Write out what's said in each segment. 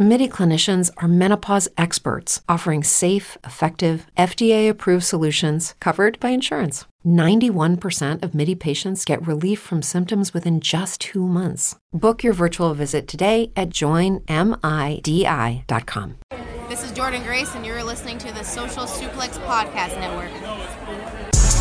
MIDI clinicians are menopause experts offering safe, effective, FDA approved solutions covered by insurance. 91% of MIDI patients get relief from symptoms within just two months. Book your virtual visit today at joinmidi.com. This is Jordan Grace, and you're listening to the Social Suplex Podcast Network.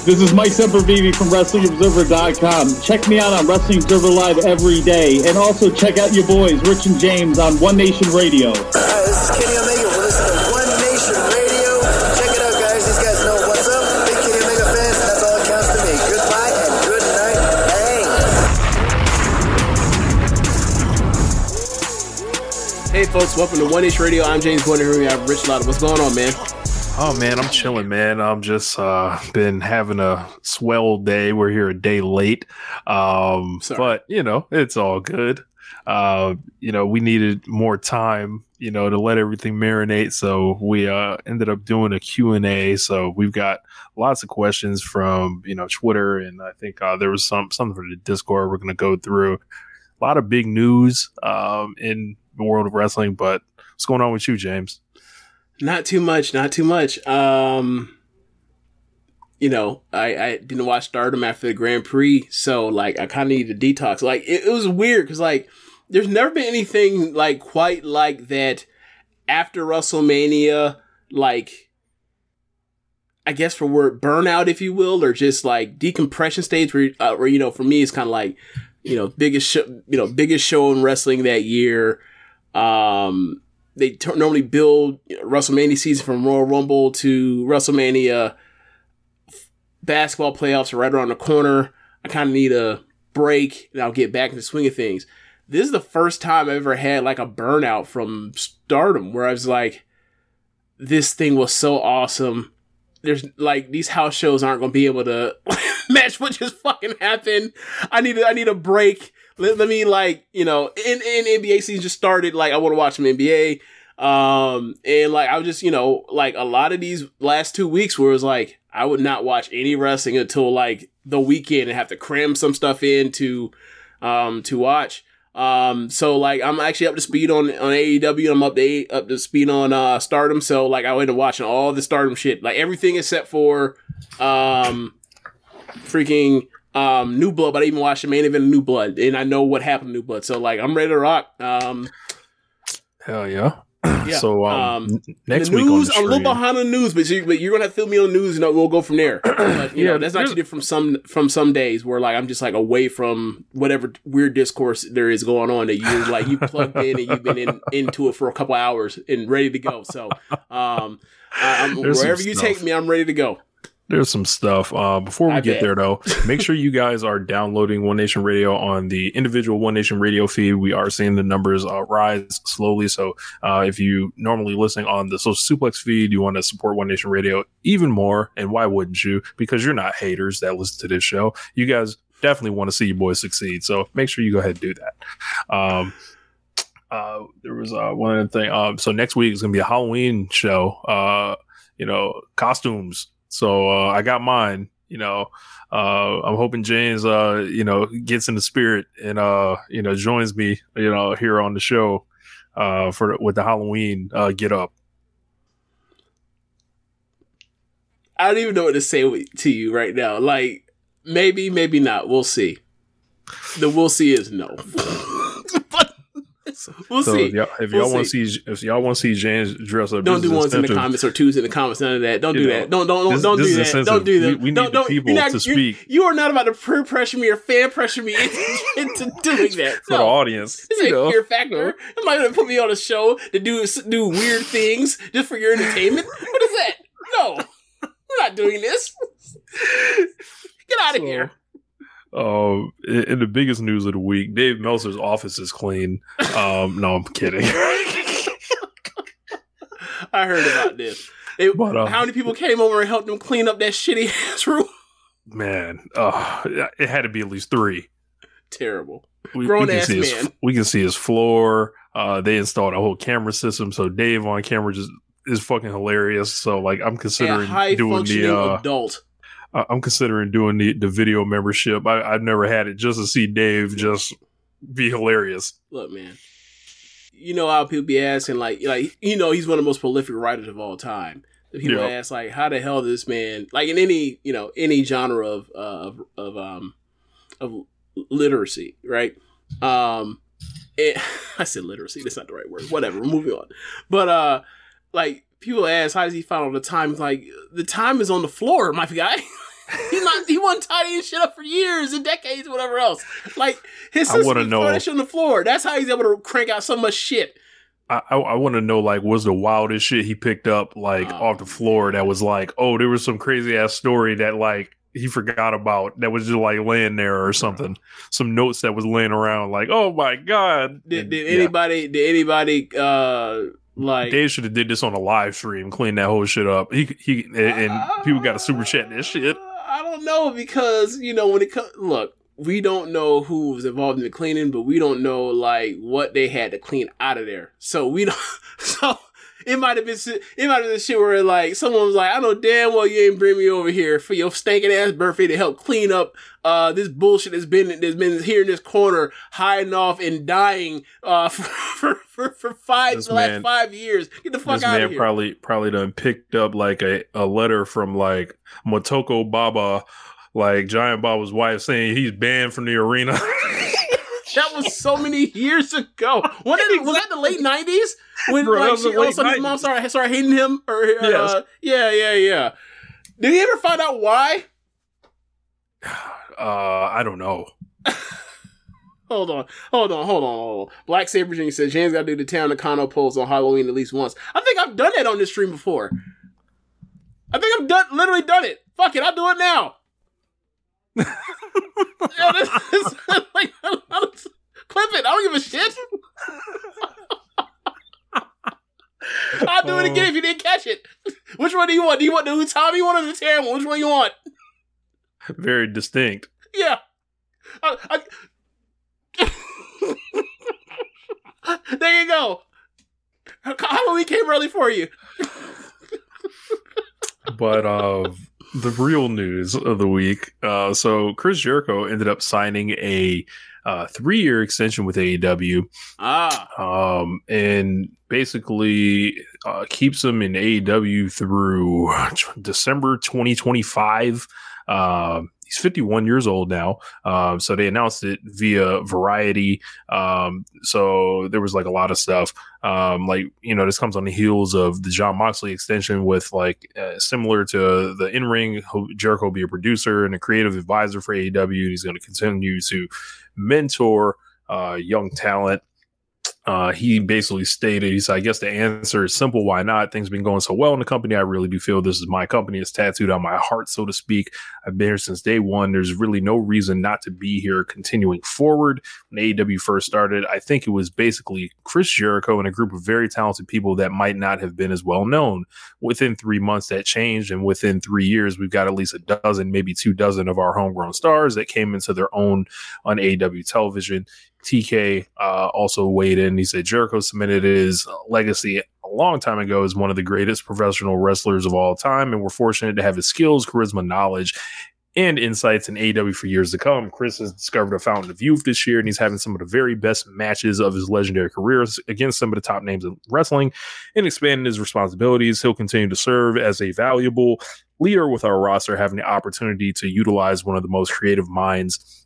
This is Mike Sempervive from WrestlingObserver.com. Check me out on Wrestling Observer Live every day. And also check out your boys, Rich and James, on One Nation Radio. Uh, this is Kenny Omega. We're listening to One Nation Radio. Check it out, guys. These guys know what's up. Big Kenny Omega fans, that's all that counts to me. Goodbye and good night. Bang. Hey, folks. Welcome to One Nation Radio. I'm James Boyd, here we have Rich Latta. What's going on, man? Oh man, I'm chilling, man. I'm just uh been having a swell day. We're here a day late. Um Sorry. but you know, it's all good. Uh, you know, we needed more time, you know, to let everything marinate. So we uh ended up doing a Q&A. So we've got lots of questions from, you know, Twitter and I think uh there was some something from the Discord we're gonna go through. A lot of big news um in the world of wrestling, but what's going on with you, James? Not too much. Not too much. Um, you know, I, I didn't watch Stardom after the Grand Prix, so like I kind of needed a detox. Like it, it was weird because like there's never been anything like quite like that after WrestleMania. Like I guess for word burnout, if you will, or just like decompression stage where, uh, where you know, for me, it's kind of like, you know, biggest show, you know, biggest show in wrestling that year. Um, they t- normally build WrestleMania season from Royal Rumble to WrestleMania. Basketball playoffs right around the corner. I kind of need a break, and I'll get back into the swing of things. This is the first time I've ever had like a burnout from Stardom, where I was like, "This thing was so awesome." There's like these house shows aren't going to be able to match what just fucking happened. I need I need a break. Let, let me like you know, in in NBA season just started. Like I want to watch some NBA. Um, and like I was just, you know, like a lot of these last two weeks where it was like I would not watch any wrestling until like the weekend and have to cram some stuff in to um to watch. Um, so like I'm actually up to speed on on AEW. I'm up to up to speed on uh Stardom. So like I went and watching all the Stardom shit, like everything except for um freaking um New Blood. But I even watched the main event of New Blood, and I know what happened to New Blood. So like I'm ready to rock. Um, Hell yeah. yeah. So um, Um, next the week on news, the I'm a little behind on the news, but, you, but you're gonna have to fill me on the news, and we'll go from there. But, you Yeah, know, that's not too different from some from some days where like I'm just like away from whatever weird discourse there is going on that you like you plugged in and you've been in, into it for a couple hours and ready to go. So um, I, I'm, wherever you take me, I'm ready to go. There's some stuff. Uh, before we I get bet. there, though, make sure you guys are downloading One Nation Radio on the individual One Nation Radio feed. We are seeing the numbers uh, rise slowly. So uh, if you normally listening on the Social Suplex feed, you want to support One Nation Radio even more. And why wouldn't you? Because you're not haters that listen to this show. You guys definitely want to see you boys succeed. So make sure you go ahead and do that. Um, uh, there was uh, one other thing. Um, so next week is going to be a Halloween show. Uh, you know, costumes. So uh, I got mine. You know, uh, I'm hoping James, uh, you know, gets in the spirit and uh, you know, joins me, you know, here on the show uh, for with the Halloween uh, get up. I don't even know what to say to you right now. Like Maybe, maybe not. We'll see. The we'll see is no. but we'll so see. if y'all, if We'll y'all want to see if y'all want to see James dress up, Don't do ones in the comments or twos in the comments. None of that. Don't You do know, that. Don't don't don't, this- don't this do that. Don't do that. We- we need don't, don't, people not, to speak. You are not about to peer pressure me or fan pressure me into, doing that. for the audience. This ain't fear factor. I'm not gonna put me on a show to do do weird things just for your entertainment. What is that? No, we're not doing this. Get out of So, here. Um, in, the biggest news of the week, Dave Meltzer's office is clean. Um, no, I'm kidding. I heard about this. They- But, uh, how many people came over and helped them clean up that shitty ass room? Man, uh, it had to be at least three. Terrible. We, Grown we can ass see his, we can see his floor. Uh, they installed a whole camera system, so Dave on camera just is fucking hilarious. So like, I'm considering doing the. Uh, adult. I- I'm considering doing the the video membership. I, I've never had it just to see Dave just be hilarious. Look, man. You know how people be asking, like, like you know, he's one of the most prolific writers of all time. People Yeah. ask, like, how the hell this man, like, in any you know any genre of uh, of of um of literacy, right? Um, it, I said literacy. That's not the right word. Whatever. We're moving on. But uh, like people ask, how does he find all the time? Like the time is on the floor, my guy. He's not. He wasn't tidying shit up for years and decades, whatever else. Like his I system wanna is know- furnished on the floor. That's how he's able to crank out so much shit. I, I, I want to know like what's the wildest shit he picked up like Oh. off the floor that was like oh there was some crazy ass story that like he forgot about that was just like laying there or something some notes that was laying around like oh my god Did, did yeah. anybody? Did anybody? uh like Dave should have did this on a live stream clean that whole shit up he he and, and people got to super chat this shit Uh, I don't know because you know when it comes. Look, we don't know who was involved in the cleaning, but we don't know like what they had to clean out of there. So we don't. So it might have been. It might have been shit where like someone was like, "I know damn well you ain't bring me over here for your stinking ass birthday to help clean up uh this bullshit that's been that's been here in this corner hiding off and dying uh for for for, for five This the last five years. Get the fuck out of here. probably probably done picked up like a, a letter from like Motoko Baba like Giant Baba's wife saying he's banned from the arena That was so many years ago. When did it, was that the late nineties? When Bro, like she, all of a sudden his mom started started hating him, or uh, Yes. yeah, yeah, yeah. Did he ever find out why? uh I don't know Hold on, hold on, hold on, hold on. Black Saber Jr. says James got to do the Tam Nakano pose on Halloween at least once. I think I've done that on this stream before. I think I've done literally done it. Fuck it, I'll do it now. Yeah, this, this, like, clip it. I don't give a shit. I'll do it again if you didn't catch it. Which one do you want? Do you want the Utami one or the Terran one? Which one you want? very distinct Yeah. I, I... there you go. Halloween came early for you. but uh the real news of the week uh so Chris Jericho ended up signing a uh, three year extension with AEW Ah. um, and basically uh, keeps him in AEW through December 2025. Um, he's 51 years old now. Um, so they announced it via Variety. Um, so there was like a lot of stuff. Um, like, you know, this comes on the heels of the Jon Moxley extension with like uh, similar to the in ring. Jericho will be a producer and a creative advisor for AEW. He's going to continue to mentor uh, young talent. Uh, he basically stated, he said, I guess the answer is simple. Why not? Things have been going so well in the company. I really do feel this is my company. It's tattooed on my heart, so to speak. I've been here since day one. There's really no reason not to be here continuing forward. When AEW first started, I think it was basically Chris Jericho and a group of very talented people that might not have been as well known. Within three months, that changed. And within three years, we've got at least a dozen, maybe two dozen of our homegrown stars that came into their own on AEW television. TK uh, also weighed in. He said Jericho submitted his legacy a long time ago as one of the greatest professional wrestlers of all time, and we're fortunate to have his skills, charisma, knowledge, and insights in AEW for years to come. Chris has discovered a fountain of youth this year, and he's having some of the very best matches of his legendary careers against some of the top names in wrestling and expanding his responsibilities. He'll continue to serve as a valuable leader with our roster having the opportunity to utilize one of the most creative minds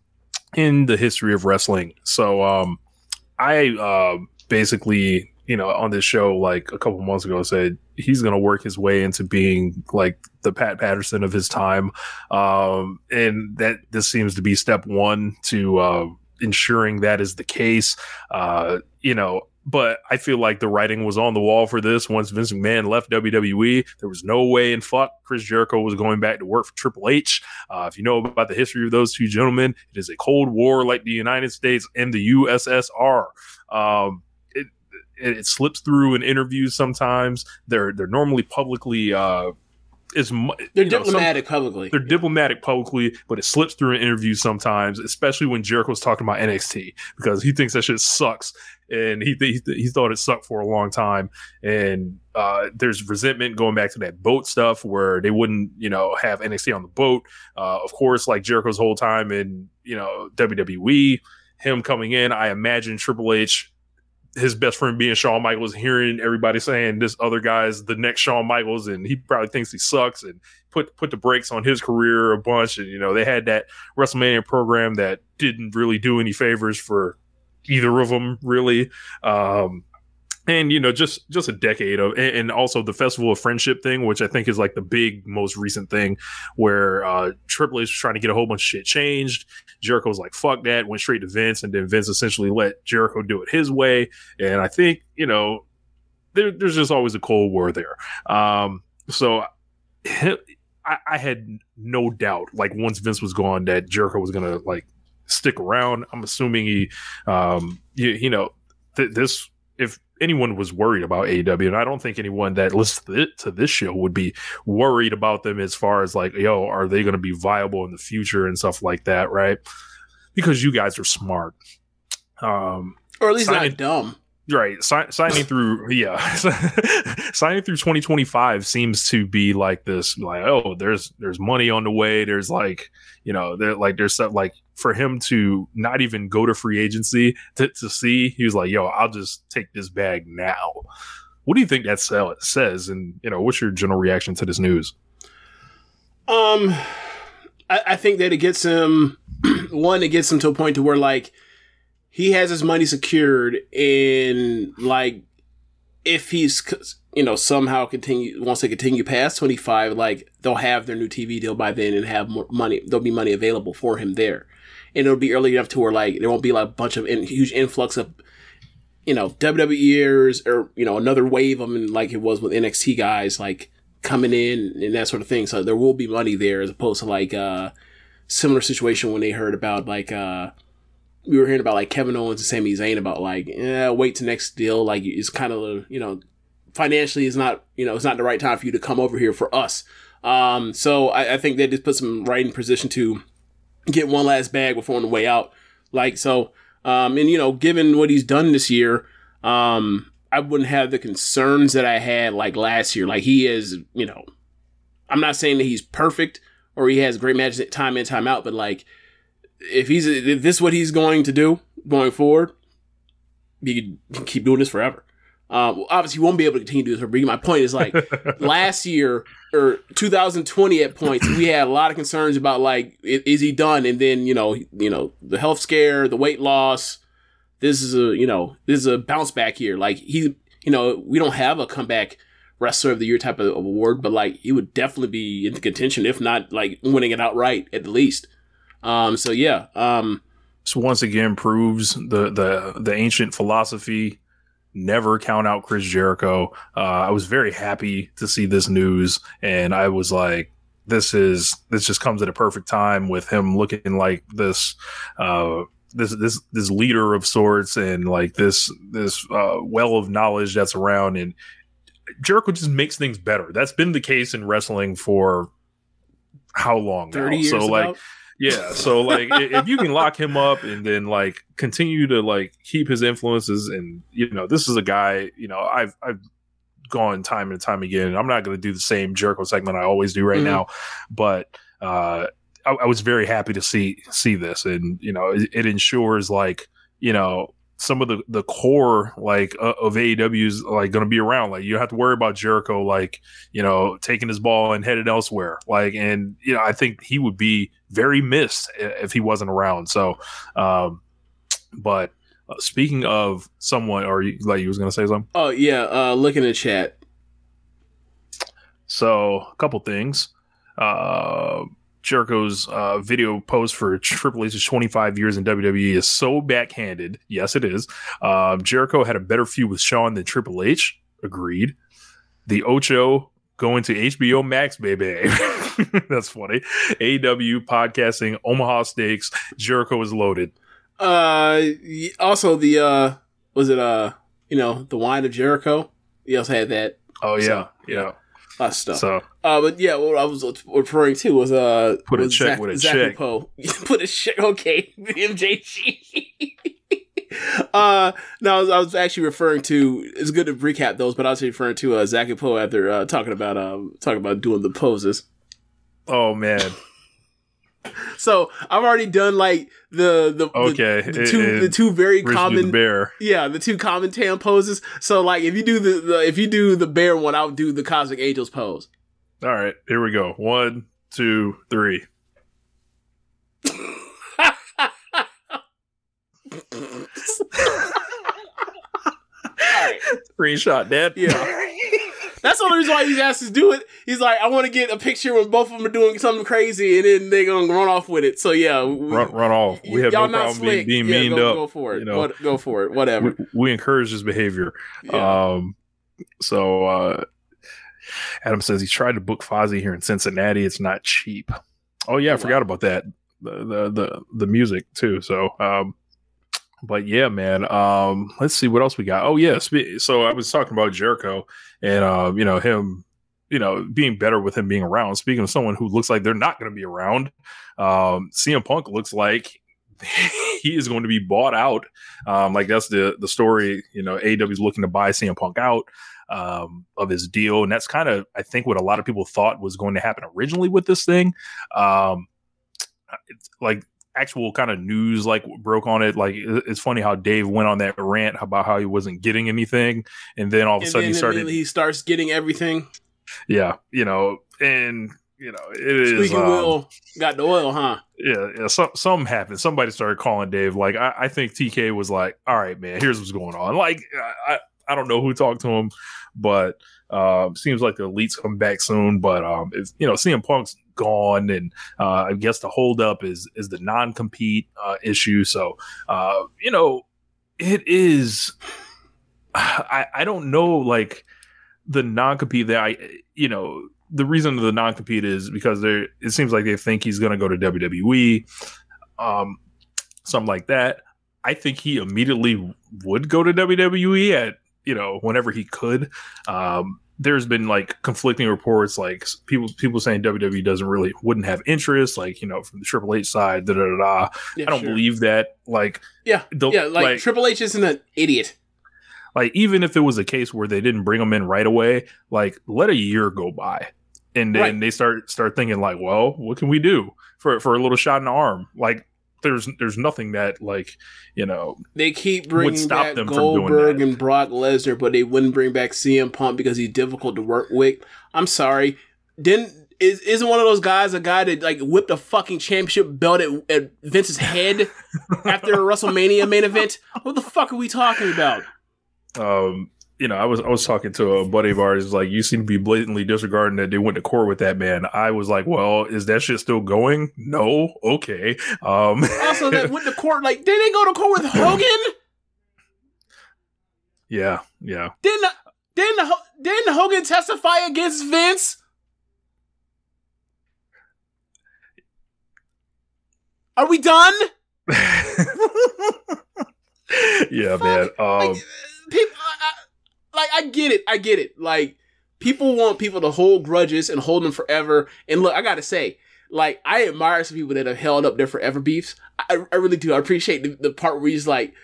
in the history of wrestling. So um, I uh, basically, you know, on this show like a couple months ago said he's going to work his way into being like the Pat Patterson of his time, um, and that this seems to be step one to uh, ensuring that is the case. Uh, you know, but I feel like the writing was on the wall for this. Once Vince McMahon left WWE, there was no way in fuck Chris Jericho was going back to work for Triple H. Uh, if you know about the history of those two gentlemen, it is a Cold War like the United States and the USSR. Um, it, it, it slips through in interviews sometimes. They're they're normally publicly uh, is they're diplomatic know, some, publicly. They're diplomatic publicly, but it slips through in interviews sometimes, especially when Jericho's talking about NXT because he thinks that shit sucks, and he th- he, thought it sucked for a long time. And uh, there's resentment going back to that boat stuff where they wouldn't, you know, have NXT on the boat. Uh, of course, like Jericho's whole time in you know WWE, him coming in, I imagine Triple H his best friend being Shawn Michaels, hearing everybody saying this other guy's the next Shawn Michaels, and he probably thinks he sucks, and put put the brakes on his career a bunch. And you know they had that WrestleMania program that didn't really do any favors for either of them, really. Um, and you know just just a decade of and, also the festival of friendship thing which i think is like the big most recent thing where uh triple h was trying to get a whole bunch of shit changed. Jericho was like fuck that went straight to vince and then vince essentially let jericho do it his way. And i think you know there, there's just always a cold war there. Um so I, I had no doubt like once vince was gone that jericho was gonna like stick around i'm assuming he um you, you know th- this if anyone was worried about AEW, and I don't think anyone that listens to this show would be worried about them as far as like, yo, are they going to be viable in the future and stuff like that, right? Because you guys are smart, um, or at least signing, not dumb. Right, si- signing through, yeah, signing through 2025 seems to be like this. Like, oh, there's there's money on the way. There's like, you know, there like there's stuff like for him to not even go to free agency to, to see, he was like, yo, I'll just take this bag now. What do you think that says? And, you know, what's your general reaction to this news? Um, I, I think that it gets him, one, it gets him to a point to where, like, he has his money secured and, like, if he's you know somehow continue wants to continue past 25 like they'll have their new tv deal by then and have more money there'll be money available for him there and it'll be early enough to where like there won't be like a bunch of in, huge influx of you know WWEers or you know another wave of them like it was with NXT guys like coming in and that sort of thing. So there will be money there as opposed to like uh similar situation when they heard about like uh we were hearing about like Kevin Owens and Sami Zayn about like yeah wait to next deal like it's kind of you know financially is not you know it's not the right time for you to come over here for us. Um, so I, I think they just put some right in position to get one last bag before on the way out. Like so, um, and you know, given what he's done this year, um, I wouldn't have the concerns that I had like last year. Like he is, you know, I'm not saying that he's perfect or he has great matches time in time out, but like if he's if this is what he's going to do going forward, he can keep doing this forever. Uh, obviously, he won't be able to continue to do this. But my point is like last year or 2020 at points, we had a lot of concerns about like is he done? And then you know, you know, the health scare, the weight loss. This is a you know this is a bounce back year. Like he, you know, we don't have a comeback wrestler of the year type of, of award, but like he would definitely be in contention, if not like winning it outright at the least. Um, so yeah. Um, so once again proves the the the ancient philosophy never count out Chris Jericho. Uh, I was very happy to see this news, and I was like, "This is this just comes at a perfect time with him looking like this." Uh, this this this leader of sorts and like this this uh, well of knowledge that's around and Jericho just makes things better. That's been the case in wrestling for how long? Thirty now? years. So like, yeah. So like if you can lock him up and then like continue to like keep his influences and you know, this is a guy, you know, I've I've gone time and time again. I'm not gonna do the same Jericho segment I always do right mm-hmm. now, but uh I, I, was very happy to see see this and you know, it, it ensures like, you know, some of the the core like uh, of AEW is like going to be around. Like you don't have to worry about Jericho like you know taking his ball and headed elsewhere. Like and you know I think he would be very missed if he wasn't around. So, um, but uh, speaking of someone, or you, like you was going to say something. Oh yeah, uh, look in the chat. So a couple things. Uh, Jericho's uh, video post for Triple H's 25 years in WWE is so backhanded. Yes, it is. Um, Jericho had a better feud with Shawn than Triple H. Agreed. The Ocho going to HBO Max, baby. That's funny. AW podcasting, Omaha Steaks. Jericho is loaded. Uh, also the uh, was it uh, you know, the wine of Jericho. He also had that Oh yeah, So, yeah. of stuff. So Uh, but yeah, what I was referring to was uh, Put a check Zach, with a Zach check. Poe. Put a check. Okay, MJG. uh, no, I was, I was actually referring to. It's good to recap those, but I was referring to uh, Zach and Poe after uh, talking about um talking about doing the poses. Oh man. So I've already done like the the the- Okay. the, it- two it- the two very Rich do the common bear. yeah the two common tam poses. So like if you do the, the if you do the bear one, I'll do the Cosmic Angels pose. All right, here we go. One, two, three. All right. Screenshot that. Yeah. That's the only reason why he's asked to do it. He's like, I want to get a picture when both of them are doing something crazy, and then they're gonna run off with it. So yeah, we, run, run off. We have no problem being, slick. being Yeah, meaned go, up. Go for it. you know. What, go for it. Whatever. we, we encourage this behavior. Yeah. Um, so uh, Adam says he tried to book Fozzy here in Cincinnati. It's not cheap. Oh yeah, I forgot about that. The, the the the music too. So um, but yeah, man. Um, let's see what else we got. Oh yeah, so I was talking about Jericho and uh, you know him. You know, being better with him being around. Speaking of someone who looks like they're not going to be around, um, CM Punk looks like he is going to be bought out. Um, like that's the the story. You know, AEW is looking to buy CM Punk out um, of his deal, and that's kind of I think what a lot of people thought was going to happen originally with this thing. Um, like actual kind of news like broke on it. Like it's funny how Dave went on that rant about how he wasn't getting anything, and then all of a and sudden he started. he starts getting everything. yeah, you know, and you know it is. Squeaky um, wheel got the oil, huh? yeah, yeah. Some something happened. Somebody started calling Dave. Like I, I think TK was like, "All right, man, here's what's going on." Like I, I don't know who talked to him, but um, seems like the elites come back soon. But um, if you know, CM Punk's gone, and uh, I guess the holdup is is the non compete uh, issue. So uh, you know, it is. I I don't know like the non compete that I you know the reason the non compete is because they it seems like they think he's going to go to WWE, um, something like that. I think he immediately would go to WWE at you know whenever he could. Um, there's been like conflicting reports, like people people saying WWE doesn't really wouldn't have interest, like you know from the Triple H side. Da da da. da. Yeah, I don't sure. believe that. Like Yeah, the- yeah. Like, like- Triple H isn't an idiot. like even if it was a case where they didn't bring him in right away, like let a year go by, and then Right. they start start thinking like, well, what can we do for for a little shot in the arm? Like there's there's nothing that like you know They keep bringing stop back them Goldberg and Brock Lesnar, but they wouldn't bring back CM Punk because he's difficult to work with. I'm sorry. Didn't is isn't one of those guys a guy that like whipped a fucking championship belt at, at Vince's head after a WrestleMania main event? What the fuck are we talking about? um you know I was I was talking to a buddy of ours like you seem to be blatantly disregarding that they went to court with that man. I was like, well, is that shit still going? No, okay. Um Also, that went to court. Like, did they go to court with Hogan? yeah yeah Didn't didn't didn't Hogan testify against Vince? Are we done? yeah man um like, people, I, I, like I get it, I get it. Like people want people to hold grudges and hold them forever. And look, I gotta say, like I admire some people that have held up their forever beefs. I, I really do. I appreciate the, the part where he's like,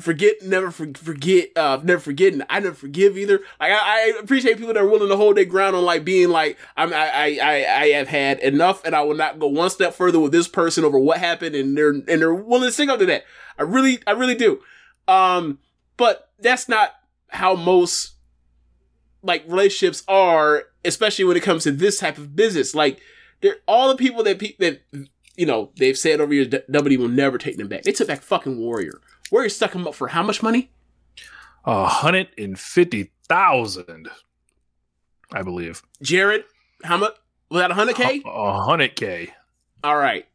forget, never for, forget, uh, never forgetting. I never forgive either. Like I, I appreciate people that are willing to hold their ground on like being like, I'm, I, I, I, have had enough, and I will not go one step further with this person over what happened, and they're and they're willing to stick up to that. I really, I really do. Um, but that's not how most like relationships are, especially when it comes to this type of business. Like, they're all the people that pe- that you know they've said over years WWE will never take them back. They took back fucking Warrior. Warrior stuck him up for how much money? A hundred and fifty thousand, I believe. Jared, how much? Was that 100k? A hundred k. All right.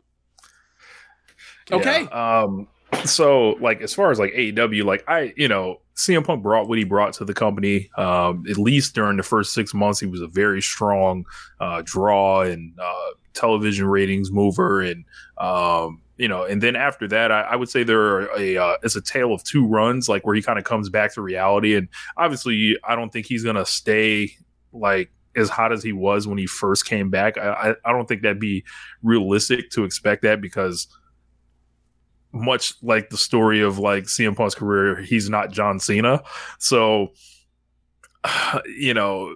Okay. Yeah, um. So, like, as far as like AEW, like I, you know, CM Punk brought what he brought to the company. Um, at least during the first six months, he was a very strong uh, draw and uh, television ratings mover, and um, you know, and then after that, I, I would say there are a uh, it's a tale of two runs, like where he kind of comes back to reality, and obviously, I don't think he's gonna stay like as hot as he was when he first came back. I, I, I don't think that'd be realistic to expect that because much like the story of like CM Punk's career, he's not John Cena. So, you know,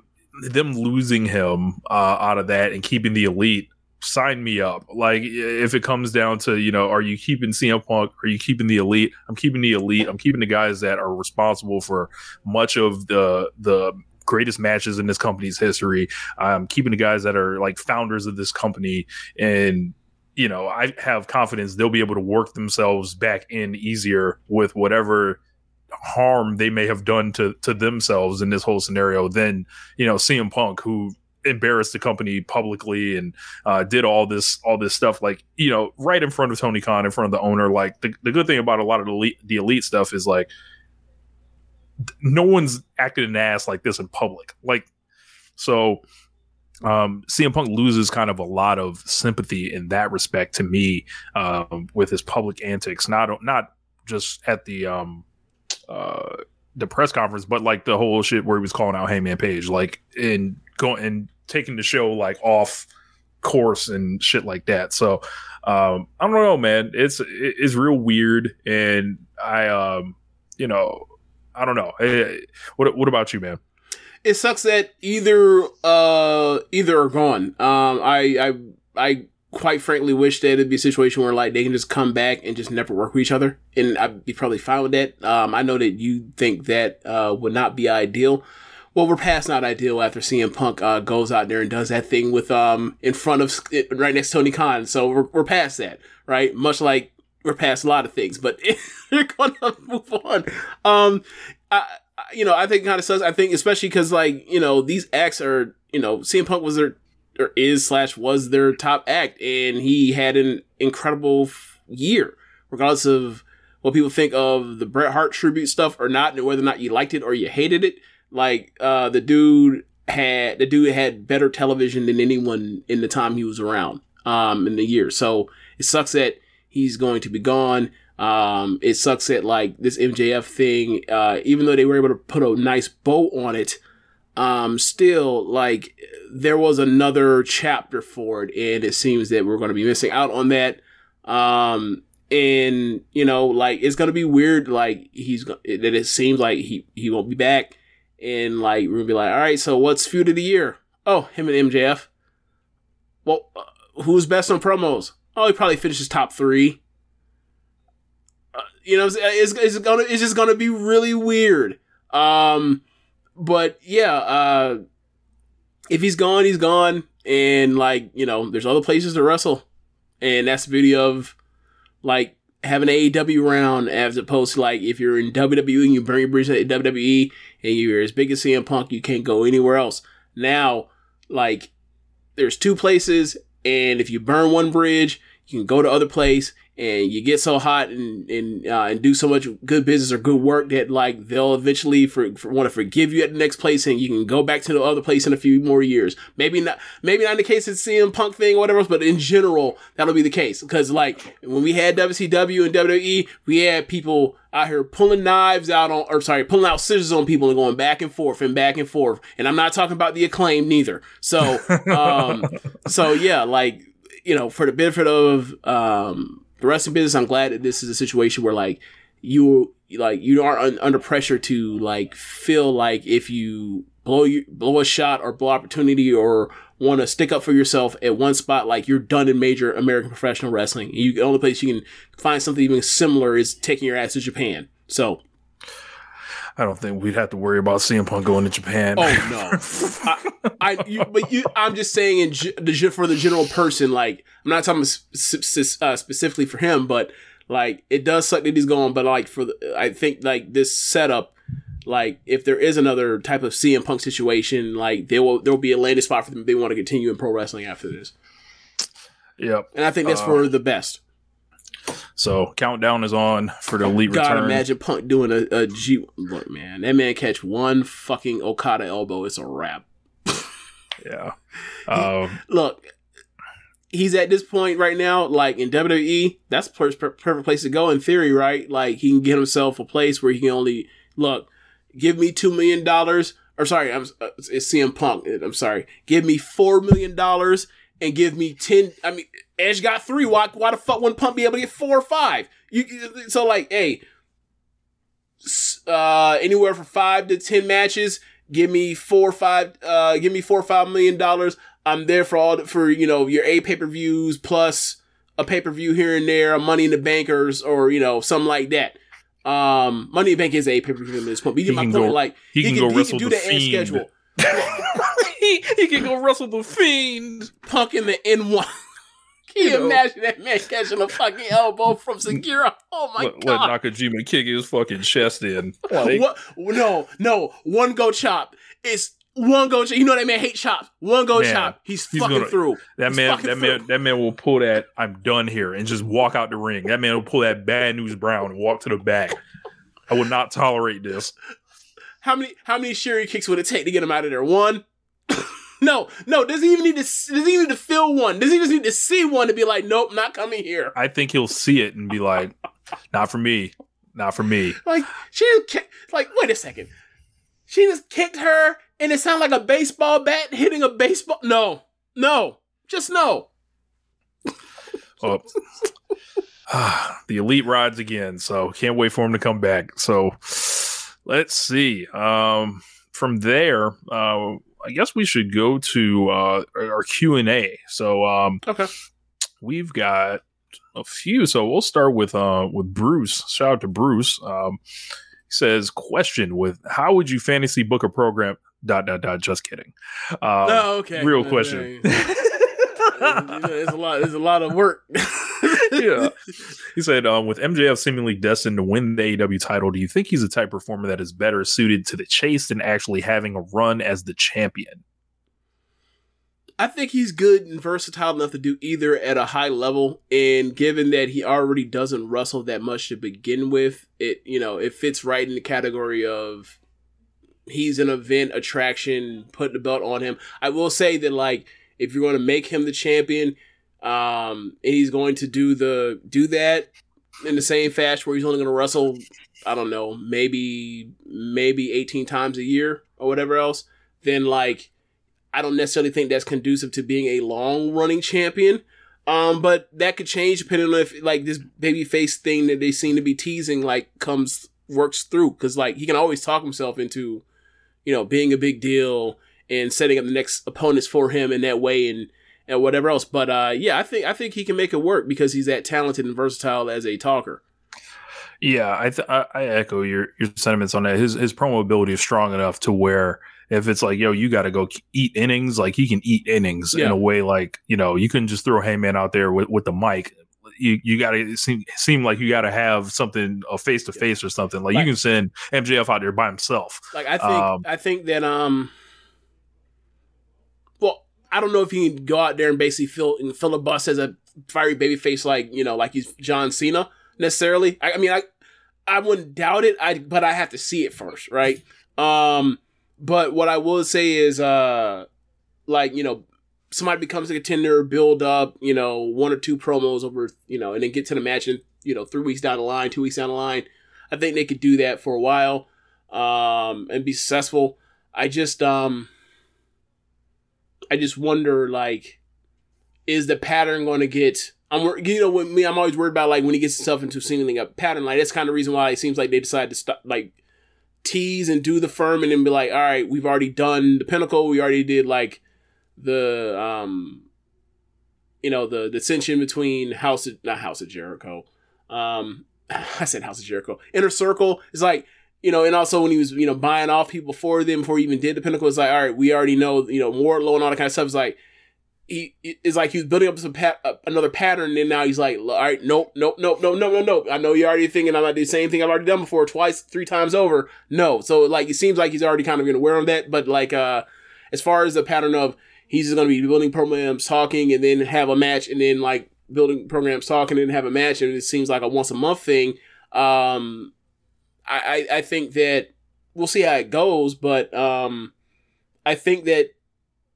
them losing him uh, out of that and keeping the elite, sign me up. Like, if it comes down to, you know, are you keeping CM Punk? Are you keeping the elite? I'm keeping the elite. I'm keeping the guys that are responsible for much of the, the, greatest matches in this company's history. I'm keeping the guys that are like founders of this company and you know, I have confidence they'll be able to work themselves back in easier with whatever harm they may have done to to themselves in this whole scenario than you know CM Punk who embarrassed the company publicly and uh, did all this all this stuff like you know right in front of Tony Khan in front of the owner. Like the, the good thing about a lot of the elite, the elite stuff is like no one's acted an ass like this in public. Like so um, CM Punk loses kind of a lot of sympathy in that respect to me um, with his public antics, not not just at the um, uh, the press conference, but like the whole shit where he was calling out Hangman Page, like and going and taking the show like off course and shit like that. So um, I don't know, man. It's it's real weird, and I um, you know, I don't know. What what about you, man? It sucks that either uh either are gone. Um, I I I quite frankly wish that it'd be a situation where like they can just come back and just never work with each other, and I'd be probably fine with that. Um, I know that you think that uh would not be ideal. Well, we're past not ideal after CM Punk uh, goes out there and does that thing with um in front of right next to Tony Khan. So we're we're past that, right? Much like we're past a lot of things, but we're gonna move on. Um, I, you know, I think kind of sucks. I think especially because like you know these acts are you know CM Punk was their or is slash was their top act, and he had an incredible year, regardless of what people think of the Bret Hart tribute stuff or not, and whether or not you liked it or you hated it. Like uh, the dude had the dude had better television than anyone in the time he was around um, in the year. So it sucks that he's going to be gone. Um, it sucks that like this MJF thing, uh, even though they were able to put a nice bow on it, um, still like there was another chapter for it, and it seems that we're going to be missing out on that. Um, and you know, like it's gonna be weird. Like he's that it seems like he he won't be back, and like we're gonna be like, all right, so what's feud of the year? Oh, him and MJF. Well, uh, who's best on promos? Oh, he probably finishes top three. You know, it's, it's gonna it's just gonna be really weird. Um, but yeah, uh, if he's gone, he's gone, and like you know, there's other places to wrestle, and that's the beauty of like having an AEW round as opposed to like if you're in WWE and you burn your bridge at WWE and you're as big as CM Punk, you can't go anywhere else. Now, like there's two places, and if you burn one bridge, you can go to other place and you get so hot and and uh, and do so much good business or good work that like they'll eventually for, for want to forgive you at the next place and you can go back to the other place in a few more years. Maybe not maybe not in the case of CM Punk thing or whatever else, but in general that'll be the case because like when we had WCW and WWE, we had people out here pulling knives out on or sorry pulling out scissors on people and going back and forth and back and forth. And I'm not talking about the acclaim neither. So um so yeah like you know for the benefit of um the wrestling business, I'm glad that this is a situation where like you like you aren't un- under pressure to like feel like if you blow you blow a shot or blow opportunity or want to stick up for yourself at one spot, like you're done in major American professional wrestling. You the only place you can find something even similar is taking your ass to Japan. So I don't think we'd have to worry about CM Punk going to Japan. Oh no, I, I you, but you, I'm just saying in the for the general person. Like I'm not talking uh, specifically for him, but like it does suck that he's gone. But like for the, I think like this setup, like if there is another type of CM Punk situation, like there will there will be a landing spot for them if they want to continue in pro wrestling after this. Yep. And I think that's Uh, for the best. So countdown is on for the elite God, return. imagine Punk doing a, a G. Look, man, that man catch one fucking Okada elbow, it's a wrap. Yeah. Um, look, he's at this point right now, like in WWE, that's per- per- perfect place to go in theory, right? Like he can get himself a place where he can only look, give me two million dollars, or sorry, I'm uh, it's CM Punk. I'm sorry, give me four million dollars and give me ten. I mean, Edge got three. Why? Why the fuck wouldn't Punk be able to get four or five? You you- so like, hey, uh, anywhere from five to ten matches. Give me four or five. Uh, give me four or five million dollars. I'm there for all the, for you know your A pay per views plus a pay per view here and there, a Money in the Bankers or you know something like that. Um, Money in the Bank is a pay per view at this point. But you He get my can point. go- like he can go wrestle do the the end Fiend. schedule. he, he can go wrestle the fiend. Punk in the N one. Can you, You know. imagine that man catching a fucking elbow from Segura? Oh my let, let god! Nakajima kick his fucking chest in. Like, What? No, no. One go chop. It's one go chop. You know that man hate chops. One go Man, chop. He's, he's fucking gonna- through. That He's man, fucking that through. man, that man will pull that. I'm done here, and just walk out the ring. That man will pull that bad news Brown and walk to the back. I would not tolerate this. How many how many Sherry kicks would it take to get him out of there? One? No, no. Does he even need to does he even need to feel one? Does he just need to see one to be like, nope, not coming here? I think he'll see it and be like, "Not for me, not for me." Like she just kick, like wait a second. She just kicked her and it sounded like a baseball bat hitting a baseball. No, no, just no. Oh. the elite rides again, so can't wait for him to come back. So let's see. Um, from there, uh, I guess we should go to uh, our Q and A. So um, Okay. we've got a few. So we'll start with uh, with Bruce. Shout out to Bruce. Um, he says, "Question: With how would you fantasy book a program?" Dot dot dot. Just kidding. Um, no, okay. Real question. There's a lot. There's a lot of work. yeah. He said, um, with MJF seemingly destined to win the AEW title, do you think he's a type performer that is better suited to the chase than actually having a run as the champion? I think he's good and versatile enough to do either at a high level. And given that he already doesn't wrestle that much to begin with, it you know it fits right in the category of he's an event attraction. Put the belt on him. I will say that like if you're going to make him the champion, um, and he's going to do the do that in the same fashion where he's only going to wrestle. I don't know, maybe maybe 18 times a year or whatever else. Then like I don't necessarily think that's conducive to being a long running champion. Um, but that could change depending on if like this babyface thing that they seem to be teasing like comes works through because like he can always talk himself into, you know, being a big deal and setting up the next opponents for him in that way and and whatever else. But uh, yeah, I think I think he can make it work because he's that talented and versatile as a talker. Yeah, I, th- I echo your your sentiments on that. His his promo ability is strong enough to where if it's like, yo, you got to go eat innings, like he can eat innings in a way like you know you couldn't just throw Heyman out there with, with the mic. You you got to seem seem like you got to have something a face to face or something. Like Right. you can send MJF out there by himself. Like I think Um, I think that um I don't know if he can go out there and basically fill and bus as a fiery baby face like, you know, like he's John Cena necessarily. I, I mean I I wouldn't doubt it, I but I have to see it first, right? Um but what I will say is uh like, you know, somebody becomes a contender, build up, you know, one or two promos over, you know, and then get to the match and you know, three weeks down the line, two weeks down the line. I think they could do that for a while um, and be successful. I just um, I just wonder like, is the pattern going to get? I'm you know with me, I'm always worried about like when he gets himself into singling a pattern. Like that's kind of reason why it seems like they decide to stop like tease and do the firm and then be like, all right, we've already done the pinnacle. We already did like the um, you know the dissension between House of, not House of Jericho. Um, I said House of Jericho. Inner Circle is like you know, and also when he was, you know, buying off people for them before he even did the pinnacle, it's like, all right, we already know, you know, Wardlow and all that kind of stuff. It's like, he is like he was building up some pat, uh, another pattern, and then now he's like, all right, nope, nope, nope, nope, nope, nope, nope. I know you're already thinking I'm not the same thing I've already done before, twice, three times over. No, so like it seems like he's already kind of been aware of that, but like uh, as far as the pattern of he's just going to be building programs, talking, and then have a match, and then like building programs, talking, and then have a match, and it seems like a once a month thing. Um, I, I think that we'll see how it goes, but um, I think that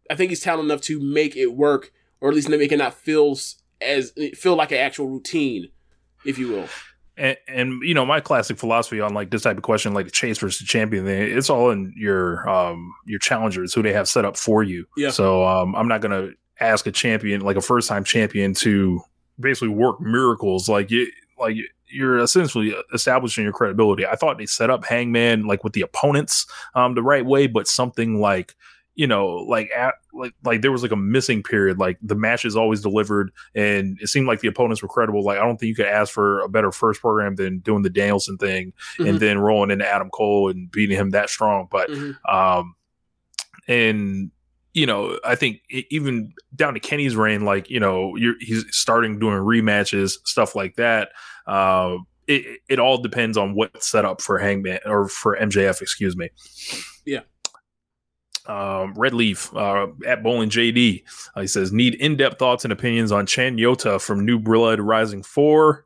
I think he's talented enough to make it work, or at least make it not feel as feel like an actual routine, if you will. And, and, you know my classic philosophy on like this type of question, like the chase versus the champion thing, it's all in your um your challengers who they have set up for you. Yeah. So um I'm not gonna ask a champion like a first time champion to basically work miracles like you like you're essentially establishing your credibility. I thought they set up Hangman like with the opponents um the right way, but something like you know, like at, like like there was like a missing period. Like the matches always delivered, and it seemed like the opponents were credible. Like I don't think you could ask for a better first program than doing the Danielson thing Mhm. and then rolling into Adam Cole and beating him that strong. But Mhm. um, and you know, I think even down to Kenny's reign, like you know, you're he's starting doing rematches, stuff like that. Uh, it it all depends on what's set up for Hangman or for MJF, excuse me. Yeah. Um, Red Leaf uh, at Bowling JD. Uh, he says need in depth thoughts and opinions on Chanyota from New Blood Rising Four.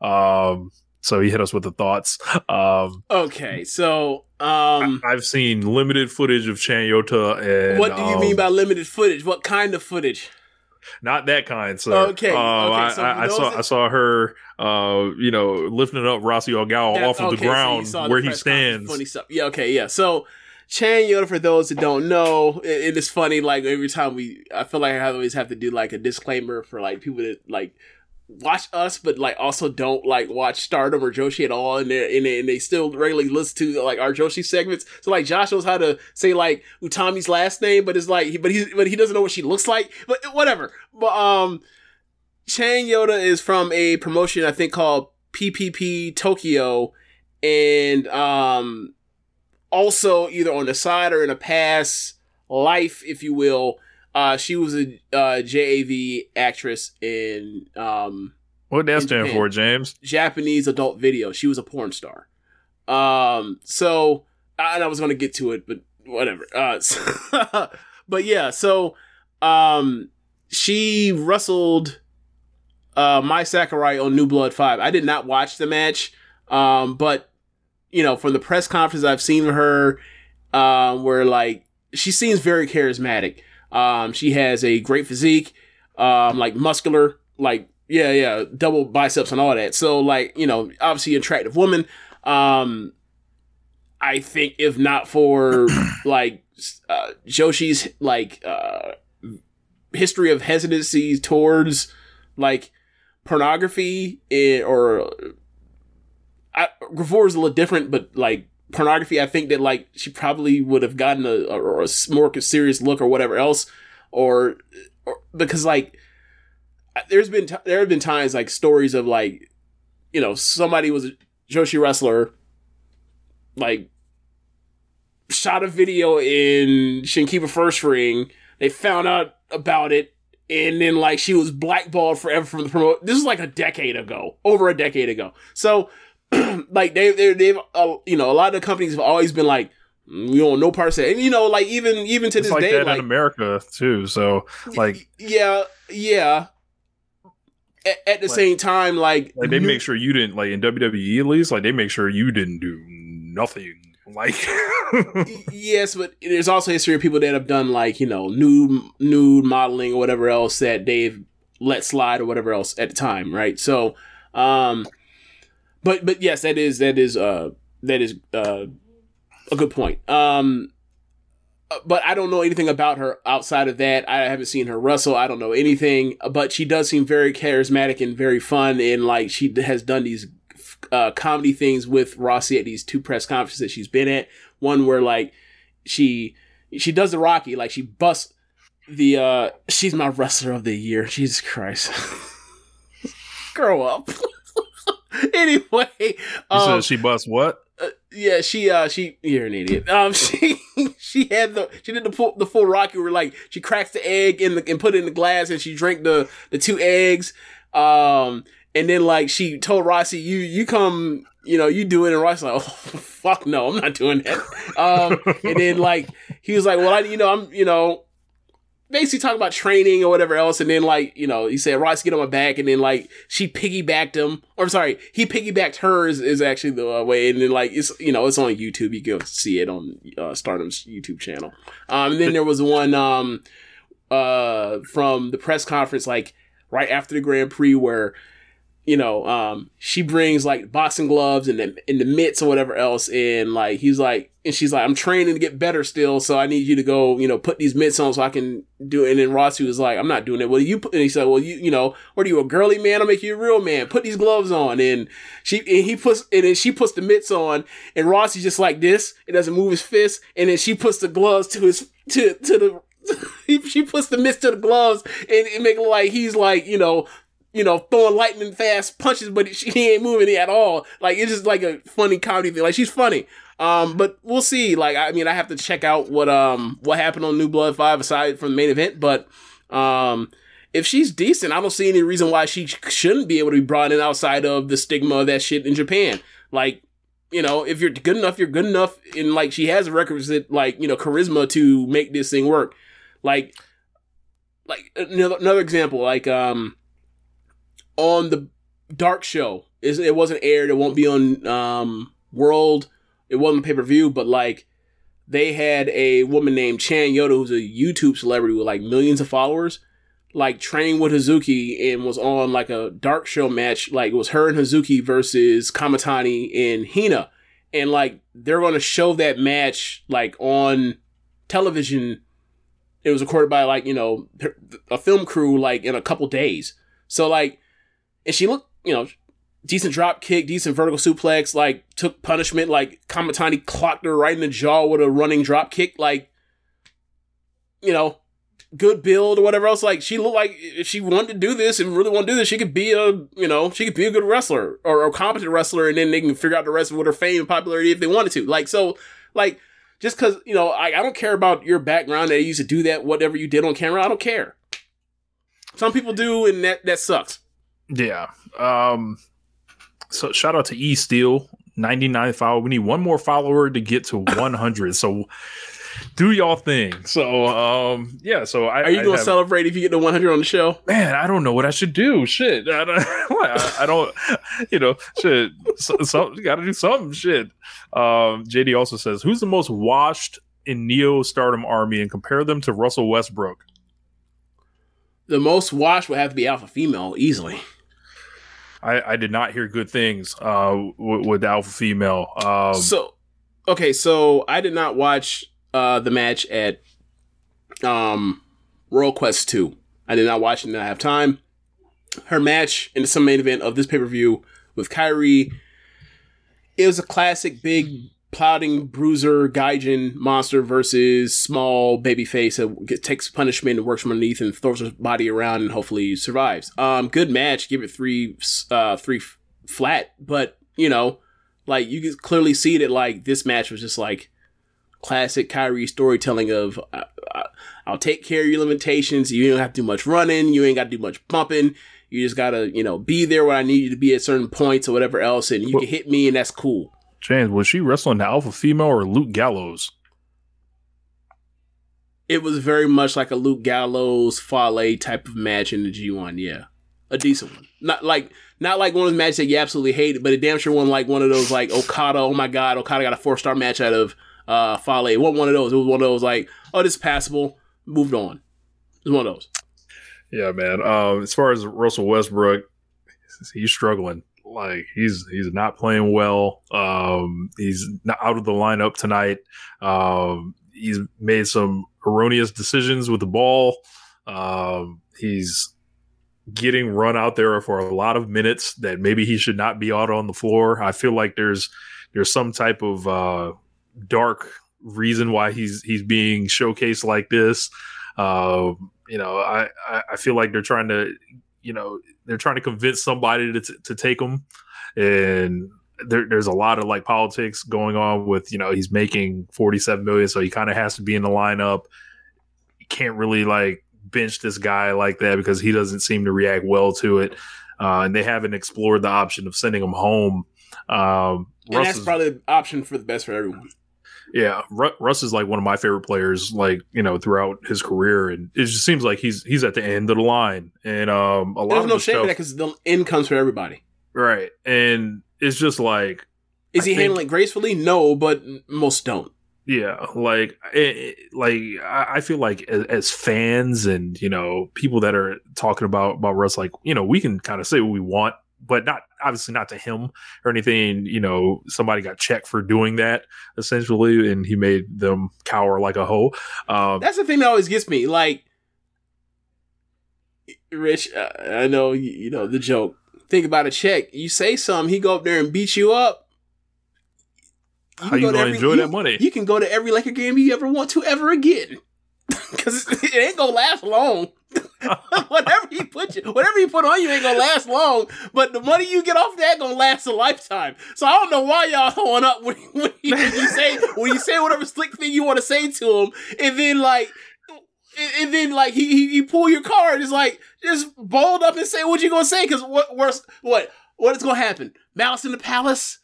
Um, so he hit us with the thoughts. Um, Okay, so um, I've seen limited footage of Chanyota, and what do you um, mean by limited footage? What kind of footage? Not that kind? So Okay, um, okay, I, so I, I for saw that- I saw her, uh, you know, lifting up Rossy That- off of okay, the so ground the where he press conference, stands. Funny stuff. Yeah. Okay. Yeah. So Chanyota, for those that don't know, it, it is funny. Like every time we, I feel like I always have to do like a disclaimer for like people that like watch us, but like also don't like watch Stardom or Joshi at all, and they and and they still regularly listen to like our Joshi segments. So like Josh knows how to say like Utami's last name, but it's like but he but he doesn't know what she looks like. But whatever. But um, Chanyota is from a promotion I think called PPP Tokyo, and um, also either on the side or in a past life, if you will. Uh, she was a uh, JAV actress in um, What that in stand Japan. for, James? Japanese adult video. She was a porn star. Um, so and I was going to get to it, but whatever. Uh, so- but yeah, so um, she wrestled uh, Mai Sakurai on New Blood Five. I did not watch the match, um, but you know, from the press conference I've seen her, um, where like she seems very charismatic. Um, she has a great physique, um, like muscular, like yeah, yeah, double biceps and all that. So like you know, obviously attractive woman. Um, I think if not for like uh, Joshi's like uh, history of hesitancy towards like pornography eh, or I, is a little different, but like pornography, I think that like she probably would have gotten a, a, a more serious look or whatever else, or, or because like there's been t- there have been times like stories of like you know somebody was a Joshi wrestler like shot a video in Shinkiba First Ring. They found out about it, and then like she was blackballed forever from the promote. This is like a decade ago, over a decade ago. So, like they they they've uh, you know a lot of the companies have always been like. "Mm, You know part of it, and you know, like even even to It's this like day, that like in America too. So like, yeah, yeah. At, at the Like- same time, like, like they new- make sure you didn't like in WWE at least. Like they make sure you didn't do nothing. Like yes, but there's also history of people that have done like you know nude nude modeling or whatever else that they've let slide or whatever else at the time, right? So, um, but but yes, that is that is uh that is uh a good point. Um, uh, but I don't know anything about her outside of that. I haven't seen her wrestle. I don't know anything, but she does seem very charismatic and very fun, and like she has done these uh, comedy things with Rossy at these two press conferences that she's been at. One where like she she does the Rocky, like she busts the uh she's my wrestler of the year. Jesus Christ. Grow up. anyway, um, she busts what? yeah, she uh she you're an idiot. Um she she had the she did the full the full Rocky where like she cracks the egg in the and put it in the glass and she drank the the two eggs. Um and then like she told Rossy, you you come, you know, you do it and Rossy like, oh fuck no, I'm not doing that. Um and then like he was like, Well I you know, I'm you know basically talking about training or whatever else, and then like you know he said Ross get on my back, and then like she piggybacked him, or sorry, he piggybacked her is, is actually the uh, way, and then like it's you know it's on YouTube, you can see it on uh, Stardom's YouTube channel. Um, and then there was one um uh from the press conference like right after the Grand Prix where you know, um, she brings like boxing gloves and the, and the mitts or whatever else. And like, he's like, and she's like, I'm training to get better still. So I need you to go, you know, put these mitts on so I can do it. And then Rossy was like, I'm not doing it. Well, you put, and he said, well, you, you know, what are you, a girly man? I'll make you a real man. Put these gloves on. And she, and he puts, and then she puts the mitts on and Rossy's just like this. It doesn't move his fist. And then she puts the gloves to his, to, to the, she puts the mitts to the gloves and, and make it like he's like, you know, you know, throwing lightning fast punches, but she ain't moving at all. Like it's just like a funny comedy thing. Like she's funny. Um, but we'll see. Like I mean, I have to check out what um what happened on New Blood Five aside from the main event. But um, if she's decent, I don't see any reason why she shouldn't be able to be brought in outside of the stigma of that shit in Japan. Like you know, if you're good enough, you're good enough, and like she has a requisite like you know charisma to make this thing work. Like, like another another example, like um on the Dark Show. It wasn't aired. It won't be on um, World. It wasn't pay per view, but like they had a woman named Chan Yoda, who's a YouTube celebrity with like millions of followers, like training with Hazuki and was on like a Dark Show match. Like it was her and Hazuki versus Kamitani and Hina, and like they're going to show that match like on television. It was recorded by like you know a film crew like in a couple days. So like and she looked, you know, decent drop kick, decent vertical suplex, like took punishment, like Kamitani clocked her right in the jaw with a running drop kick, like, you know, good build or whatever else. Like she looked like if she wanted to do this and really want to do this, she could be a, you know, she could be a good wrestler or a competent wrestler, and then they can figure out the rest with her fame and popularity if they wanted to. Like so, like just because you know, I, I don't care about your background that you used to do that, whatever you did on camera, I don't care. Some people do, and that that sucks. Yeah. Um, so shout out to E Steel, 99 follower. We need one more follower to get to 100. so do y'all thing. So um, yeah. So I, are you I gonna have, celebrate if you get to 100 on the show? Man, I don't know what I should do. Shit, I don't. I, I don't you know, shit. So, so got to do something. Shit. Um, JD also says, who's the most washed in Neo Stardom Army and compare them to Russell Westbrook? The most washed would have to be Alpha Female easily. I, I did not hear good things uh, with, with Alpha Female. Um, so, okay, so I did not watch uh, the match at um, Royal Quest 2. I did not watch it, did not have time. Her match in the some main event of this pay per view with Kairi, it was a classic big plotting bruiser gaijin monster versus small babyface that gets, takes punishment and works from underneath and throws his body around and hopefully survives. Um, good match. Give it three, uh, three f- flat. But you know, like you can clearly see that like this match was just like classic Kairi storytelling of uh, uh, I'll take care of your limitations. You don't have to do much running. You ain't got to do much bumping. You just gotta, you know, be there where I need you to be at certain points or whatever else, and you can hit me, and that's cool. James, was she wrestling the Alpha Female or Luke Gallows? It was very much like a Luke Gallows Fale type of match in the G1. Yeah, a decent one. Not like not like one of the matches that you absolutely hated, but a damn sure one like one of those like Okada. Oh my god, Okada got a four star match out of uh Fale. It wasn't one of those. It was one of those like oh this is passable. Moved on. It was one of those. Yeah, man. Um, as far as Russell Westbrook, he's struggling like he's he's not playing well. Um, he's not out of the lineup tonight. Um, he's made some erroneous decisions with the ball. Um, he's getting run out there for a lot of minutes that maybe he should not be out on the floor. I feel like there's there's some type of uh, dark reason why he's he's being showcased like this. Uh, you know, I, I feel like they're trying to you know they're trying to convince somebody to, t- to take him and there, there's a lot of like politics going on with you know he's making 47 million, so he kind of has to be in the lineup. You can't really like bench this guy like that because he doesn't seem to react well to it. Uh, and they haven't explored the option of sending him home. Um, And that's probably the option for the best for everyone. Yeah, Ru- Russ is like one of my favorite players, like you know, throughout his career, and it just seems like he's he's at the end of the line, and um, a lot There's of no shame in that because the end comes for everybody. right, and it's just like Is I he think- handling gracefully? No, but most don't. Yeah, like, it, it- like I I feel like as, as fans and you know people that are talking about about Russ, like you know, we can kind of say what we want, but not obviously not to him or anything. You know, somebody got checked for doing that essentially, and he made them cower like a hoe. Um, That's the thing that always gets me. Like, Rich, I know you, you know the joke. Think about a check. You say something, he go up there and beat you up. How you go to gonna enjoy that money? You can go to every Laker game you ever want to ever again, because it ain't gonna last long. whatever he put you, whatever he put on you ain't gonna last long. But the money you get off that gonna last a lifetime. So I don't know why y'all throwing up when, when, you, when you say when you say whatever slick thing you want to say to him, and then like. And, and then, like he, he he pull your card, it's like just bold up and say what you gonna say. Because what worse, what what is gonna happen? Malice in the palace.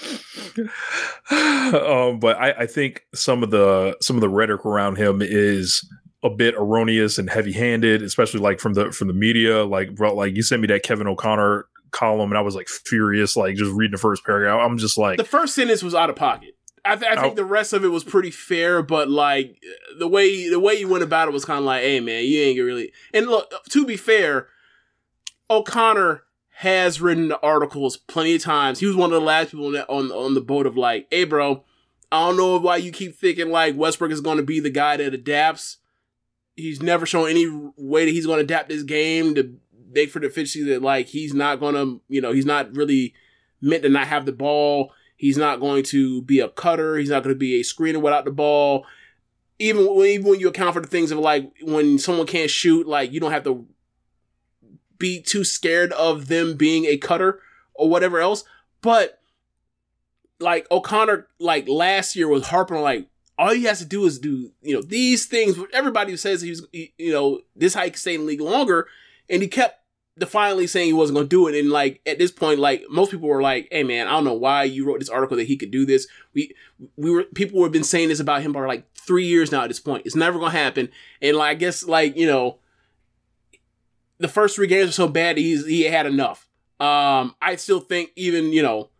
um, but I, I think some of the some of the rhetoric around him is a bit erroneous and heavy handed, especially like from the from the media. Like, bro, like you sent me that Kevin O'Connor column, and I was like furious, like just reading the first paragraph. I'm just like, The first sentence was out of pocket. I, th- I think Oh. the rest of it was pretty fair, but like the way the way you went about it was kind of like, hey man, you ain't really. And look, to be fair, O'Connor has written articles plenty of times. He was one of the last people on that, on on the boat of like, hey bro, I don't know why you keep thinking like Westbrook is going to be the guy that adapts. He's never shown any way that he's going to adapt this game to make for the efficiency that like he's not going to, you know, he's not really meant to not have the ball. He's not going to be a cutter. He's not going to be a screener without the ball. Even when, even when you account for the things of like when someone can't shoot, like you don't have to be too scared of them being a cutter or whatever else. But like O'Connor, like last year was harping like all he has to do is do you know these things. Everybody says he's he, you know this hike can in the league longer, and he kept defiantly saying he wasn't going to do it. And like at this point, like most people were like, "Hey man, I don't know why you wrote this article that he could do this." We we were people have been saying this about him for like three years now. At this point, it's never going to happen. And like I guess like you know, the first three games were so bad he's he had enough. Um, I still think even you know.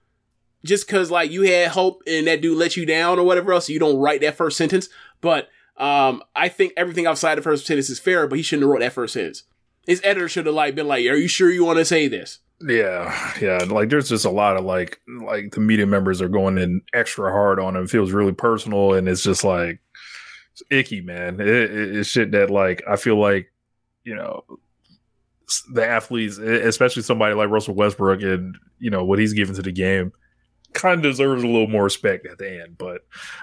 Just cause like you had hope and that dude let you down or whatever else, you don't write that first sentence. But um, I think everything outside the first sentence is fair, but he shouldn't have wrote that first sentence. His editor should have like been like, "Are you sure you want to say this?" yeah, yeah. Like, there's just a lot of like, like the media members are going in extra hard on him. It feels really personal, and it's just like it's icky, man. It, it, it's shit that like I feel like you know the athletes, especially somebody like Russell Westbrook, and you know what he's given to the game, kind of deserves a little more respect at the end. But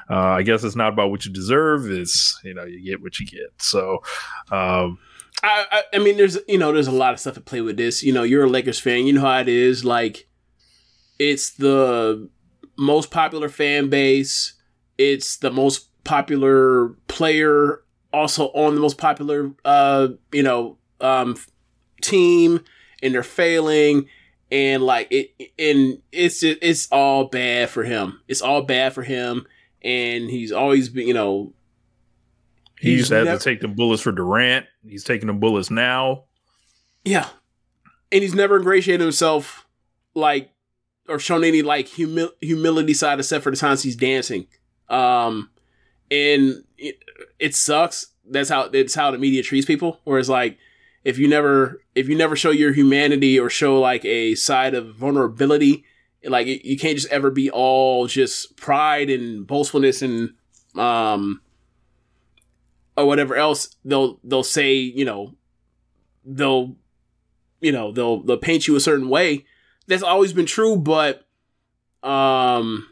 uh, I guess it's not about what you deserve; it's you know you get what you get. So. um I, I, I mean, there's you know, there's a lot of stuff to play with this. You know, you're a Lakers fan. You know how it is. Like, it's the most popular fan base. It's the most popular player, also on the most popular, uh, you know, um, team, and they're failing. And like it, and it's just, it's all bad for him. It's all bad for him, and he's always been, you know, He used to have never- to take them bullets for Durant. He's taking them bullets now. Yeah. And he's never ingratiated himself like or shown any like humi- humility side except for the times he's dancing. Um and it, it sucks. That's how it's how the media treats people. where it's like if you never if you never show your humanity or show like a side of vulnerability, like you can't just ever be all just pride and boastfulness and um or whatever else they'll they'll say you know they'll you know they'll they'll paint you a certain way. That's always been true but um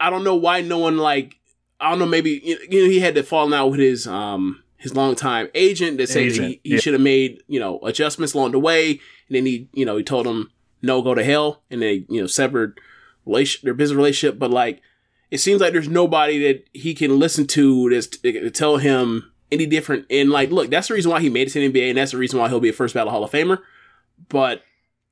i don't know why no one like i don't know maybe you know he had to fall out with his um his longtime agent that said Agent, he, he yeah. should have made you know adjustments along the way and then he you know he told him no go to hell and they you know severed relation their business relationship. But like it seems like there's nobody that he can listen to that's to tell him any different. And like, look, that's the reason why he made it to the NBA, and that's the reason why he'll be a first ballot Hall of Famer. But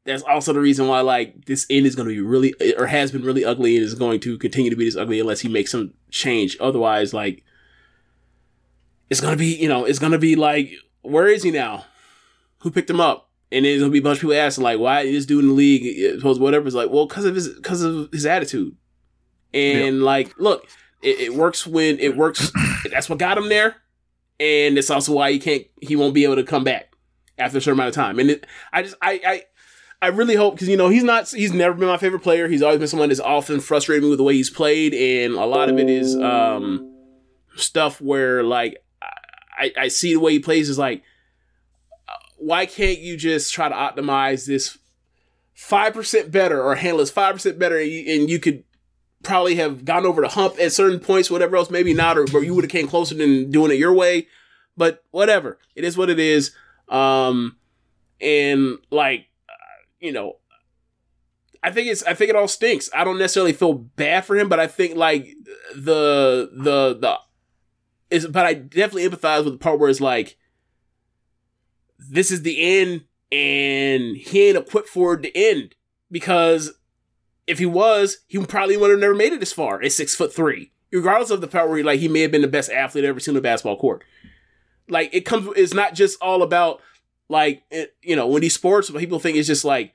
that's also the reason why like this end is going to be really or has been really ugly and is going to continue to be this ugly unless he makes some change. Otherwise, like it's gonna be you know it's gonna be like where is he now? Who picked him up? And then there's gonna be a bunch of people asking like why is this dude in the league? Suppose whatever. It's like well because of his because of his attitude. And yeah. like look, it, it works when it works. that's what got him there, and it's also why he can't he won't be able to come back after a certain amount of time. And it, I just I I I really hope because you know he's not he's never been my favorite player. He's always been someone that's often frustrated me with the way he's played, and a lot of it is um, stuff where like I, I see the way he plays is like why can't you just try to optimize this five percent better or handle this five percent better, and you, and you, could probably have gone over the hump at certain points, whatever else, maybe not, or, or you would have came closer than doing it your way. But whatever, it is what it is. Um, and like you know, I think it's I think it all stinks. I don't necessarily feel bad for him, but I think like the the the is but I definitely empathize with the part where it's like this is the end and he ain't equipped for the end because if he was, he probably would have never made it this far at six foot three. Regardless of the part where he, like he may have been the best athlete ever seen on a basketball court. Like it comes, it's not just all about like, it, you know, when these sports, people think it's just like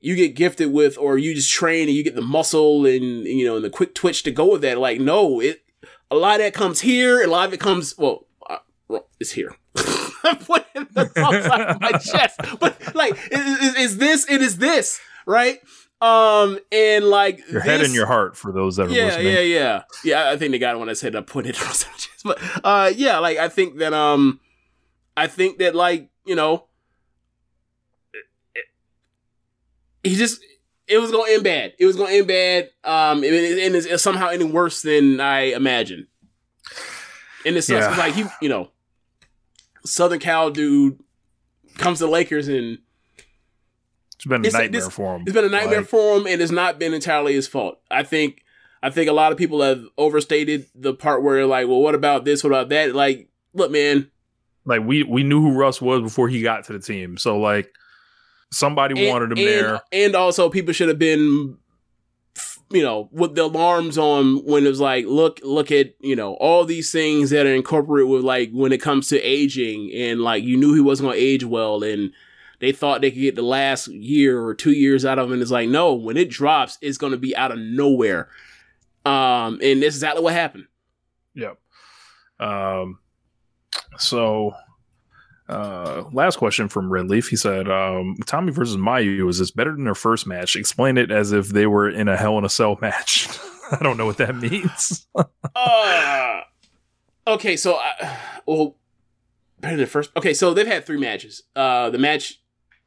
you get gifted with, or you just train and you get the muscle and, you know, and the quick twitch to go with that. Like, no, it, a lot of that comes here, a lot of it comes, well, uh, it's here. I'm putting the thumbs on my chest. But like, is, is this, it is this, right? Um, and like your this, head and your heart for those that are yeah, listening. Yeah, yeah, yeah. I think they got it when I said I put it on my chest. But uh, yeah, like I think that um, I think that like you know, he just it was gonna end bad. It was gonna end bad. Um, and, and it's, it's somehow ending worse than I imagined. And it sucks. Yeah. Like he, you know, Southern Cal dude comes to Lakers and it's been a it's, nightmare this, for him. It's been a nightmare like, for him, and it's not been entirely his fault. I think. I think a lot of people have overstated the part where like, well, what about this? What about that? Like, look, man, like we we knew who Russ was before he got to the team. So like somebody and, wanted him and, there. And also people should have been you know, with the alarms on when it was like, look, look at, you know, all these things that are incorporated with like when it comes to aging and like you knew he wasn't going to age well and they thought they could get the last year or two years out of him. And it's like, no, when it drops, it's going to be out of nowhere. Um, and this is exactly what happened. Yep. Um, so, uh, last question from Redleaf. He said, um, Tommy versus Mayu, is this better than their first match? Explain it as if they were in a Hell in a Cell match. I don't know what that means. uh, okay, so, uh, well, better than the first. Okay, so they've had three matches. Uh, the match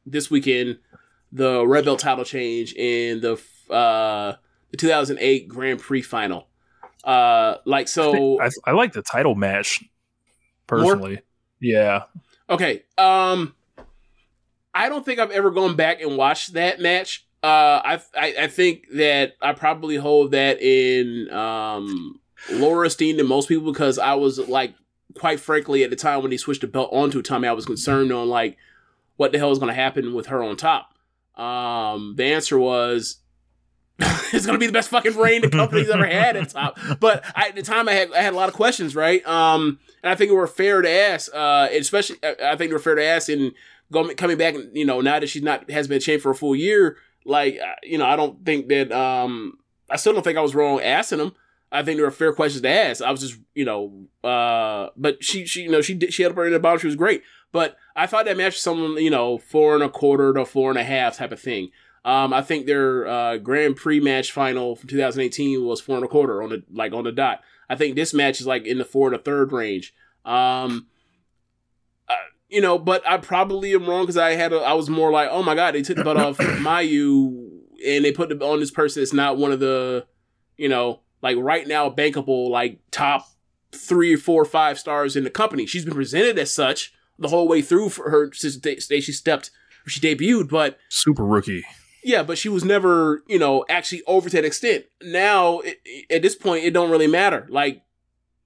this weekend, the Red Belt title change, and the uh, the 2008 Grand Prix final. Uh, like so, I, I like the title match personally. More? Yeah. Okay. Um, I don't think I've ever gone back and watched that match. Uh, I, I, I think that I probably hold that in um lower esteem than most people because I was like, quite frankly, at the time when he switched the belt onto Tommy, I was concerned on like what the hell is going to happen with her on top. Um, the answer was it's gonna be the best fucking reign the company's ever had at top. But I, at the time, I had I had a lot of questions, right? Um, and I think it were fair to ask, uh, especially I think they were fair to ask and going coming back, you know, now that she's not has been chained for a full year, like uh, you know, I don't think that um, I still don't think I was wrong asking them. I think there were fair questions to ask. I was just, you know, uh, but she, she, you know, she did, she had up her in the. She was great. But I thought that match was someone, you know, four and a quarter to four and a half type of thing. Um, I think their uh, Grand Prix match final from 2018 was four and a quarter on the like on the dot. I think this match is like in the four to third range. Um, uh, you know, but I probably am wrong because I had a, I was more like, oh my god, they took the butt off Mayu and they put it on this person that's not one of the, you know, like right now bankable like top three, four, five stars in the company. She's been presented as such the whole way through for her since the day she stepped, she debuted, but super rookie Yeah, but she was never, you know, actually over to that extent. Now, it, at this point, it don't really matter. Like,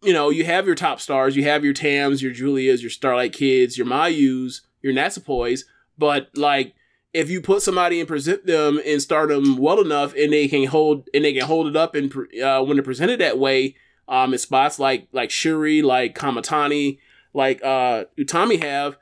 you know, you have your top stars, you have your Tams, your Giulias, your Starlight Kids, your Mayus, your Natsupois, but like, if you put somebody and present them and start them well enough, and they can hold and they can hold it up, and uh, when they're presented that way, um, in spots like like Shuri, like Kamitani, like uh Utami have,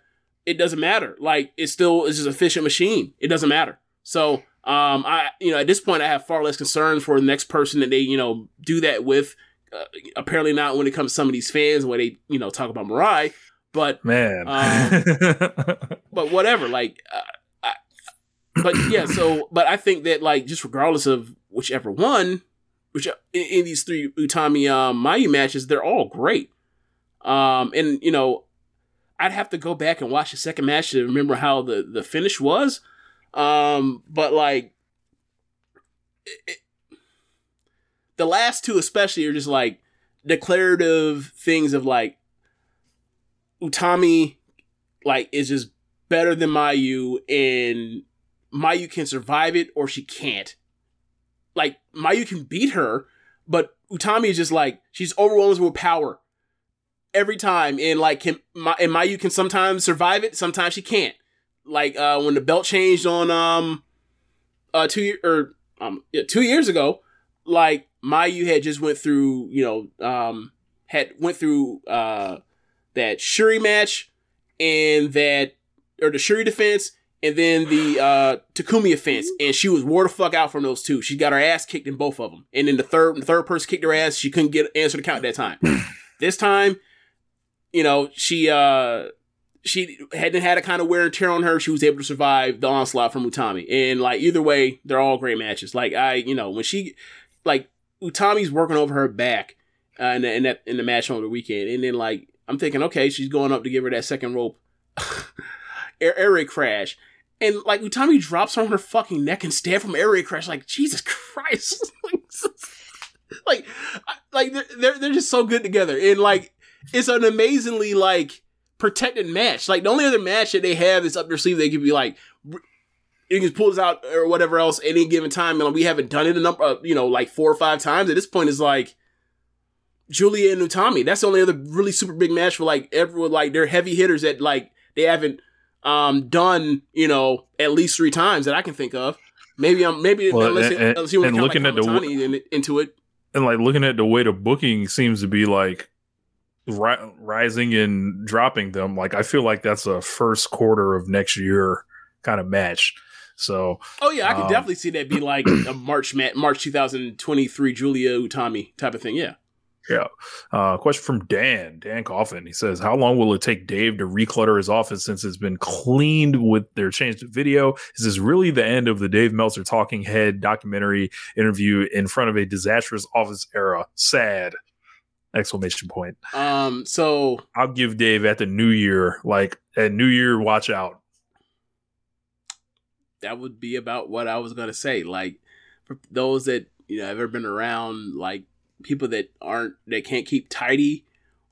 it doesn't matter. Like, it still is just efficient machine. It doesn't matter. So, um, I, you know, at this point, I have far less concerns for the next person that they, you know, do that with. Uh, apparently not when it comes to some of these fans where they, you know, talk about Mirai, but Man. um, but whatever. Like, uh, I, but yeah. So, but I think that like just regardless of whichever one, which in, in these three Utami um, Mayu matches, they're all great. Um, and you know, I'd have to go back and watch the second match to remember how the the finish was. Um, but like, it, the last two especially are just like declarative things of like Utami, like is just better than Mayu, and Mayu can survive it or she can't. Like Mayu can beat her, but Utami is just like she's overwhelmed with power every time, and like can and Mayu can sometimes survive it, sometimes she can't. Like uh when the belt changed on um uh two year or um yeah, two years ago, like Mayu had just went through you know um had went through uh that Shuri match and that or the Shuri defense and then the uh Takumi offense and she was wore the fuck out from those two. She got her ass kicked in both of them. And then the third the third person kicked her ass, she couldn't get answer the count that time. this time, you know, she uh she hadn't had a kind of wear and tear on her. She was able to survive the onslaught from Utami. And like either way, they're all great matches. Like I, you know, when she like Utami's working over her back uh, in, the, in that in the match on the weekend, and then like I'm thinking, okay, she's going up to give her that second rope air, raid crash, and like Utami drops her on her fucking neck and stab from air raid crash. Like Jesus Christ, like like they're they're just so good together, and like it's an amazingly like protected match. Like the only other match that they have that's up their sleeve, they could be like. You can pull this out or whatever else any given time, and we haven't done it a number, uh, you know, like four or five times. At this point, is like Giulia and Utami. That's the only other really super big match for like everyone. Like they're heavy hitters that like they haven't um done you know at least three times that I can think of. Maybe I'm maybe Well, unless, and- unless you want and to count looking like at the w- in, into it. and like looking at the way the booking seems to be like ri- rising and dropping them like i feel like that's a first quarter of next year kind of match. So Oh yeah, I could Um, definitely see that be like a March ma- March 2023 Giulia Utami type of thing. Yeah. yeah. Uh question from dan dan coffin. He says how long will it take dave to reclutter his office since it's been cleaned with their changed video? Is this really the end of the dave meltzer talking head documentary interview in front of a disastrous office era? Sad exclamation point Um. So I'll give Dave at the new year, like at new year, watch out. that would be about what I was gonna say. Like for those that you know have ever been around, like people that aren't that can't keep tidy,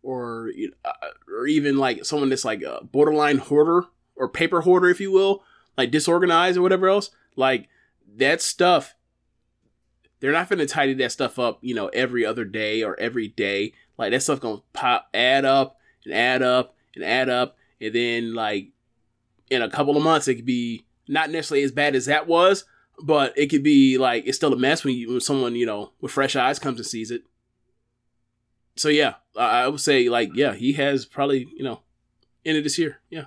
or you know, uh, or even like someone that's like a borderline hoarder or paper hoarder, if you will, like disorganized or whatever else. Like that stuff, they're not gonna tidy that stuff up, you know, every other day or every day. Like that stuff gonna pop, add up and add up and add up, and then like in a couple of months it could be not necessarily as bad as that was, but it could be like it's still a mess when you when someone you know with fresh eyes comes and sees it. So yeah, I I would say like yeah, he has probably you know ended this year. Yeah.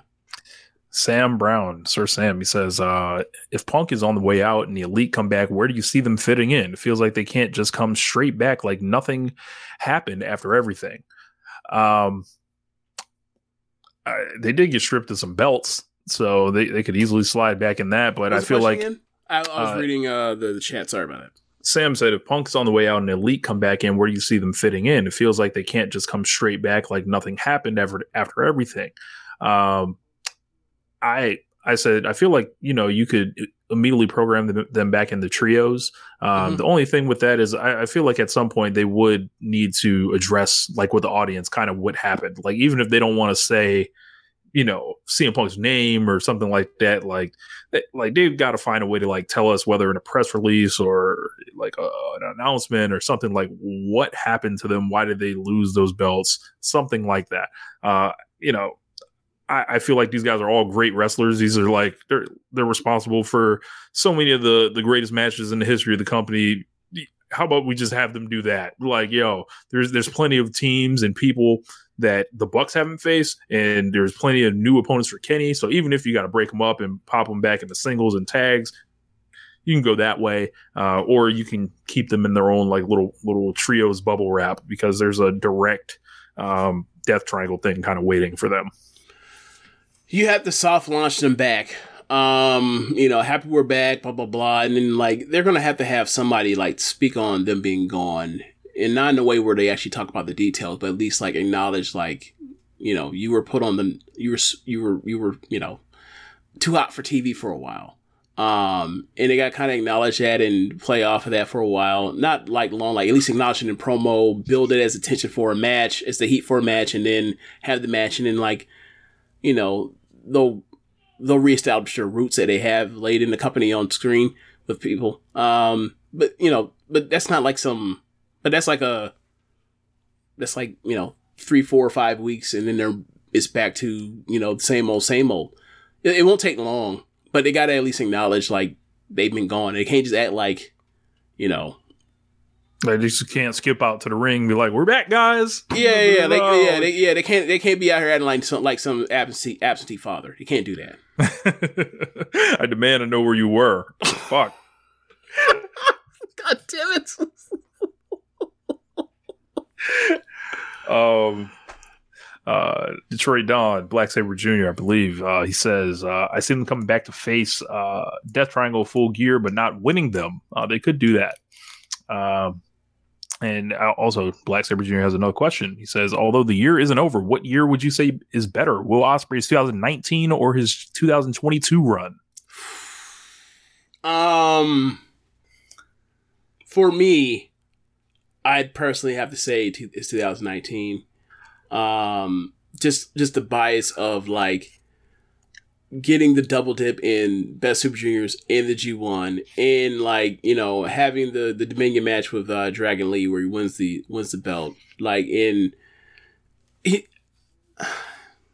Sam Brown, Sir Sam, he says, uh, if Punk is on the way out and the Elite come back, where do you see them fitting in? It feels like they can't just come straight back like nothing happened after everything. Um, I, they did get stripped of some belts, so they, they could easily slide back in that. But What's I feel like? I, I was uh, reading uh the, the chat. Sorry about that. Sam said if Punk's on the way out and Elite come back in, where do you see them fitting in? It feels like they can't just come straight back like nothing happened after after everything. Um, I I said I feel like you know you could immediately program them, them back in the trios. Um, Mhm. The only thing with that is I, I feel like at some point they would need to address like with the audience kind of what happened. Like even if they don't want to say, you know, CM Punk's name or something like that, like, they- like they've got to find a way to like tell us whether in a press release or like a, an announcement or something like what happened to them, why did they lose those belts, something like that. Uh, you know, I, I feel like these guys are all great wrestlers. These are like they're they're responsible for so many of the the greatest matches in the history of the company. How about we just have them do that? Like, yo, there's there's plenty of teams and people that the Bucks haven't faced, and there's plenty of new opponents for Kenny. So even if you got to break them up and pop them back into singles and tags, you can go that way, uh, or you can keep them in their own like little little trios bubble wrap because there's a direct um, death triangle thing kind of waiting for them. You have to soft launch them back. Um, you know, happy we're back, blah blah blah, and then like they're gonna have to have somebody like speak on them being gone, and not in a way where they actually talk about the details, but at least like acknowledge like, you know, you were put on the, you were you were you were you know, too hot for TV for a while. Um, and they got kind of acknowledge that and play off of that for a while. Not like long, like at least acknowledge it in promo, build it as attention for a match, as the heat for a match, and then have the match, and then like, you know, they'll they'll reestablish their roots that they have laid in the company on screen with people. Um, but you know, but that's not like some, but that's like a, that's like you know three, four, or five weeks, and then they're it's back to you know the same old, same old. It, it won't take long, but they got to at least acknowledge like they've been gone. They can't just act like, you know, They just can't skip out to the ring and be like, "We're back, guys." yeah, yeah, they, yeah, they, yeah. They can't, they can't be out here acting like some like some absentee absentee father. They can't do that. I demand to know where you were. Fuck. God damn it! um, uh, Detroit Don, Black Saber Jr., I believe. Uh, he says, uh, I see them coming back to face uh, Death Triangle full gear, but not winning them. Uh, they could do that. Um, and uh, also, Black Saber Jr. has another question. He says, although the year isn't over, what year would you say is better? Will Ospreay's 2019 or his 2022 run? Um, for me, I'd personally have to say it's 2019. Um, just just the bias of like getting the double dip in Best Super Juniors in the G1 and like you know having the the Dominion match with uh, Dragon Lee where he wins the wins the belt like in. He,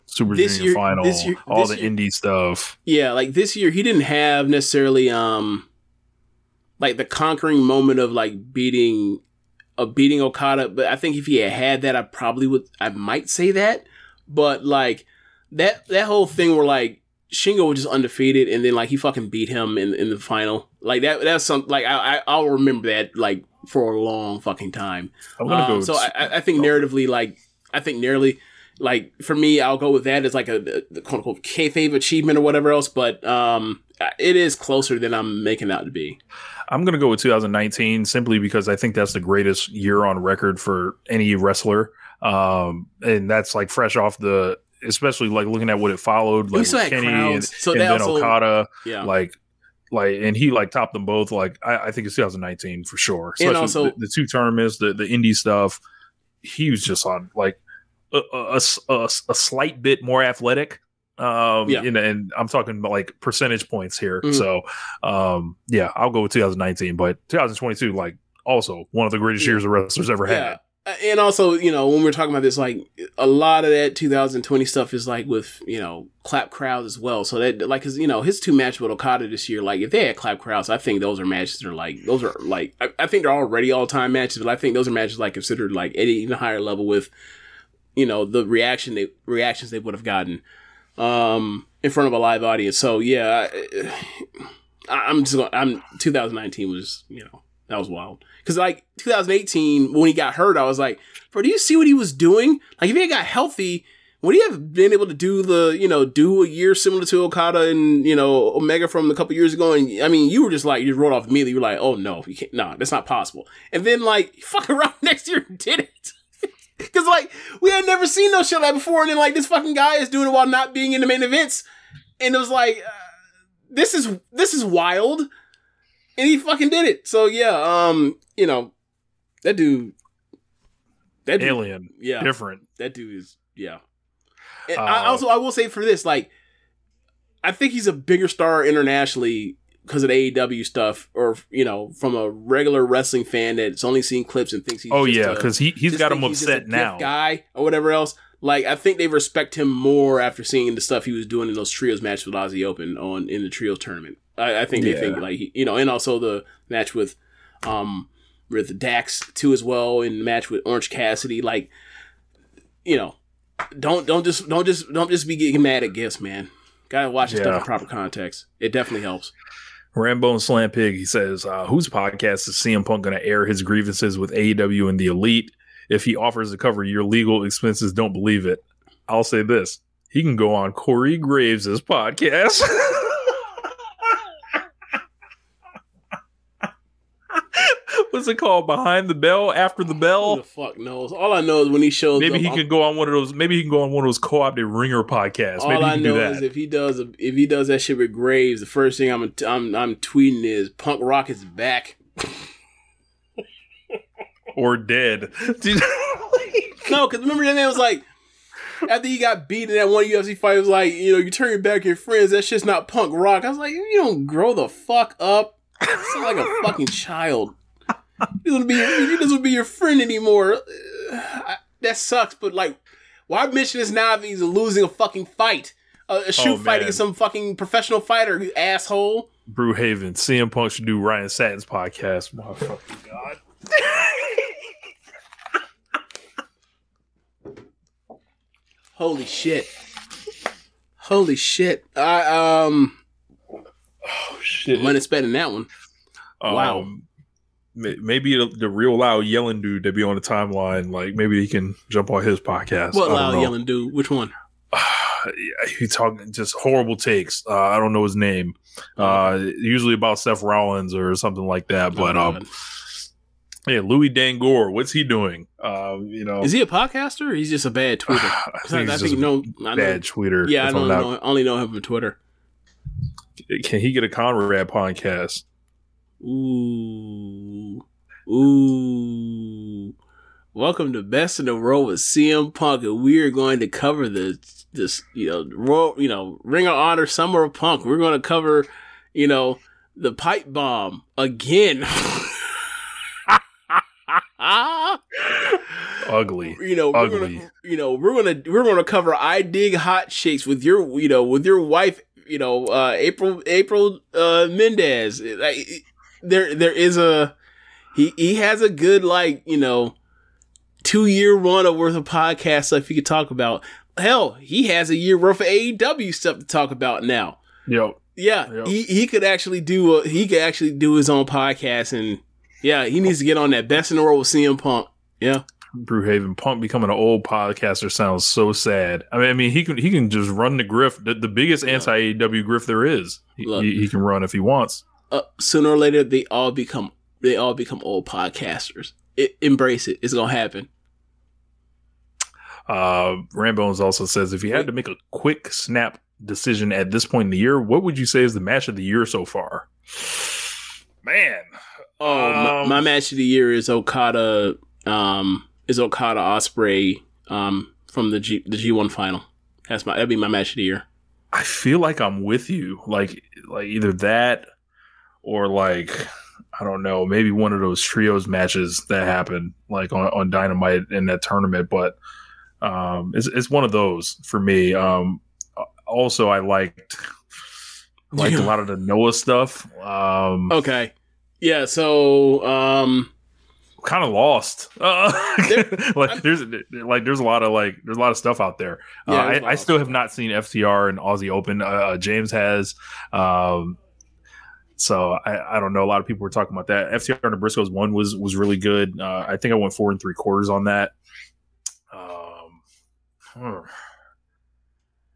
Super This Junior year- final, this year- all this the year- indie stuff. Yeah, like this year he didn't have necessarily um like the conquering moment of like beating of beating Okada, but I think if he had had that I probably would I might say that. But like that that whole thing where like Shingo was just undefeated and then like he fucking beat him in in the final. Like that that's some like I, I I'll remember that like for a long fucking time. I'm gonna Um, go. so I, I- think narratively, like I think narratively, like for me, I'll go with that as like a, a quote unquote kayfabe achievement or whatever else. But um, it is closer than I'm making out to be. I'm going to go with 2019 simply because I think that's the greatest year on record for any wrestler. Um, and that's like fresh off the, especially like looking at what it followed, like had Kenny and, so and then also- Okada, Yeah, like, like, and he like topped them both. Like, I, I think it's 2019 for sure. And also- the, the two tournaments, the the indie stuff. He was just on like a, a, a, a slight bit more athletic. Um, Yeah. and, and I'm talking about like percentage points here. Mhm. So, um, yeah, I'll go with 2019, but 2022, like also one of the greatest years a wrestler's ever had. yeah. Uh, And also, you know, when we're talking about this, like a lot of that 2020 stuff is like with you know clap crowds as well. So that like, cause you know his two matches with Okada this year, like if they had clap crowds, I think those are matches that are like those are like I, I think they're already all time matches, but I think those are matches like considered like at an even higher level with you know the reaction they reactions they would have gotten um in front of a live audience. So yeah, I, I'm just going. I'm 2019 was you know that was wild because like 2018 when he got hurt, I was like, bro, do you see what he was doing? Like if he got healthy. Would he have been able to do the, you know, do a year similar to Okada and, you know, Omega from a couple years ago? And I mean, you were just like, you rolled off immediately. You were like, oh no, you can't, nah, that's not possible. And then like, fuck around next year and did it. Cause like, we had never seen no shit like before. And then like, this fucking guy is doing it while not being in the main events. And it was like, uh, this is, this is wild. And he fucking did it. So yeah, um, you know, that dude, that dude, Alien, yeah, different. that dude is, yeah. And I, also, I will say for this, like, I think he's a bigger star internationally because of the AEW stuff, or you know, from a regular wrestling fan that's only seen clips and thinks he's Oh just yeah, because he he's got him he's just a upset now. guy or whatever else. Like I think they respect him more after seeing the stuff he was doing in those trios matches with Aussie Open on in the trios tournament. I, I think they think like you know, and also the match with um with Dax too as well, and the match with Orange Cassidy. Like you know, don't don't just don't just don't just be getting mad at gifts, man. Gotta watch the stuff in proper context. It definitely helps. Rambo and Slam Pig, he says, uh, whose podcast is CM Punk going to air his grievances with AEW and the Elite? If he offers to cover your legal expenses, don't believe it. I'll say this. He can go on Corey Graves' podcast. What's it called? Behind the bell, after the Who bell? the fuck knows? All I know is when he shows Maybe up, he I'm- could go on one of those. Maybe he can go on one of those co-opted ringer podcasts. All Maybe he I can know do is that. if he does if he does that shit with Graves, the first thing I'm I'm I'm tweeting is Punk Rock is back. or dead. No, because remember that man was like after he got beat in that one UFC fight, it was like you know you turn your back on your friends. That shit's not Punk Rock. I was like, you don't grow the fuck up. You sound like a fucking child. He doesn't be your, he doesn't be your friend anymore. Uh, I- that sucks. But like, why mention this now if he's losing a fucking fight? A, a shoot Oh, fight against some fucking professional fighter, you asshole. Brewhaven, CM Punk should do Ryan Satin's podcast. My fucking god. Holy shit. Holy shit. I um Oh shit. wasn't expecting that one. Wow. Um, may- maybe the, real loud yelling dude that be on the timeline, like maybe he can jump on his podcast. What loud know. yelling dude? Which one? he talking just horrible takes. Uh, I don't know his name. Uh, usually about Seth Rollins or something like that. But Oh, um, yeah, Louis Dangoor, what's he doing? Um, you know, Is he a podcaster or he's just a bad tweeter? I think I, think no I know, bad tweeter. Yeah, I don't know. I only know him from Twitter. Can he get a Conrad podcast? Ooh. Ooh. Welcome to Best in the World with CM Punk, and we are going to cover the this you know Royal, you know Ring of Honor Summer of Punk. We're going to cover you know the pipe bomb again. Ugly. you know, we're Ugly. gonna, you know, we're gonna we're gonna cover I dig hot shakes with your, you know, with your wife, you know, uh, April April uh, Mendez. Like, there there is a he he has a good like you know two year run of worth of podcast stuff he could talk about. Hell, he has a year worth of AEW stuff to talk about now. Yo, Yeah, Yep. he he could actually do a, he could actually do his own podcast and yeah, he needs to get on that best in the world with CM Punk. Yeah. Brewhaven Punk becoming an old podcaster sounds so sad. I mean, I mean, he can he can just run the grift, the, the biggest anti AEW grift there is. He, he, he can run if he wants. Uh, sooner or later they all become they all become old podcasters. It, embrace it. It's gonna happen. Uh, Rambones also says if you had to make a quick snap decision at this point in the year, what would you say is the match of the year so far? Man, Oh, my, Um, my match of the year is Okada. Um, is Okada Ospreay. Um, from the G the G one final. That's my that'd be my match of the year. I feel like I'm with you. Like like either that or like I don't know, maybe one of those trios matches that happened like on, on Dynamite in that tournament. But um, it's it's one of those for me. Um, also, I liked liked a lot of the Noah stuff. Um, Okay. Yeah. So um, kind of lost. Uh, like there's like there's a lot of like there's a lot of stuff out there. Yeah, uh, I, I still have not seen FTR and Aussie Open. Uh, uh, James has. Um, so I, I don't know. A lot of people were talking about that. FTR and Briscoes one was was really good. Uh, I think I went four and three quarters on that. Um, hmm.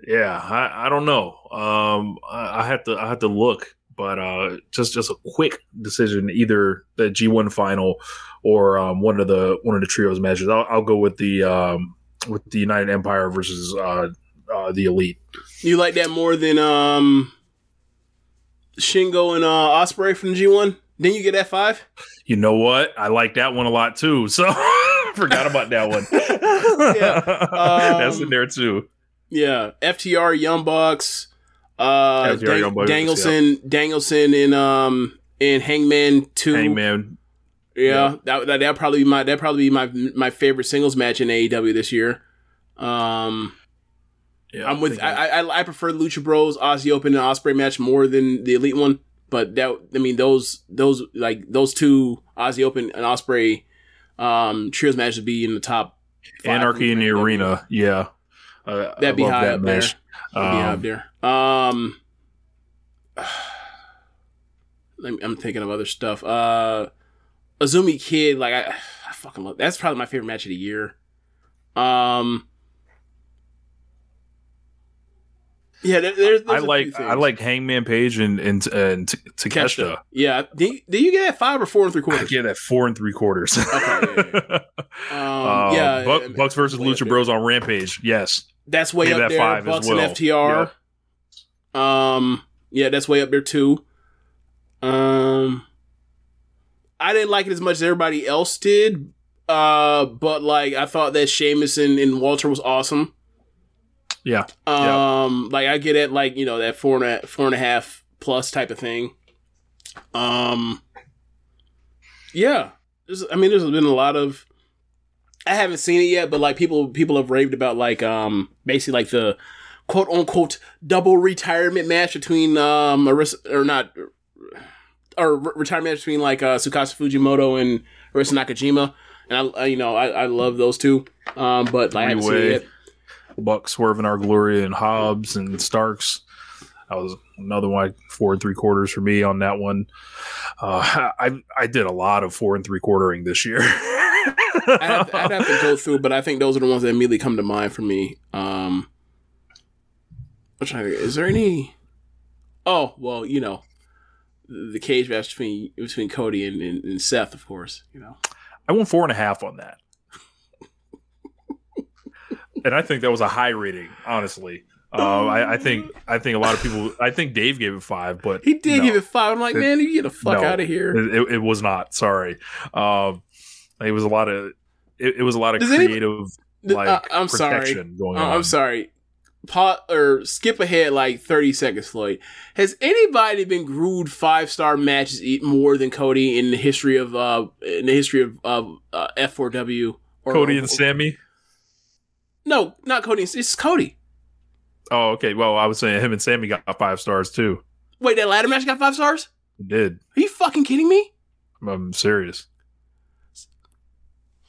yeah, I, I don't know. Um, I, I have to I have to look, but uh, just just a quick decision, either the G one final or um, one of the one of the trios matches. I'll, I'll go with the um, with the United Empire versus uh, uh, the Elite. you like that more than um, Shingo and uh Ospreay from G one? Then you get F five. You know what? I like that one a lot too. So forgot about that one. Yeah, um, That's in there too. Yeah, FTR, Young Bucks, uh, FTR, Dang- Young Bucks, Danielson, Danielson, and um, and Hangman two. Hangman. Yeah, that that that probably be my that probably be my my favorite singles match in AEW this year. Um, Yeah, I'm with I, I I prefer Lucha Bros, Aussie Open, and Ospreay match more than the Elite one. But that I mean those those like those two Aussie Open and Ospreay um trios match would be in the top. Anarchy in the arena. Yeah, uh, That'd be high that up there. match. That'd be high Um, up there. Um, I'm thinking of other stuff. Uh, Azumi Kid, like I, I fucking love. That's probably my favorite match of the year. Um. Yeah, there, there's, there's I like. I like Hangman Page and and and T- Takeshita. Yeah, did, did you get that five or four and three I quarters? get that four and three quarters. Okay, yeah, Um, Uh, yeah, Buck, I mean, Bucks versus Lucha. Bros on Rampage. Yes, That's way Gave up that there. five Bucks well. and FTR. Um, yeah, that's way up there too. Um, I didn't like it as much as everybody else did. Uh, but like I thought that Sheamus and, and Walter was awesome. Yeah, Yeah. Um, like I get it, like you know that four and a four and a half plus type of thing. Um, yeah, there's, I mean, there's been a lot of. I haven't seen it yet, but like people people have raved about like um basically like the quote unquote double retirement match between um Arisa or not or re- retirement match between like uh Tsukasa Fujimoto and Arisa Nakajima, and I, I you know I, I love those two, um but like, I haven't seen it yet. Buck Swerve in Our Glory and Hobbs and Starks. That was another one four and three quarters for me on that one. Uh, I I did a lot of four and three quartering this year. I'd have, I'd have to go through, but I think those are the ones that immediately come to mind for me. Um, I'm trying to is there any? Oh well, you know, the the cage match between between Cody and, and, and Seth, of course. You know, I won four and a half on that. And I think that was a high rating, honestly. Um, I, I think I think a lot of people. I think Dave gave it five, but he did no, give it five. I'm like, It- man, you get the fuck no. out of here. It, it, was not. Sorry. Um, it was a lot of. It, it was a lot of Does creative Th- like uh, I'm sorry. going Uh, on. I'm sorry. Pot or skip ahead like 30 seconds, Floyd. Has anybody been grued five star matches more than Cody in the history of uh in the history of of uh, F4W? Or, Cody and Sammy. No, not Cody. It's, Cody. Oh, okay. Well, I was saying him and Sammy got five stars too. Wait, that ladder match got five stars? It did. Are you fucking kidding me? I'm serious.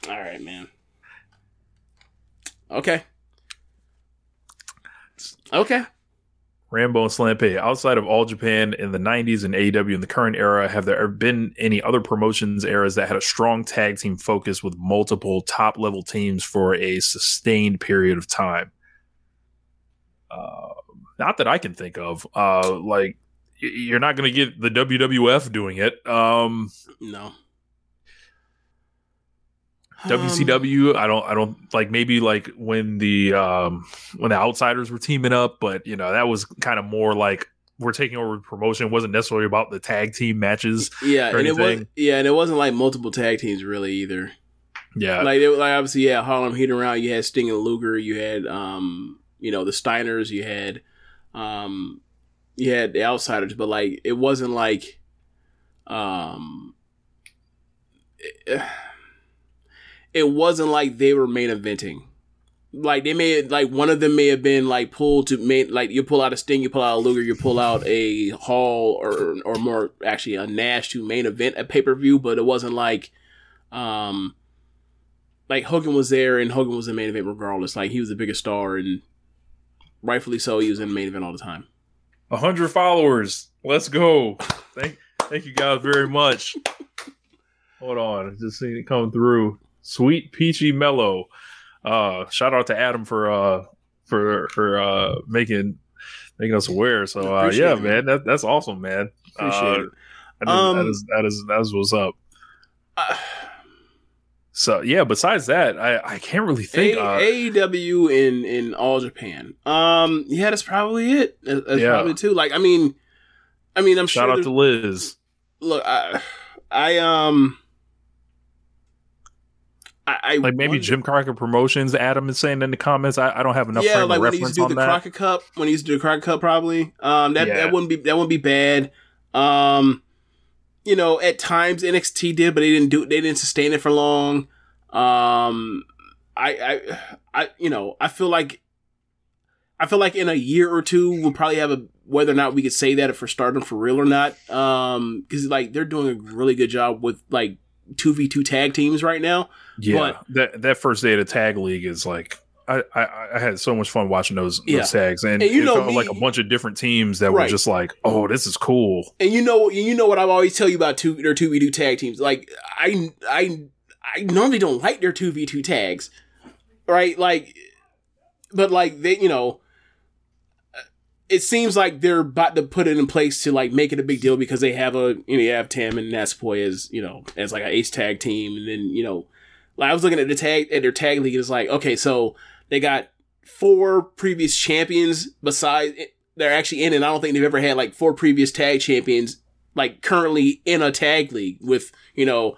All right, man. Okay. Okay. Rambo and Slampe. Outside of All Japan in the 90s and AEW in the current era, have there ever been any other promotions eras that had a strong tag team focus with multiple top level teams for a sustained period of time? Uh, not that I can think of. Uh, like you're not going to get the WWF doing it. Um, No. WCW, I don't, I don't like maybe like when the um when the outsiders were teaming up, but you know that was kind of more like we're taking over the promotion. It wasn't necessarily about the tag team matches. Yeah, and it was yeah, and it wasn't like multiple tag teams really either. Yeah, like it, like obviously yeah, Harlem Heat around. You had Sting and Luger. You had um you know the Steiners. You had um you had the Outsiders, but like it wasn't like um it, it wasn't like they were main eventing. Like they may like one of them may have been like pulled to main like you pull out a Sting, you pull out a Luger, you pull out a Hall or or more actually a Nash to main event a pay per view, but it wasn't like um like Hogan was there and Hogan was the main event regardless. Like he was the biggest star and rightfully so, he was in the main event all the time. a hundred followers. Let's go. Thank, thank you guys very much. Hold on, just seen it come through. Sweet peachy mellow. Uh, shout out to Adam for uh for for uh making making us aware. So uh, yeah, it, man. that that's awesome, man. Appreciate Uh, it. That is, Um, that is that is that is what's up. Uh, So yeah, besides that, I I can't really think. A- uh, AEW in in all Japan. Um, yeah, that's probably it. That's Yeah. probably too. Like, I mean, I mean, I'm shout sure. out to Liz. look, I, I um, I, I like maybe wonder- Jim Crockett Promotions. Adam is saying in the comments. I, I don't have enough yeah, frame like of when he used to do the that. Crockett Cup, when he used to do the Crockett Cup, probably. Um, that Yeah. that wouldn't be that wouldn't be bad. Um, you know, at times NXT did, but they didn't do they didn't sustain it for long. Um, I I I you know I feel like I feel like in a year or two we'll probably have a whether or not we could say that for Stardom for real or not. Um, because like they're doing a really good job with like two v two tag teams right now. Yeah, But- that that first day of the tag league is like I, I, I had so much fun watching those, Yeah. those tags, and, And you know me- like a bunch of different teams that were just like, oh, this is cool. And you know, you know what I always tell you about two their two v two tag teams. Like I, I, I normally don't like their two v two tags, right? Like, but like they, you know, it seems like they're about to put it in place to like make it a big deal because they have a you know you have Tam and Natsupoi as you know as like an ace tag team, and then you know, like I was looking at the tag at their tag league, and it's like okay, so they got four previous champions besides they're actually in, and I don't think they've ever had like four previous tag champions like currently in a tag league with you know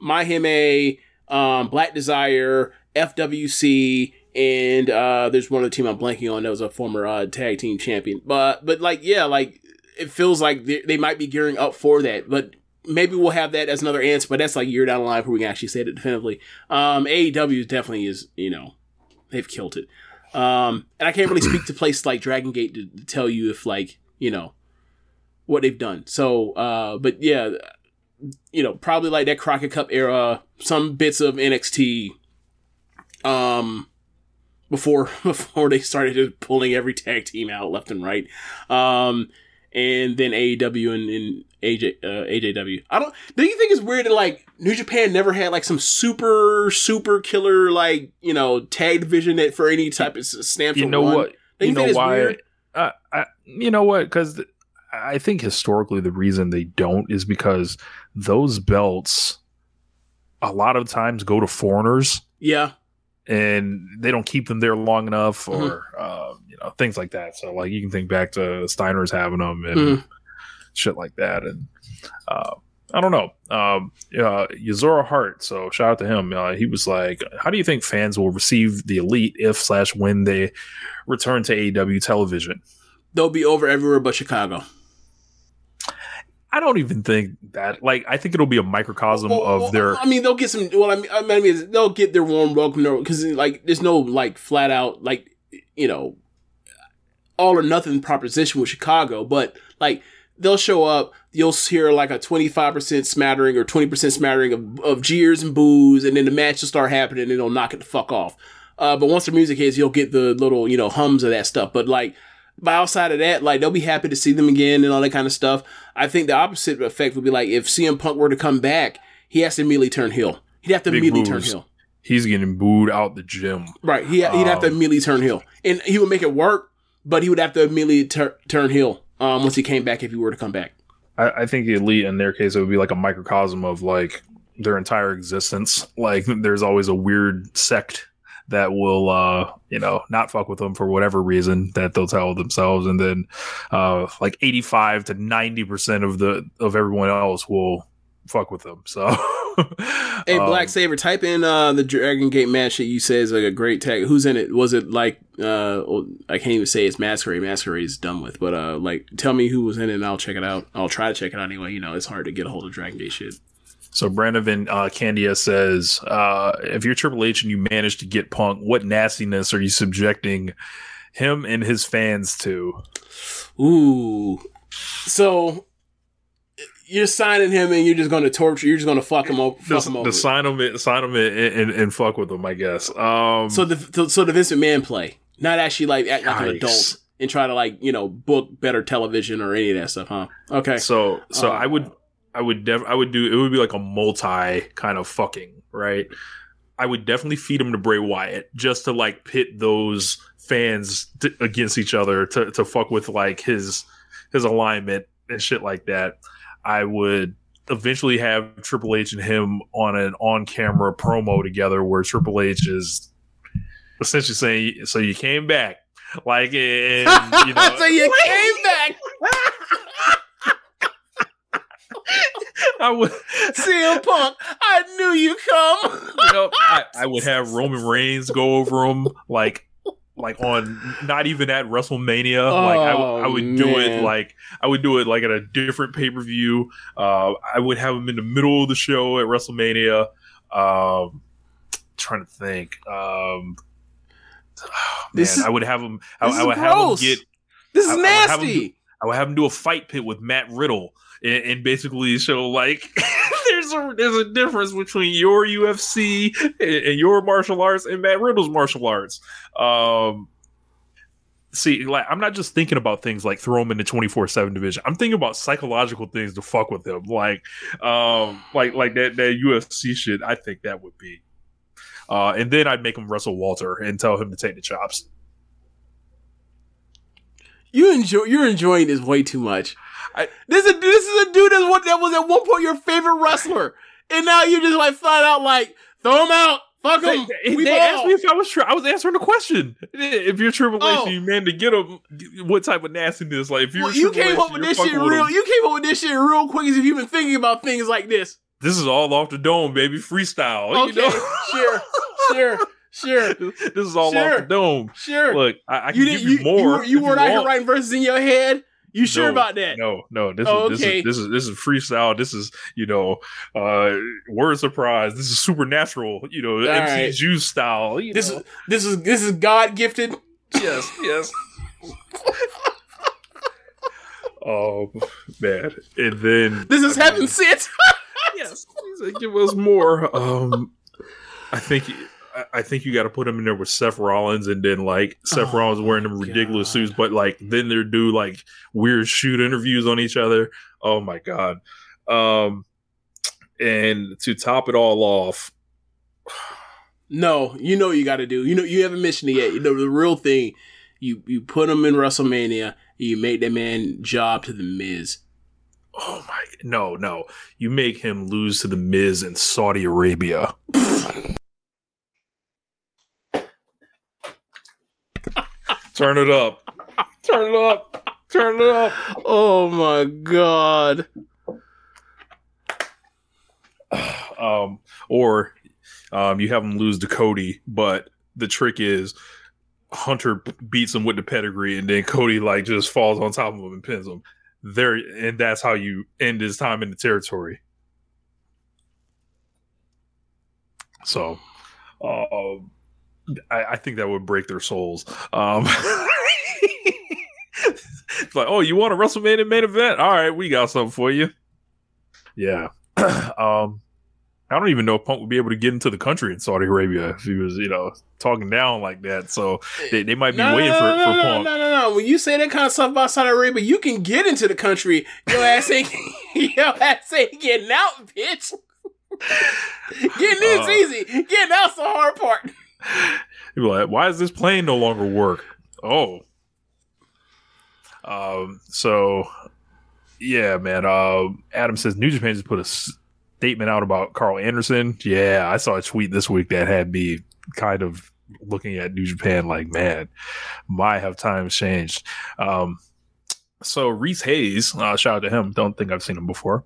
MaiHime, um, Black Desire, FWC, and uh, there's one other team I'm blanking on that was a former uh, tag team champion. But but like yeah, like it feels like they might be gearing up for that, but. Maybe we'll have that as another answer, but that's like year down the line where we can actually say it definitively. Um, AEW definitely is, you know, they've killed it. Um, and I can't really speak to places like Dragon Gate to, to tell you if like, you know, what they've done. So, uh, but yeah, you know, probably like that Crockett Cup era, some bits of NXT, um, before, before they started just pulling every tag team out left and right. Um, and then AEW and, and AJ, uh, AJW. I don't, do you think it's weird that like New Japan never had like some super, super killer, like, you know, tag division that for any type of stamp You know one? what? You think know why? weird? Uh, I, you know what? Because I think historically the reason they don't is because those belts a lot of times go to foreigners Yeah. and they don't keep them there long enough Mm-hmm. or uh, you know things like that so like you can think back to steiner's having them and Mhm. Shit like that and uh, i don't know um, uh, Yuzuru hart so shout out to him uh, he was like how do you think fans will receive the elite if slash when they return to aew television They'll be over everywhere but Chicago. i don't even think that like i think it'll be a microcosm Well, of well, their I mean, they'll get some. Well, I mean, I mean, they'll get their warm welcome because, like, there's no like flat out like you know all or nothing proposition with Chicago, but like they'll show up. You'll hear like a 25% smattering or 20% smattering of, of jeers and boos, and then the match will start happening and they'll knock it the fuck off. Uh, but once the music hits, you'll get the little, you know, hums of that stuff. But like, but outside of that, like they'll be happy to see them again and all that kind of stuff. I think the opposite effect would be like if CM Punk were to come back, he has to immediately turn heel. He'd have to Big immediately turn heel. he's getting booed out the gym Right. He, he'd have to Um, immediately turn heel. And he would make it work, but he would have to immediately tur- turn heel um, once he came back if he were to come back. I, I think the elite in their case it would be like a microcosm of like their entire existence. Like there's always a weird sect that will uh you know not fuck with them for whatever reason that they'll tell themselves and then uh like 85 to 90 percent of the of everyone else will fuck with them so Hey, um, Black Saber, type in uh, the Dragon Gate match that you say is like a great tag. Who's in it? Was it like uh, I can't even say it's Masquerade. Masquerade is done with, but uh, like tell me who was in it, and I'll check it out. I'll try to check it out anyway. You know, it's hard to get a hold of Dragon Gate shit. So Brandon uh, Candia says, uh, if you're Triple H and you manage to get Punk, what nastiness are you subjecting him and his fans to? Ooh, so you're signing him, and you're just going to torture. You're just going to fuck him up. Fuck The, him sign him, sign him, and, and, and fuck with him. I guess. Um, So the so the Vince McMahon play, not actually like act like an adult and try to like you know book better television or any of that stuff, huh? Okay. so so Uh, I would I would def- I would do it would be like a multi kind of fucking right. I would definitely feed him to Bray Wyatt just to like pit those fans t- against each other to to fuck with like his his alignment and shit like that. I would eventually have Triple H and him on an on camera promo together where Triple H is essentially saying, "So you came back." Like, and, you know, so you came back. I would, CM Punk, I knew you come. Yep. I, I would have Roman Reigns go over him like like on not even at WrestleMania. like I, w- I Oh, would do it like I would do it like at a different pay per view. Uh, I would have him in the middle of the show at WrestleMania. Um, trying to think. Um, This man, is- I would have him. I, I would have him get. This is I- I would nasty. I would have him do a fight pit with Matt Riddle and, and basically show like there's a there's a difference between your UFC and, and your martial arts and Matt Riddle's martial arts. Um, see, like I'm not just thinking about things like throw him in the 24 seven division. I'm thinking about psychological things to fuck with him, like um, like like that that UFC shit. I think that would be. Uh, and then I'd make him wrestle Walter and tell him to take the chops. You enjoy. You're enjoying this way too much. I- this is this is a dude that's what that was at one point your favorite wrestler, and now you just like flat out like throw him out, fuck him. they- they asked me if I was tri- I was answering the question. If you're Triple H, Oh. you man to get him. What type of nastiness? Like if you're Well, you came H, up with this shit with real. him. You came up with this shit real quick as if you've been thinking about things like this. This is all off the dome, baby. Freestyle. Okay, You know? sure, sure, sure, this is all Sure. off the dome. sure. Look, I, I can you give didn't. you, You, more. you, were, you weren't out here writing verses in your head. You sure No, about that? No, no. This Oh, is okay. this is this is this is freestyle. This is you know, uh, word surprise. This is supernatural. You know, MC right. Juice style. You This know. is this is this is God gifted. yes, yes. oh man, and then This is I mean, heaven sent. yes, please uh, give us more. Um, I think I- I think you got to put him in there with Seth Rollins, and then like Seth Oh, Rollins wearing them ridiculous God. suits, but like then they do like weird shoot interviews on each other. Oh my god! Um, and to top it all off, No, you know what you got to do. You know you haven't mentioned it yet. You know the real thing. You you put him in WrestleMania. And you make that man job to the Miz. oh my no no, you make him lose to the Miz in Saudi Arabia. Turn it up. Turn it up. Turn it up. Oh my god. um, or um, you have him lose to Cody, but the trick is Hunter beats him with the pedigree, and then Cody like just falls on top of him and pins him. There, and that's how you end his time in the territory. So, uh, I, I think that would break their souls. Um, it's like, oh, you want a WrestleMania main event? All right, we got something for you. Yeah. um, I don't even know if Punk would be able to get into the country in Saudi Arabia if he was, you know, talking down like that. So they, they might be No, waiting no, for, no, for no, Punk. No, no, no. When you say that kind of stuff about Saudi Arabia, you can get into the country. Your ass ain't. your ass ain't getting out, bitch. getting in's Uh. easy. Getting out's the hard part. You'd be like, why does this plane no longer work? Oh. Um, so yeah, man. Uh, Adam says New Japan just put a statement out about Carl Anderson. Yeah, I saw a tweet this week that had me kind of looking at New Japan like, man, my have times changed. Um, so Reese Hayes, uh, shout out to him. Don't think I've seen him before.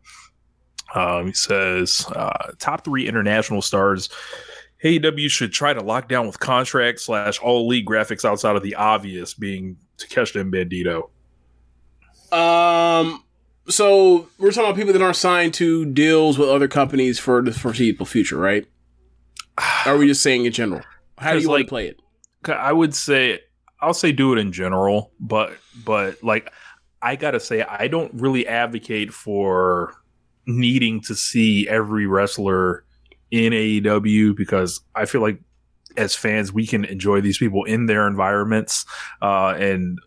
Um, he says uh, top three international stars AEW should try to lock down with contract slash all league graphics outside of the obvious being Takeshita and Bandito. Um. So we're talking about people that aren't signed to deals with other companies for the foreseeable future, right? Are we just saying in general? How do you want like, to play it? I would say I'll say do it in general, but but like I gotta say I don't really advocate for needing to see every wrestler in AEW because I feel like as fans we can enjoy these people in their environments uh, and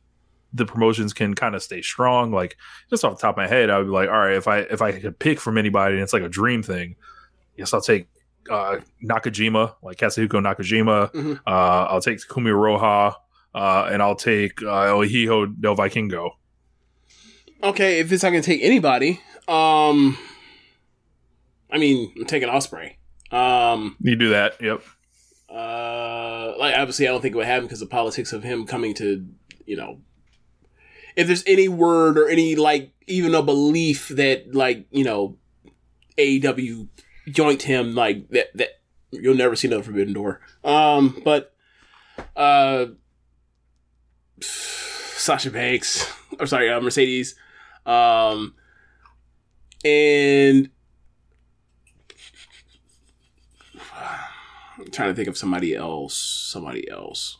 the promotions can kind of stay strong. Like just off the top of my head, I would be like, all right, if I if I could pick from anybody and it's like a dream thing, yes, I'll take uh, Nakajima, like Katsuhiko Nakajima. Mhm. Uh, I'll take Kumi Roha, uh, and I'll take uh, El Hijo del Vikingo. Okay, if it's not gonna take anybody, um, I mean, I'm taking Ospreay. Um, You do that, yep. uh, like obviously, I don't think it would happen because the politics of him coming to, you know, if there's any word or any like even a belief that like you know, AEW yoinked him like that. That you'll never see another Forbidden Door. Um, but uh, Sasha Banks, I'm sorry, uh, Mercedes, um, and I'm trying to think of somebody else. Somebody else.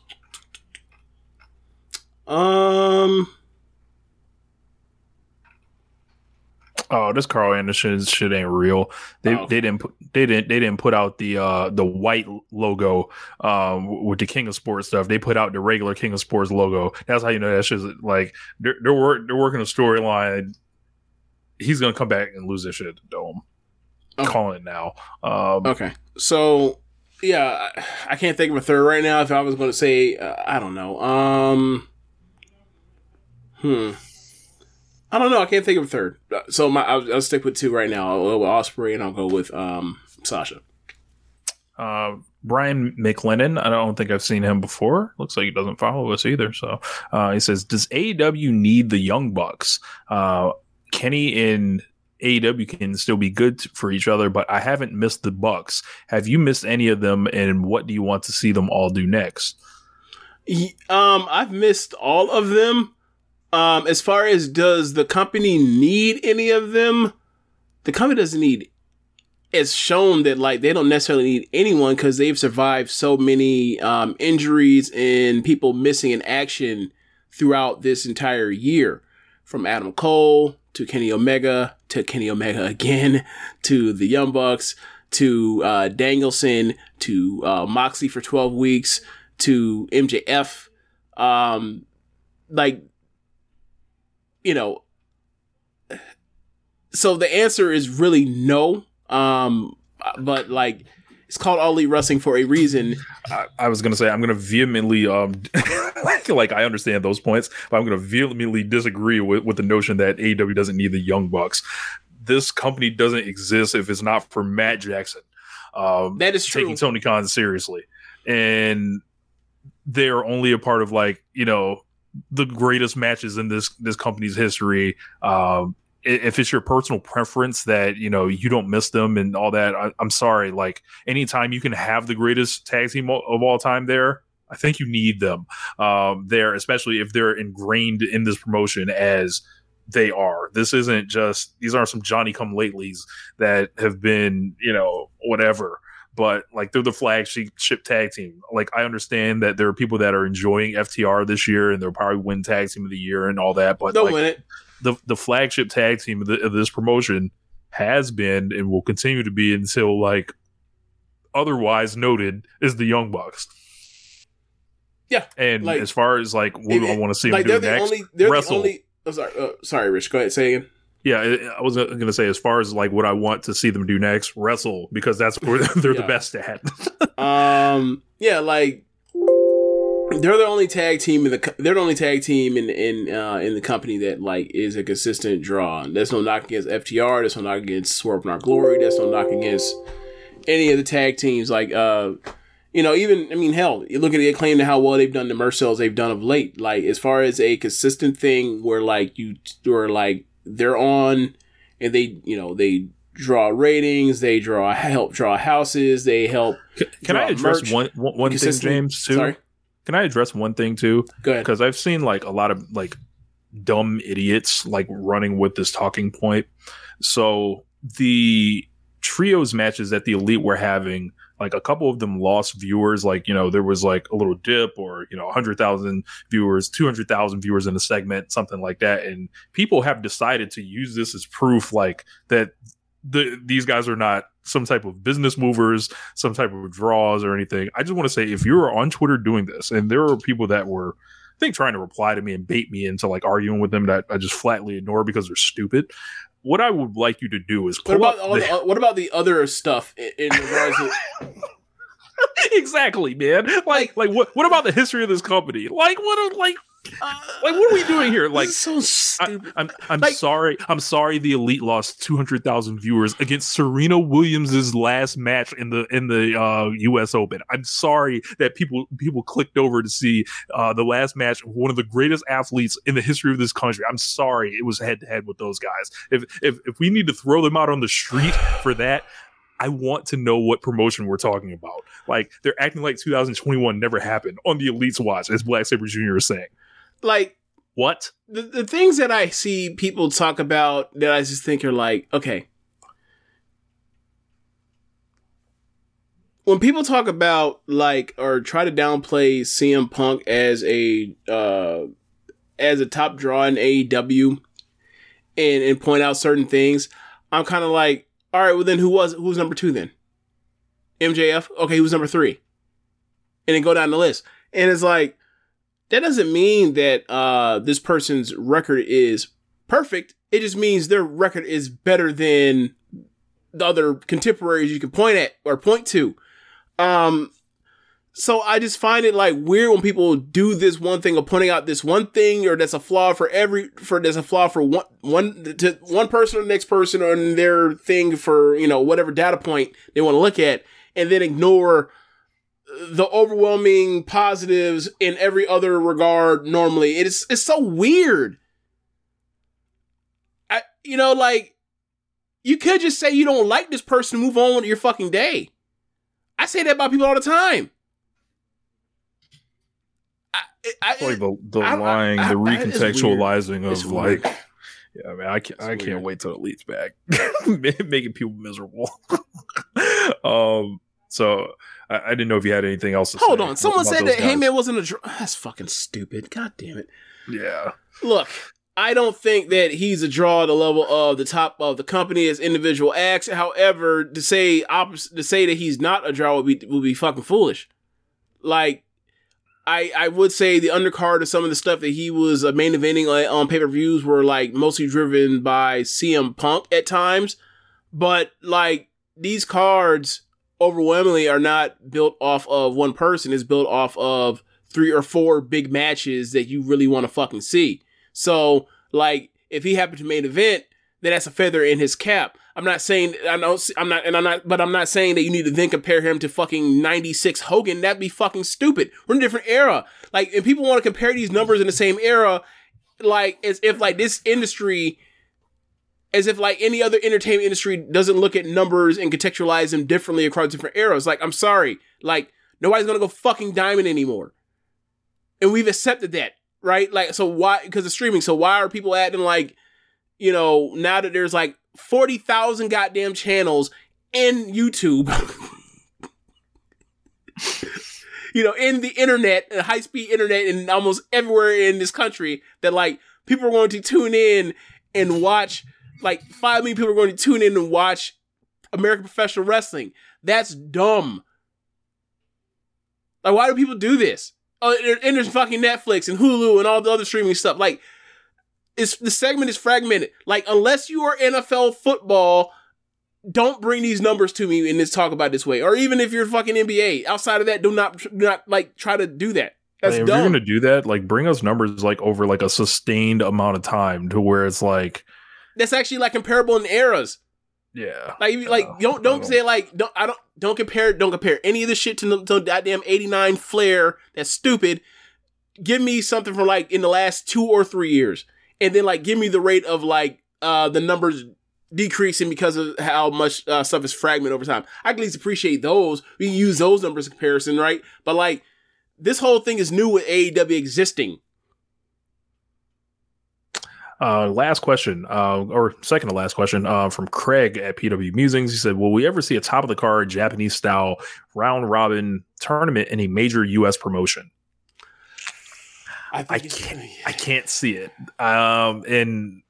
Um. Oh, this Carl Anderson shit ain't real. They Oh. they didn't put they didn't they didn't put out the uh the white logo um with the King of Sports stuff. They put out the regular King of Sports logo. That's how you know that shit's like they're they're, work, they're working a storyline. He's gonna come back and lose this shit at the dome. Okay. Calling it now. Um, Okay. So, yeah, I, can't think of a third right now. If I was going to say, uh, I don't know. Um, hmm. I don't know. I can't think of a third. Uh, So my, I'll, I'll stick with two right now. I'll go with Ospreay and I'll go with um Sasha. Uh, Brian McLennan, I don't think I've seen him before. Looks like he doesn't follow us either. So uh, he says, "Does AEW need the Young Bucks? Uh, Kenny and AEW can still be good for each other, but I haven't missed the Bucks. Have you missed any of them? And what do you want to see them all do next?" Um, I've missed all of them. Um, as far as does the company need any of them? The company doesn't need. It's shown that like they don't necessarily need anyone because they've survived so many um, injuries and people missing in action throughout this entire year, from Adam Cole to Kenny Omega to Kenny Omega again to the Young Bucks to uh, Danielson to uh, Moxley for twelve weeks to MJF. Um, like, you know, so the answer is really no. Um, but like, it's called All Elite Wrestling for a reason. I, I was gonna say I'm gonna vehemently um like I understand those points, but I'm gonna vehemently disagree with, with the notion that AEW doesn't need the Young Bucks. This company doesn't exist if it's not for Matt Jackson. Um, That is true. taking Tony Khan seriously, and they're only a part of like you know the greatest matches in this this company's history. Um, if it's your personal preference that you know you don't miss them and all that, I, I'm sorry. Like anytime you can have the greatest tag team of all time there, I think you need them um, there, especially if they're ingrained in this promotion as they are. This isn't just these aren't some Johnny come latelys that have been you know whatever. But like they're the flagship ship tag team. Like I understand that there are people that are enjoying FTR this year and they'll probably win tag team of the year and all that. But They'll like, win it. The the flagship tag team of, the, of this promotion has been and will continue to be until like otherwise noted is the Young Bucks. Yeah, And like- as far as like what It- I want to see like them do they're the next, only. They're wrestle. the only. I'm sorry. Uh, sorry, Rich. Go ahead. Say again. yeah, I- was going to say as far as like what I want to see them do next, wrestle because that's where they're the best at. Um, yeah, like they're the only tag team in the they're the only tag team in in uh, in the company that like is a consistent draw. There's no knock against FTR. There's no knock against Swerve and Our Glory. There's no knock against any of the tag teams. Like uh, you know, even I mean, hell, you look at the acclaim to how well they've done the merch sales they've done of late. Like as far as a consistent thing where like you where like they're on and they you know they draw ratings, they draw help draw houses, they help. Can I address merch one one, one thing. James? Too. Sorry, Can I address one thing too? go ahead. because I've seen like a lot of like dumb idiots like running with this talking point. So the trios matches that the elite were having, like a couple of them lost viewers. Like you know there was like a little dip, or you know hundred thousand viewers, two hundred thousand viewers in a segment, something like that. And people have decided to use this as proof, like that the these guys are not some type of business movers, some type of draws or anything. I just want to say if you're on Twitter doing this, and there are people that were I think trying to reply to me and bait me into like arguing with them that I just flatly ignore because they're stupid. What I would like you to do is What about the- the, uh, what about the other stuff in, in regards to exactly, man. Like, like what? What about the history of this company? Like, what? Are, like, like what are we doing here? Like, so I, stupid? I'm I'm Like- sorry. I'm sorry. The elite lost 200,000 viewers against Serena Williams's last match in the in the uh, U.S. Open. I'm sorry that people people clicked over to see uh, the last match of one of the greatest athletes in the history of this country. I'm sorry it was head to head with those guys. If if if we need to throw them out on the street for that. I want to know what promotion we're talking about. Like they're acting like 2021 never happened on the Elite's watch, as Black Saber Jr. is saying. Like What? the, the things that I see people talk about that I just think are like, okay. When people talk about like or try to downplay CM Punk as a uh as a top draw in AEW and and point out certain things, I'm kind of like, all right, well then who was who's number 2 then? MJF? Okay, who's number 3? And then go down the list. And it's like that doesn't mean that uh, this person's record is perfect. It just means their record is better than the other contemporaries you can point at or point to. Um, so I just find it like weird when people do this one thing of pointing out this one thing or that's a flaw for every for there's a flaw for one one to one person or the next person on their thing for you know whatever data point they want to look at and then ignore the overwhelming positives in every other regard normally. It is it's so weird. I you know, like you could just say you don't like this person, move on with your fucking day. I say that about people all the time. I, I, It's like the the I- I- lying, I- the I- it's recontextualizing. It's of weird. like, yeah, man, I can't, I can't weird. wait till it leads back, making people miserable. um, so I, I didn't know if you had anything else. to Hold on. Someone said that guys. Heyman wasn't a dr- That's fucking stupid. God damn it. Yeah, Look, I don't think that he's a draw at the level of the top of the company as individual acts. However, to say opposite, to say that he's not a draw would be would be fucking foolish. Like, I I would say the undercard of some of the stuff that he was uh, main eventing on, on pay per views were like mostly driven by CM Punk at times, but like these cards overwhelmingly are not built off of one person. It's built off of three or four big matches that you really want to fucking see. So, like, if he happened to main event, then that's a feather in his cap. I'm not saying I don't. I'm not, and I'm not. But I'm not saying that you need to then compare him to fucking '96 Hogan. That'd be fucking stupid. We're in a different era. Like, and people want to compare these numbers in the same era, like as if like this industry, as if like any other entertainment industry doesn't look at numbers and contextualize them differently across different eras. Like, I'm sorry, like nobody's gonna go fucking diamond anymore, and we've accepted that, right? Like, so why? Because of streaming. So why are people acting like, you know, now that there's like forty thousand goddamn channels in YouTube. you know, in the internet, uh, high speed internet, and almost everywhere in this country, that like people are going to tune in and watch. Like five million people are going to tune in and watch American professional wrestling. That's dumb. Like, why do people do this? Oh, and there's fucking Netflix and Hulu and all the other streaming stuff. Like, it's the segment is fragmented. Like, unless you are NFL football, don't bring these numbers to me and just talk about this way. Or even if you're fucking NBA, outside of that, do not do not like try to do that. That's Like, if dumb. you're gonna do that, like bring us numbers like over like a sustained amount of time to where it's like, That's actually like comparable in eras. yeah, Like, like Uh, don't don't say like don't I don't don't compare don't compare any of this shit to the to goddamn eighty nine Flair. That's stupid. Give me something from like in the last two or three years, and then like give me the rate of like uh the numbers decreasing because of how much uh, stuff is fragmented over time. I can at least appreciate those. We can use those numbers in comparison, right? But like this whole thing is new with AEW existing. Uh, last question, uh, or second to last question, uh, from Craig at PW Musings. He said, "Will we ever see a top of the card Japanese style round robin tournament in a major U.S. promotion?" I, I can't, I can't see it. Um, and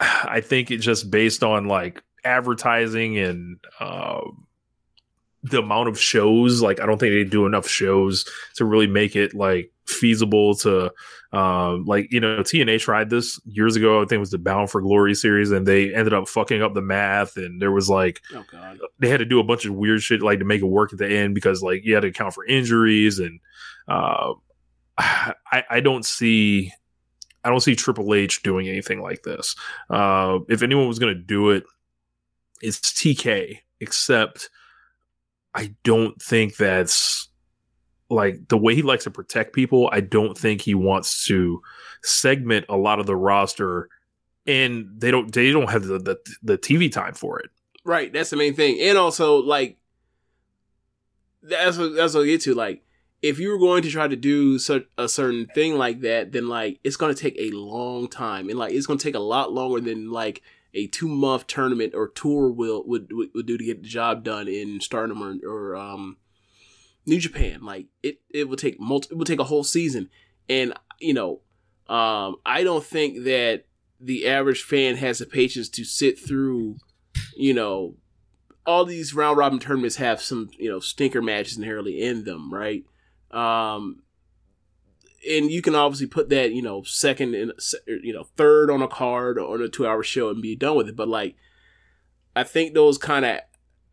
I think it just based on like advertising and um, the amount of shows. Like, I don't think they do enough shows to really make it like feasible to, um, like you know, TNA tried this years ago. I think it was the Bound for Glory series, and they ended up fucking up the math. And there was like Oh god. they had to do a bunch of weird shit like to make it work at the end because like you had to account for injuries and uh, I I don't see I don't see Triple H doing anything like this. Uh, if anyone was gonna do it, it's TK. Except I don't think that's like the way he likes to protect people. I don't think he wants to segment a lot of the roster, and they don't they don't have the the, the TV time for it. Right, that's the main thing, and also like that's what that's what I get to. Like, if you were going to try to do such a certain thing like that, then like it's going to take a long time, and like it's going to take a lot longer than like a two month tournament or tour will would, would do to get the job done in Stardom or, or um New Japan. Like it it would take multi, it would take a whole season, and you know, um, I don't think that the average fan has the patience to sit through, you know, all these round robin tournaments have some you know stinker matches inherently in them, right? Um, and you can obviously put that you know second and you know third on a card or on a two hour show and be done with it. But like, I think those kind of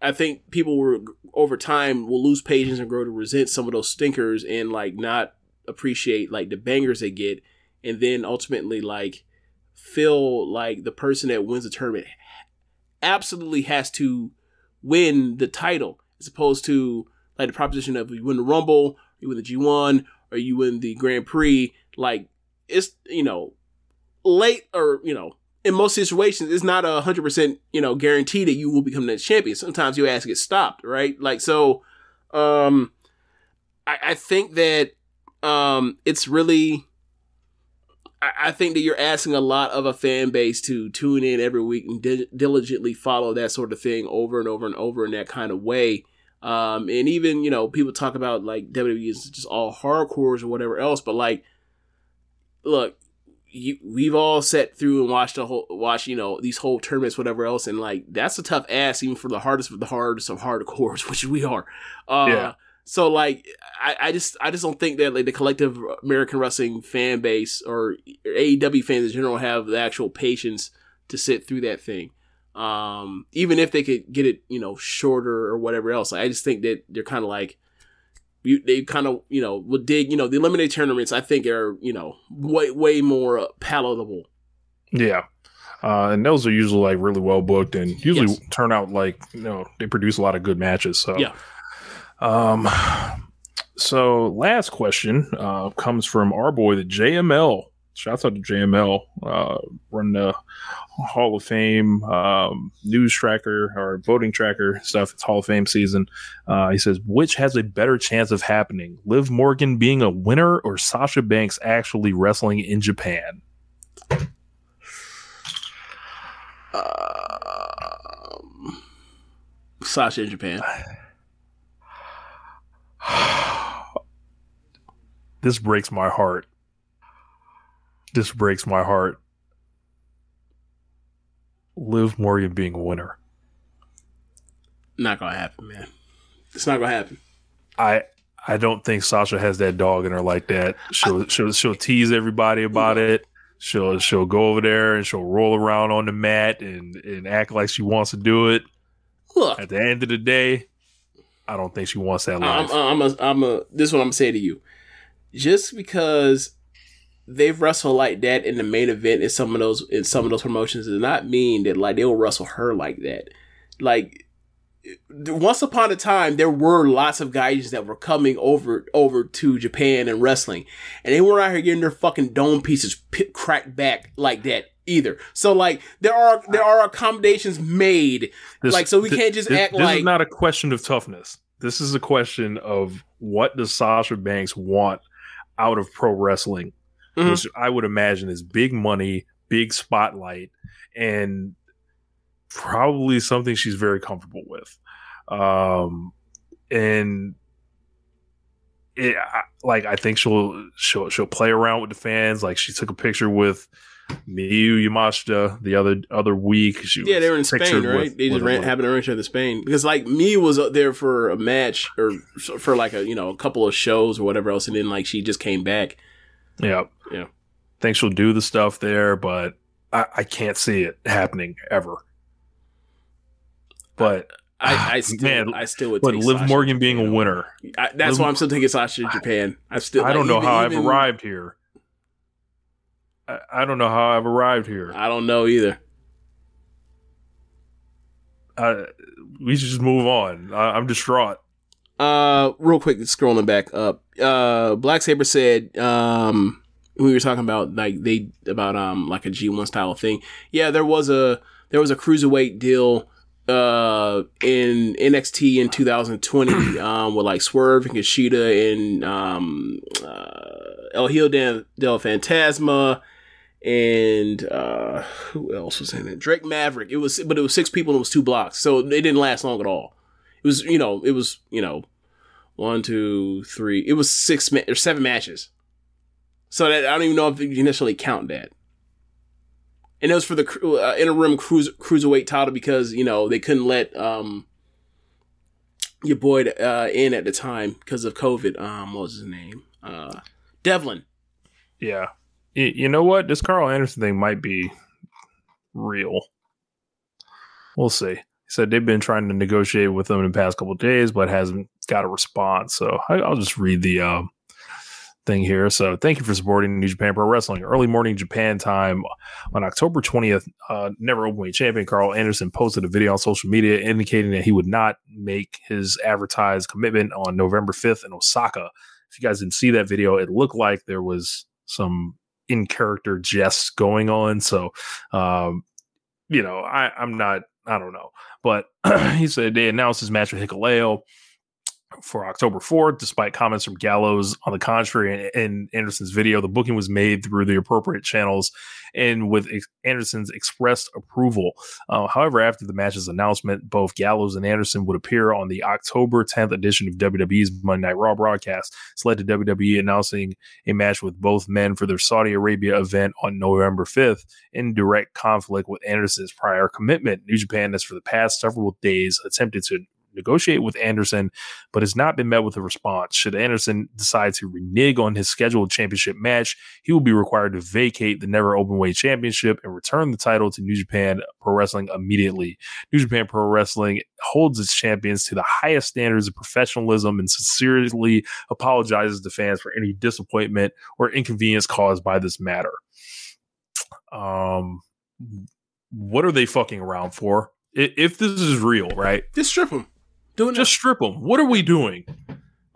I think people were over time will lose patience and grow to resent some of those stinkers and like not appreciate like the bangers they get, and then ultimately like feel like the person that wins the tournament absolutely has to win the title as opposed to like the proposition of you win the Rumble, you win the G1, or you win the Grand Prix. Like it's you know late or you know in most situations it's not a hundred percent you know guarantee that you will become the champion. Sometimes you ask get stopped, right? Like so, um, I, I think that um it's really. I think that you're asking a lot of a fan base to tune in every week and di- diligently follow that sort of thing over and over and over in that kind of way. Um, and even you know people talk about like WWE is just all hardcores or whatever else, but like, look, you, we've all sat through and watched a whole watch you know these whole tournaments, whatever else, and like that's a tough ass even for the hardest of the hardest of hardcores, which we are. Uh, Yeah. So like, I, I just I just don't think that like the collective American wrestling fan base or AEW fans in general have the actual patience to sit through that thing um, even if they could get it, you know, shorter or whatever else. I just think that they're kind of like, you, they kind of, you know, would dig, you know, the eliminate tournaments. I think are, you know, way way more palatable. Yeah. Uh, and those are usually like really well booked and usually Yes. turn out like you know they produce a lot of good matches. So Yeah. Um. So last question uh, comes from our boy the JML. Shouts out to JML, uh, run the Hall of Fame um, news tracker or voting tracker stuff. It's Hall of Fame season. Uh, he says, which has a better chance of happening? Liv Morgan being a winner or Sasha Banks actually wrestling in Japan? Um, Sasha in Japan. this breaks my heart. This breaks my heart. Liv Morgan being a winner. Not gonna happen, man. It's not gonna happen. I I don't think Sasha has that dog in her like that. She'll she'll she'll tease everybody about it. She'll she'll go over there and she'll roll around on the mat and and act like she wants to do it. Look, At the end of the day, I don't think she wants that I'm, life. I'm, a, I'm a. This is what I'm gonna say to you. Just because they've wrestled like that in the main event in some of those in some of those promotions does not mean that like they'll wrestle her like that. Like once upon a time, there were lots of guys that were coming over over to Japan and wrestling, and they weren't out here getting their fucking dome pieces pi cracked back like that either. So like there are there are accommodations made. This- like so we can't just act this like This is not a question of toughness. This is a question of what does Sasha Banks want out of pro wrestling, Mhm. which I would imagine is big money, big spotlight, and probably something she's very comfortable with. Um, and it, I, like I think she'll she'll she'll play around with the fans. Like she took a picture with Miyu Yamashita the other other week. She Yeah, they were in Spain, right? with- they just ran, happened to run each other in Spain because like me was up there for a match or for like a you know a couple of shows or whatever else, and then like she just came back. Yeah. Yeah. Think she'll do the stuff there, but I, I can't see it happening ever. But I, ah, I still, Man, I still would. but Liv Sasha Morgan in being a winner. I, that's Liv- why I'm still taking Sasha in Japan. I still. I don't know even- how I've arrived here. I, I don't know how I've arrived here. I don't know either. I, we should just move on. I, I'm distraught. Uh, real quick, scrolling back up. Uh, Black Saber said, um, we were talking about like they about um like a G1 style thing. Yeah, there was a there was a cruiserweight deal uh in NXT in 2020 um with like Swerve and Kushida and um uh El Hijo del, del Fantasma and uh who else was in it? Drake Maverick. It was but it was six people and it was two blocks. So it didn't last long at all. It was, you know, it was, you know, one, two, three. It was six ma- or seven matches. So that I don't even know if you necessarily count that. And it was for the uh, interim cruise, cruiserweight title because you know they couldn't let um your boy uh, in at the time because of COVID. Um, what was his name? Uh, Devlin. Yeah. You know what? This Karl Anderson thing might be real. We'll see. He said they've been trying to negotiate with them in the past couple days, but hasn't got a response. So I, I'll just read the um, thing here. So thank you for supporting New Japan Pro Wrestling. Early morning Japan time on October 20th, uh, never openweight champion Karl Anderson posted a video on social media indicating that he would not make his advertised commitment on November 5th in Osaka. If you guys didn't see that video, it looked like there was some in character jests going on. So, um, you know, I, I'm not, I don't know. But he said they announced his match with Hikuleo for October 4th, despite comments from Gallows on the contrary. In, Anderson's video, the booking was made through the appropriate channels and with ex- Anderson's expressed approval. Uh, however, after the match's announcement, both Gallows and Anderson would appear on the October 10th edition of WWE's Monday Night Raw broadcast. It's led to WWE announcing a match with both men for their Saudi Arabia event on November 5th in direct conflict with Anderson's prior commitment. New Japan has, for the past several days, attempted to negotiate with Anderson, but has not been met with a response. Should Anderson decide to renege on his scheduled championship match, he will be required to vacate the Never Openweight Championship and return the title to New Japan Pro Wrestling immediately. New Japan Pro Wrestling holds its champions to the highest standards of professionalism and sincerely apologizes to fans for any disappointment or inconvenience caused by this matter. Um, what are they fucking around for? If this is real, right? Just strip him. Do it. Just strip them. What are we doing?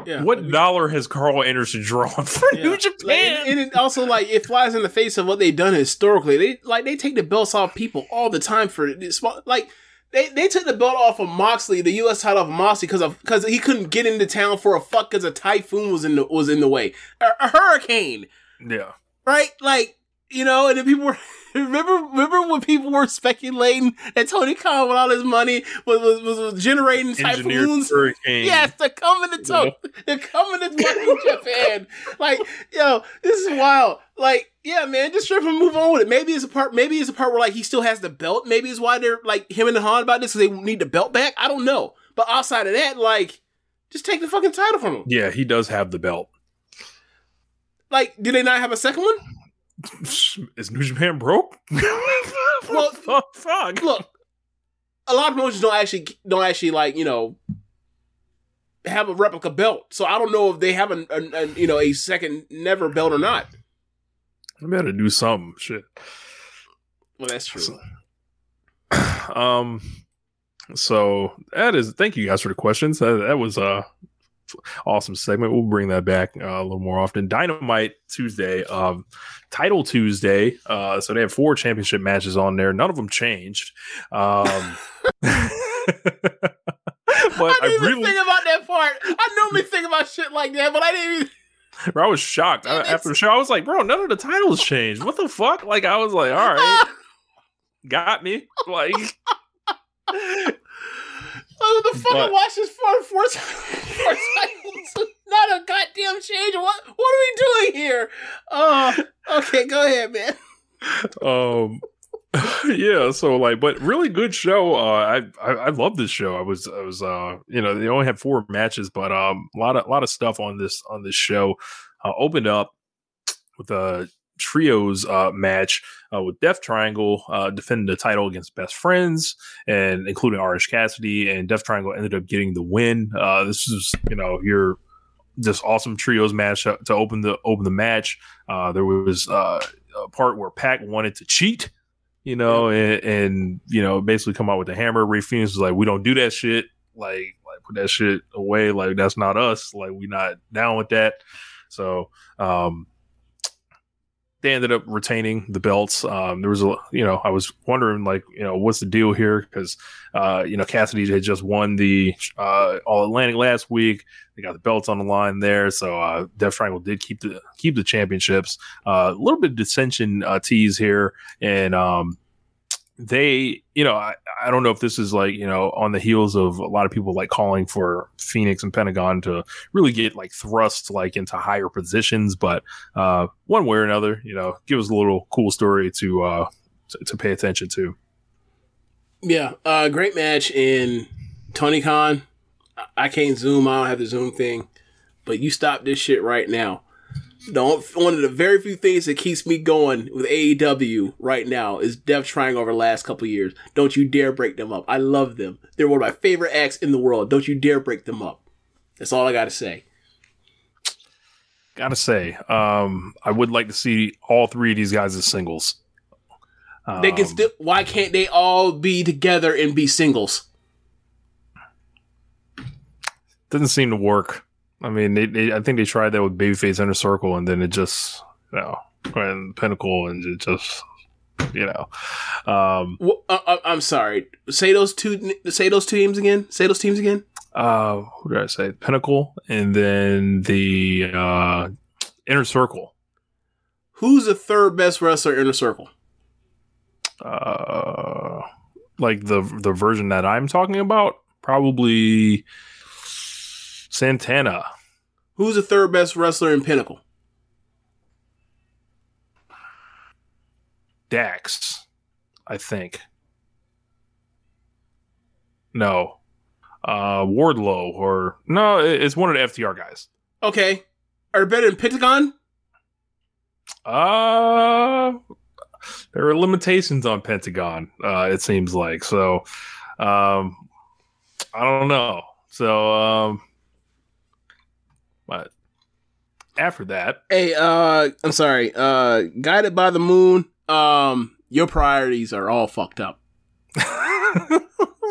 yeah. What dollar has Karl Anderson drawn for Yeah. New Like, Japan? and, and also like it flies in the face of what they've done historically. They like they take the belts off people all the time for this. Like they, they took the belt off of Moxley, the U.S. title of Moxley, because of because he couldn't get into town for a fuck because a typhoon was in the was in the way, a, a hurricane, yeah. right? Like you know, and then people were. Remember, remember when people were speculating that Tony Khan with all his money was was, was, was generating typhoons? hurricane. Yes, they're coming to talk. They're coming to fucking Japan. Like, yo, this is wild. Like, yeah, man, just strip and move on with it. Maybe it's a part. Maybe it's a part where like he still has the belt. Maybe it's why they're like him and Han about this because they need the belt back. I don't know. But outside of that, like, just take the fucking title from him. Yeah, he does have the belt. Like, do they not have a second one? Is New Japan broke? Well, fuck, fuck. Look, a lot of promotions don't actually don't actually like you know have a replica belt. So I don't know if they have a, a, a you know a second never belt or not. I better do something. Shit. Well, that's true. Um. So that is. Thank you guys for the questions. That, that was a awesome segment. We'll bring that back uh, a little more often. Dynamite Tuesday, um, Title Tuesday. Uh, so they have four championship matches on there. None of them changed. Um, but I I, didn't really, even think about that part. I normally think about shit like that, but I didn't even. I was shocked I, after the show. I was like, bro, none of the titles changed. What the fuck? Like, I was like, all right, got me. Like, Oh, the fucking But- watch this four four times. Not a goddamn change. What what are we doing here? Oh, okay, go ahead, man. um yeah so like but really good show uh I, I i love this show i was i was uh you know they only had four matches but um a lot of a lot of stuff on this on this show uh opened up with a trios uh match uh with death triangle uh defending the title against best friends and including orange cassidy and death triangle ended up getting the win uh this is you know your this awesome trios match to to open the open the match uh there was uh a part where Pac wanted to cheat, you know, and, and you know, basically come out with the hammer. Rey Fenix was like, "We don't do that shit. Like, like put that shit away. Like that's not us. Like we not down with that." So, um, they ended up retaining the belts. Um, there was a, you know, I was wondering like, you know, what's the deal here? Because, uh, you know, Cassidy had just won the uh, All Atlantic last week. They got the belts on the line there, so uh, Death Triangle did keep the keep the championships. Uh, a little bit of dissension uh, tease here, and um, they, you know, I, I don't know if this is like, you know, on the heels of a lot of people like calling for Fenix and Pentagon to really get like thrust like into higher positions, but uh, one way or another, you know, give us a little cool story to uh, to, to pay attention to. Yeah, uh, great match in Tony Khan. I- I can't zoom. I don't have the zoom thing, but you stop this shit right now. On- one of the very few things that keeps me going with AEW right now is Death Triangle over the last couple of years. Don't you dare break them up. I love them. They're one of my favorite acts in the world. Don't you dare break them up. That's all I got to say. Gotta say, um, I would like to see all three of these guys as singles. they can Um, still. Why can't they all be together and be singles? doesn't seem to work. I mean, they, they, I think they tried that with Babyface Inner Circle, and then it just, you know, and Pinnacle, and it just, you know, um, uh, uh, I'm sorry. Say those two. Say those two teams again. Say those teams again. uh, who did I say? Pinnacle, and then the uh, Inner Circle. Who's the third best wrestler in the circle? Uh, like the the version that I'm talking about, probably Santana. Who's the third best wrestler in Pinnacle? Dax, I think. No. Uh Wardlow or no, it's one of the FTR guys. Okay. Are they better than Pentagon? Uh there are limitations on Pentagon, uh, it seems like. So um I don't know. So um but after that, Hey, uh, I'm sorry. Uh, guided by the moon. Um, your priorities are all fucked up.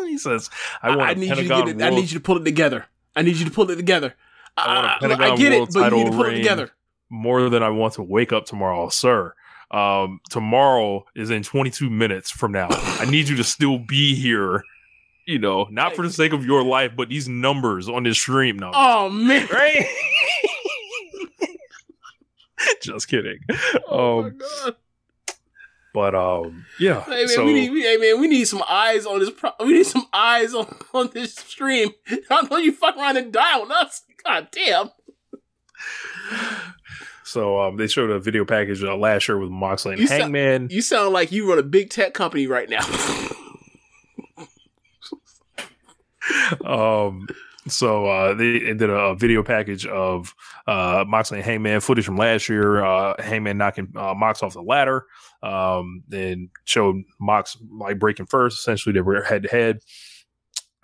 he says, "I I, want I a need you to Pentagon get it. I need you to pull it together. I need you to pull it together. I I, I, I get it, but you need to pull it together. more than I want to wake up tomorrow, sir. Um, tomorrow is in 22 minutes from now. I need you to still be here. You know, not for the sake of your life, but these numbers on this stream now. Oh man, right? Just kidding. Oh my Um, god. but um, yeah. Hey man, so we need, we, hey man, we need some eyes on this. Pro- we need some eyes on, on this stream. I know you fuck around and die on us. God damn. so um, they showed a video package uh, last year with Moxley and You Hangman. You sound like you run a big tech company right now. um so uh they, did a, video package of uh Moxley and Hangman footage from last year, uh Hangman knocking uh, Mox off the ladder, um and showed Mox like breaking first, essentially they were head to head.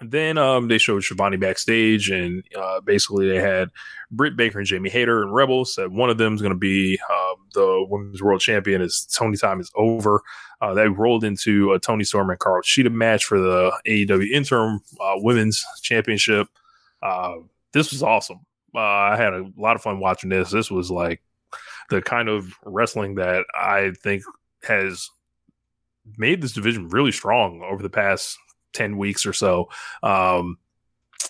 Then um they showed Shivani backstage and uh basically they had Britt Baker and Jamie Hayter and Rebels said one of them is gonna be um the women's world champion as Tony time is over. Uh, they rolled into a Toni Storm and Hikaru Shida match for the AEW interim uh, women's championship. Uh, this was awesome. Uh, I had a lot of fun watching this. This was like the kind of wrestling that I think has made this division really strong over the past 10 weeks or so. Um,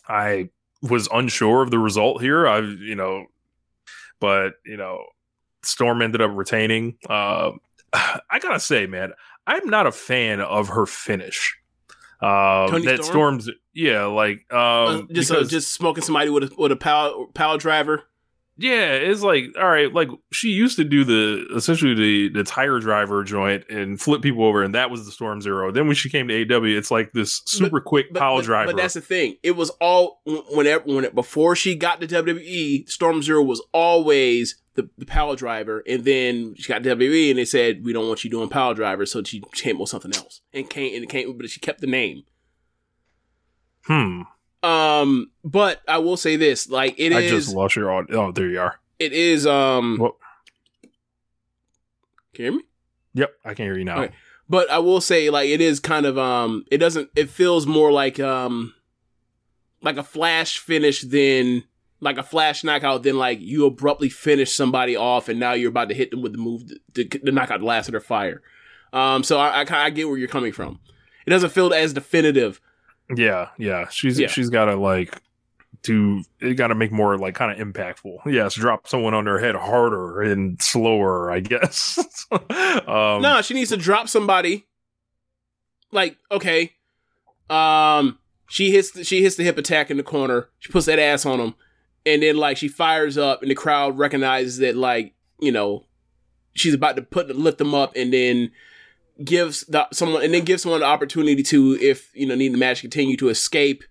I was unsure of the result here. I, you know, but, you know, Storm ended up retaining. Uh, I gotta say, man, I'm not a fan of her finish. Uh, Toni that Storm? Storm's, yeah, like um, Uh, just uh, just smoking somebody with a with a power power driver. Yeah, it's like all right, like she used to do the essentially the the tire driver joint and flip people over, and that was the Storm Zero. Then when she came to AW, it's like this super quick But, power but- driver. but that's the thing. It was all whenever when it, before she got to WWE, Storm Zero was always the, the power driver, and then she got to WWE, and they said we don't want you doing power driver, so she came with something else, and came and it came, but she kept the name. hmm. Um, but I will say this: like it I is, just lost your audio. Oh, there you are. it is. Um, Well, can you hear me? yep, I can hear you now. But I will say, like, it is kind of um, it doesn't. It feels more like um, like a flash finish than like a flash knockout, then like you abruptly finish somebody off, and now you're about to hit them with the move to, to, to knock out the last of their fire. Um, so I, I, I get where you're coming from. It doesn't feel as definitive. Yeah, yeah. She's Yeah. she's got to like do it. Got to make more like kind of impactful. Yes, drop someone on their head harder and slower. I guess. um, no, she needs to drop somebody. Like okay, um, she hits the, she hits the hip attack in the corner. She puts that ass on him, and then like she fires up, and the crowd recognizes that like you know she's about to put lift them up, and then gives the, someone and then gives someone the opportunity to if you know need the match continue to escape,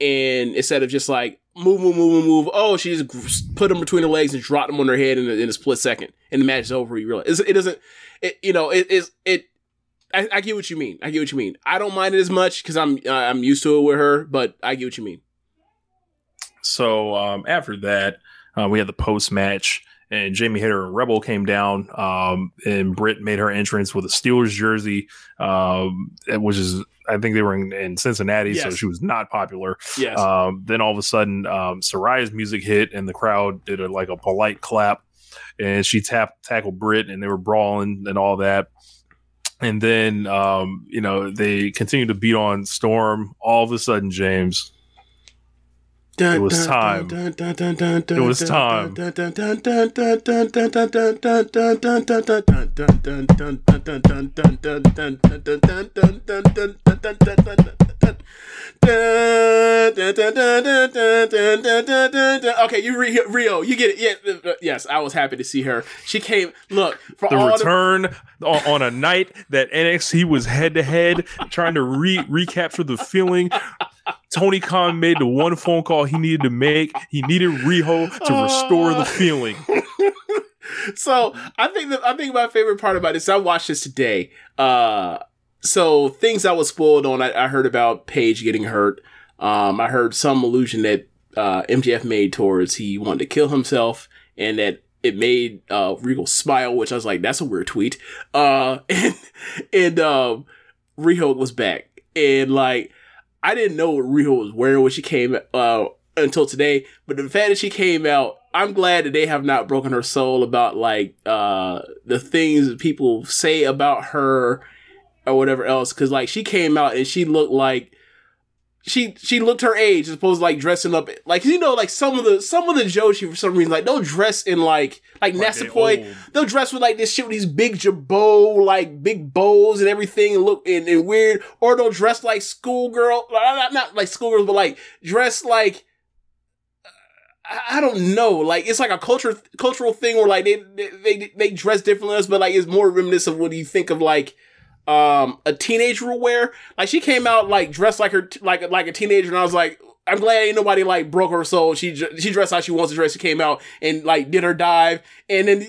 and instead of just like move move move move move, oh she just put them between her legs and dropped them on her head in a, in a split second, and the match is over. You realize it, it doesn't, it you know it is it. I, I get what you mean. I get what you mean. I don't mind it as much because I'm uh, I'm used to it with her, but I get what you mean. So um, after that, uh, we had the post match, and Jamie Hayter and Rebel came down, um, and Britt made her entrance with a Steelers jersey, um, which is I think they were in, in Cincinnati, so she was not popular. Yes. Um, then all of a sudden, um, Saraya's music hit, and the crowd did a, like a polite clap, and she tapped tackled Britt, and they were brawling and all that. And then, um, you know, they continued to beat on Storm. All of a sudden, James, It was time. It was time. Okay, you re- Riho, you get it. Yeah, uh, yes, I was happy to see her. She came. Look for the return on, on a night that NXT was head to head, trying to re- recapture the feeling. Tony Khan made the one phone call he needed to make. He needed Riho to restore the feeling. so I think that I think my favorite part about this. I watched this today. Uh, so things I was spoiled on. I, I heard about Paige getting hurt. Um, I heard some allusion that uh, MJF made towards he wanted to kill himself, and that it made uh, Regal smile, which I was like, that's a weird tweet. Uh, and and um, Riho was back, and like I didn't know what Riho was wearing when she came uh, until today. But the fact that she came out, I'm glad that they have not broken her soul about like uh, the things that people say about her or whatever else. Because like she came out and she looked like she she looked her age as opposed to like dressing up like you know like some of the some of the Joshi for some reason like they'll dress in like like, Like they they'll dress with like this shit with these big jabot like big bows and everything and look and, and weird or they'll dress like schoolgirl not, not, like schoolgirls but like dress like I- don't know. Like it's like a culture cultural thing where like they they they, they dress differently but like it's more reminiscent of what you think of like um a teenager will wear. Like she came out like dressed like her like like a teenager, and I was like, I'm glad ain't nobody like broke her soul. She she dressed how she wants to dress. She came out and like did her dive, and then.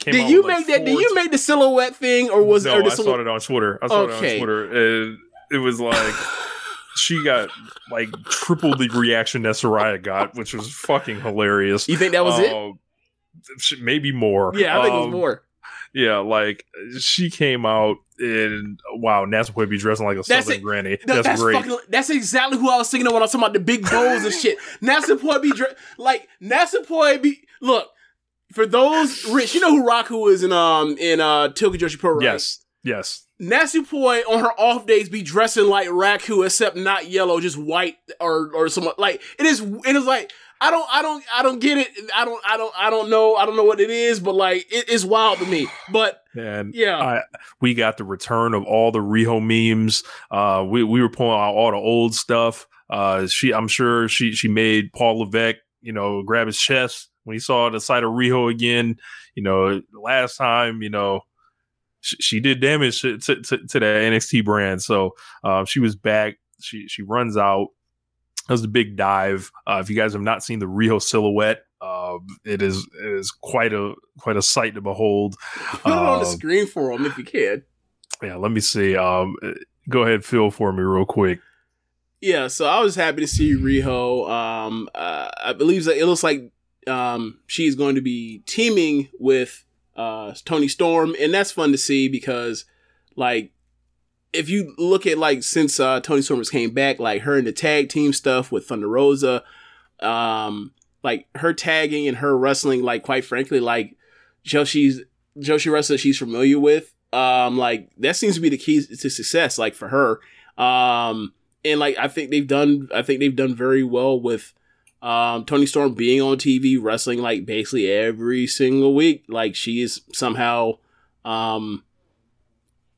Came did you like, make that? Did you make the silhouette thing, or was no, or the I saw it on Twitter. I saw it Okay. on Twitter. And it was like she got like triple the reaction that Saraya got, which was fucking hilarious. You think that was it? Um, Maybe more. Yeah, I think it was Um, more. Yeah, like she came out and wow, Natsupoi be dressing like a That's southern it. granny. Th- That's, that's great. fucking. That's exactly who I was thinking of when I was talking about the big bows and shit. Nasa Natsupoi be dre- like Natsupoi be look for those rich. You know who Raku is in um in uh Tokyo Joshi Pro, right? Yes, yes. Natsupoi on her off days be dressing like Raku, except not yellow, just white or or some like it is. It is like I don't I don't I don't get it. I don't I don't I don't know I don't know what it is, but like it is wild to me. But And Yeah. I, we got the return of all the Riho memes. Uh, we we were pulling out all the old stuff. Uh, she, I'm sure she she made Paul Levesque, you know, grab his chest when he saw the sight of Riho again. You know, last time, you know, she, she did damage to, to, to, to the NXT brand. So uh, she was back. She she runs out. That was a big dive. Uh, if you guys have not seen the Riho silhouette, uh, it is it is quite a quite a sight to behold. put it on the Um, screen for them if you can. yeah, let me see. Um, uh, go ahead, Phil, for me real quick. Yeah, so I was happy to see Riho. Um, uh, I believe that it looks like um, she's going to be teaming with uh, Toni Storm, and that's fun to see because, like, if you look at like since uh, Toni Storm has came back, like her and the tag team stuff with Thunder Rosa, um, like her tagging and her wrestling, like quite frankly, like Joshi's Joshi wrestler she's familiar with. Um, like that seems to be the key to success, like for her. Um, and like I think they've done, I think they've done very well with um Toni Storm being on TV wrestling like basically every single week. Like she is somehow, um,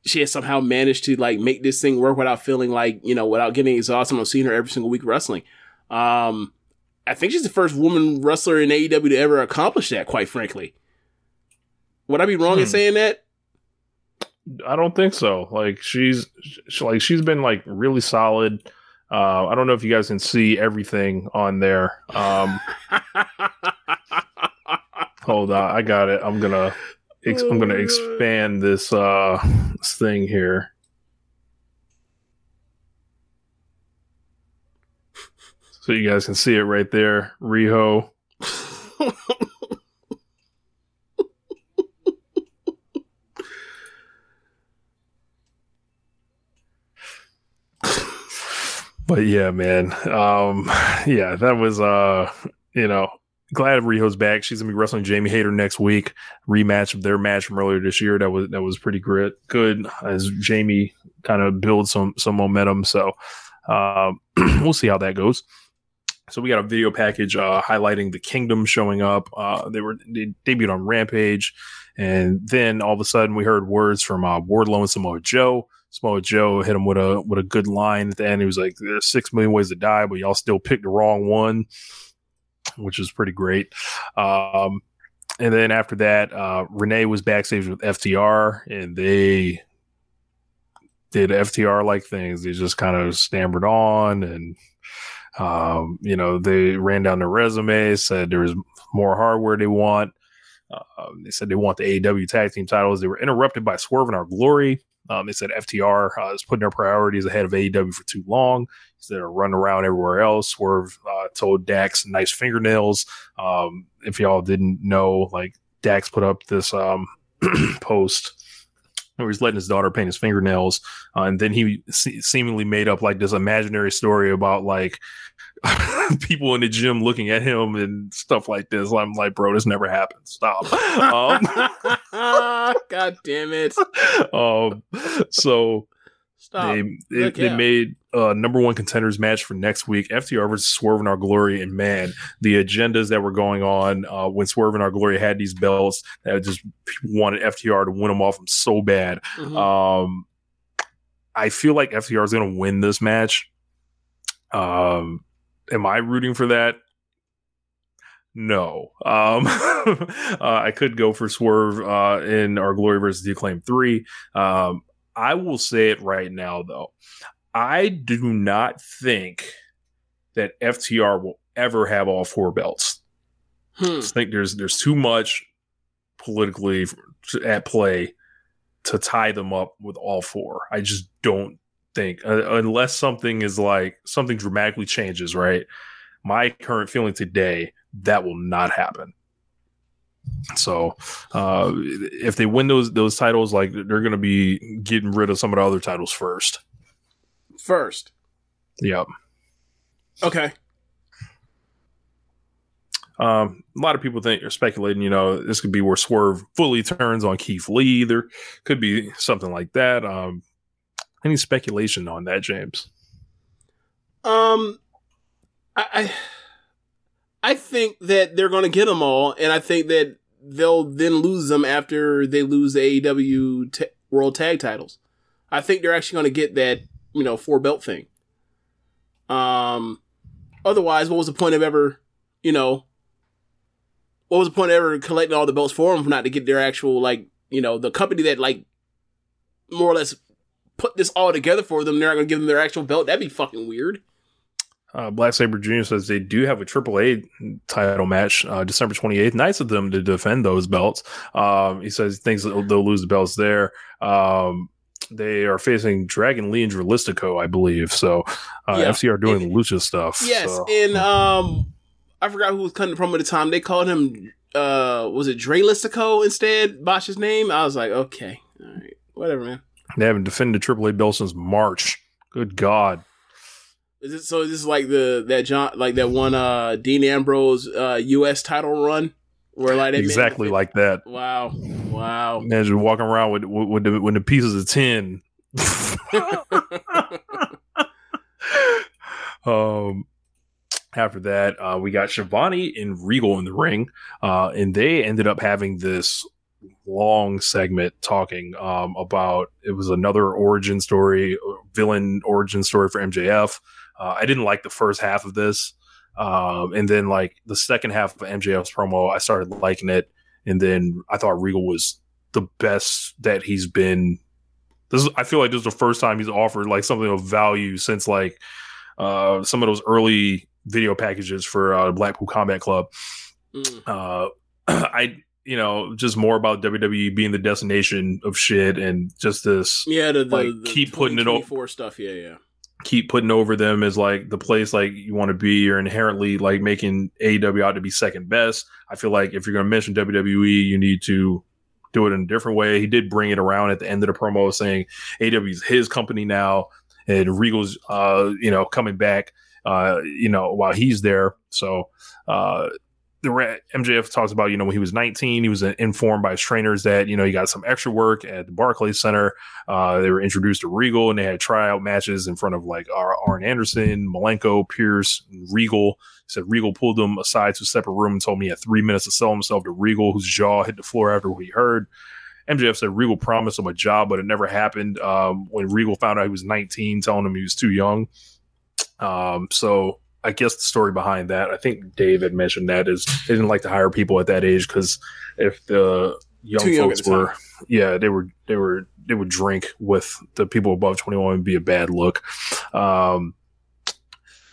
she has somehow managed to like make this thing work without feeling like you know without getting exhausted on seeing her every single week wrestling. Um, I think she's the first woman wrestler in AEW to ever accomplish that. Quite frankly, would I be wrong in Hmm. saying that? I don't think so. Like she's she, like she's been like really solid. Uh, I don't know if you guys can see everything on there. Um, hold on, I got it. I'm gonna ex- I'm gonna expand this uh this thing here. So you guys can see it right there, Riho. But yeah, man. Um, yeah, that was uh, you know, glad Riho's back. She's gonna be wrestling Jamie Hayter next week. Rematch of their match from earlier this year. That was that was pretty great. Good as Jamie kind of builds some some momentum. So um, we'll see how that goes. So we got a video package uh, highlighting the Kingdom showing up. Uh, they were they debuted on Rampage, and then all of a sudden we heard words from uh, Wardlow and Samoa Joe. Samoa Joe hit him with a with a good line at the end. He was like, "There's six million ways to die, but y'all still picked the wrong one," which is pretty great. Um, and then after that, uh, Renee was backstage with FTR, and they did FTR like things. They just kind of stammered on, and um, you know, they ran down their resume, said there was more hardware they want. Uh, they said they want the AEW tag team titles. They were interrupted by Swerve in Our Glory. Um, they said FTR uh, is putting their priorities ahead of AEW for too long. Instead of running around everywhere else, Swerve uh, told Dax nice fingernails. Um, if y'all didn't know, like Dax put up this um, post where he's letting his daughter paint his fingernails, uh, and then he se- seemingly made up like this imaginary story about like people in the gym looking at him and stuff like this. I'm like, bro, this never happened. Stop. Um, God damn it! um, so Stop. they they, made uh number one contenders match for next week. FTR versus Swerve in Our Glory, and man, the agendas that were going on uh, when Swerve in Our Glory had these belts that just wanted FTR to win them off them so bad. Mhm. Um, I feel like FTR is going to win this match. Um, am I rooting for that? No. Um, uh, I could go for Swerve uh, in our Glory versus the Acclaim 3. Um, I will say it right now, though. I do not think that FTR will ever have all four belts. Hmm. I think there's there's too much politically at play to tie them up with all four. I just don't think uh, unless something is like something dramatically changes, right? My current feeling today that will not happen. So, uh, if they win those those titles, like they're going to be getting rid of some of the other titles first. First, Yep. okay. Um, a lot of people think are speculating, you know, this could be where Swerve fully turns on Keith Lee. There could be something like that. Um, any speculation on that, James? Um, I, I, I think that they're going to get them all, and I think that they'll then lose them after they lose the AEW ta- World Tag Titles. I think they're actually going to get that, you know, four belt thing. Um, otherwise, what was the point of ever, you know, what was the point of ever collecting all the belts for them, not to get their actual like, you know, the company that like more or less put this all together for them, they're not to give them their actual belt. That'd be fucking weird. Uh, Black Saber Jr. says they do have a AAA title match uh, December 28th. Nice of them to defend those belts. Um, he says he thinks they'll, they'll lose the belts there. Um, they are facing Dragon Lee and Dralistico, I believe. So uh, Yeah. FTR doing the Lucha stuff. Yes, so. and um, I forgot who was cutting the promo at the time. They called him, uh, was it Dre Listico instead? Bosch's name. I was like, okay, all right, whatever, man. They haven't defended the AAA belt since March. Good God. Is it so? Is this like the that John like that one uh Dean Ambrose uh U.S. title run where like they made- exactly like that. Wow, wow. Imagine walking around with with, with the with the pieces of tin. um, after that, uh, we got Shivani and Regal in the ring, uh, and they ended up having this long segment talking um, about it was another origin story, villain origin story for MJF. Uh, I didn't like the first half of this, um, and then like the second half of MJF's promo, I started liking it, and then I thought Regal was the best that he's been. This is, I feel like this is the first time he's offered like something of value since like uh, some of those early video packages for uh, Blackpool Combat Club. Mm. Uh, I you know just more about WWE being the destination of shit and just this Yeah, the, the, Like, the keep putting it o- 2024 stuff. Yeah, yeah. Keep putting over them as like the place like you want to be. You're inherently like making AEW out to be second best. I feel like if you're going to mention WWE, you need to do it in a different way. He did bring it around at the end of the promo saying AEW is his company now and Regal's, uh, you know, coming back, uh, you know, while he's there. So, uh, the MJF talks about, you know, when he was 19, he was uh, informed by his trainers that, you know, he got some extra work at the Barclays Center. Uh, they were introduced to Regal and they had tryout matches in front of like Ar- Arn Anderson, Malenko, Pierce, and Regal. He said Regal pulled him aside to a separate room and told me he had three minutes to sell himself to Regal, whose jaw hit the floor after what he heard. MJF said Regal promised him a job, but it never happened. Um, when Regal found out he was 19, telling him he was too young. Um, so I guess the story behind that, I think David mentioned that is they didn't like to hire people at that age because if the young Too young folks the were, yeah, they were they were they would drink with the people above 21 would be a bad look. Um,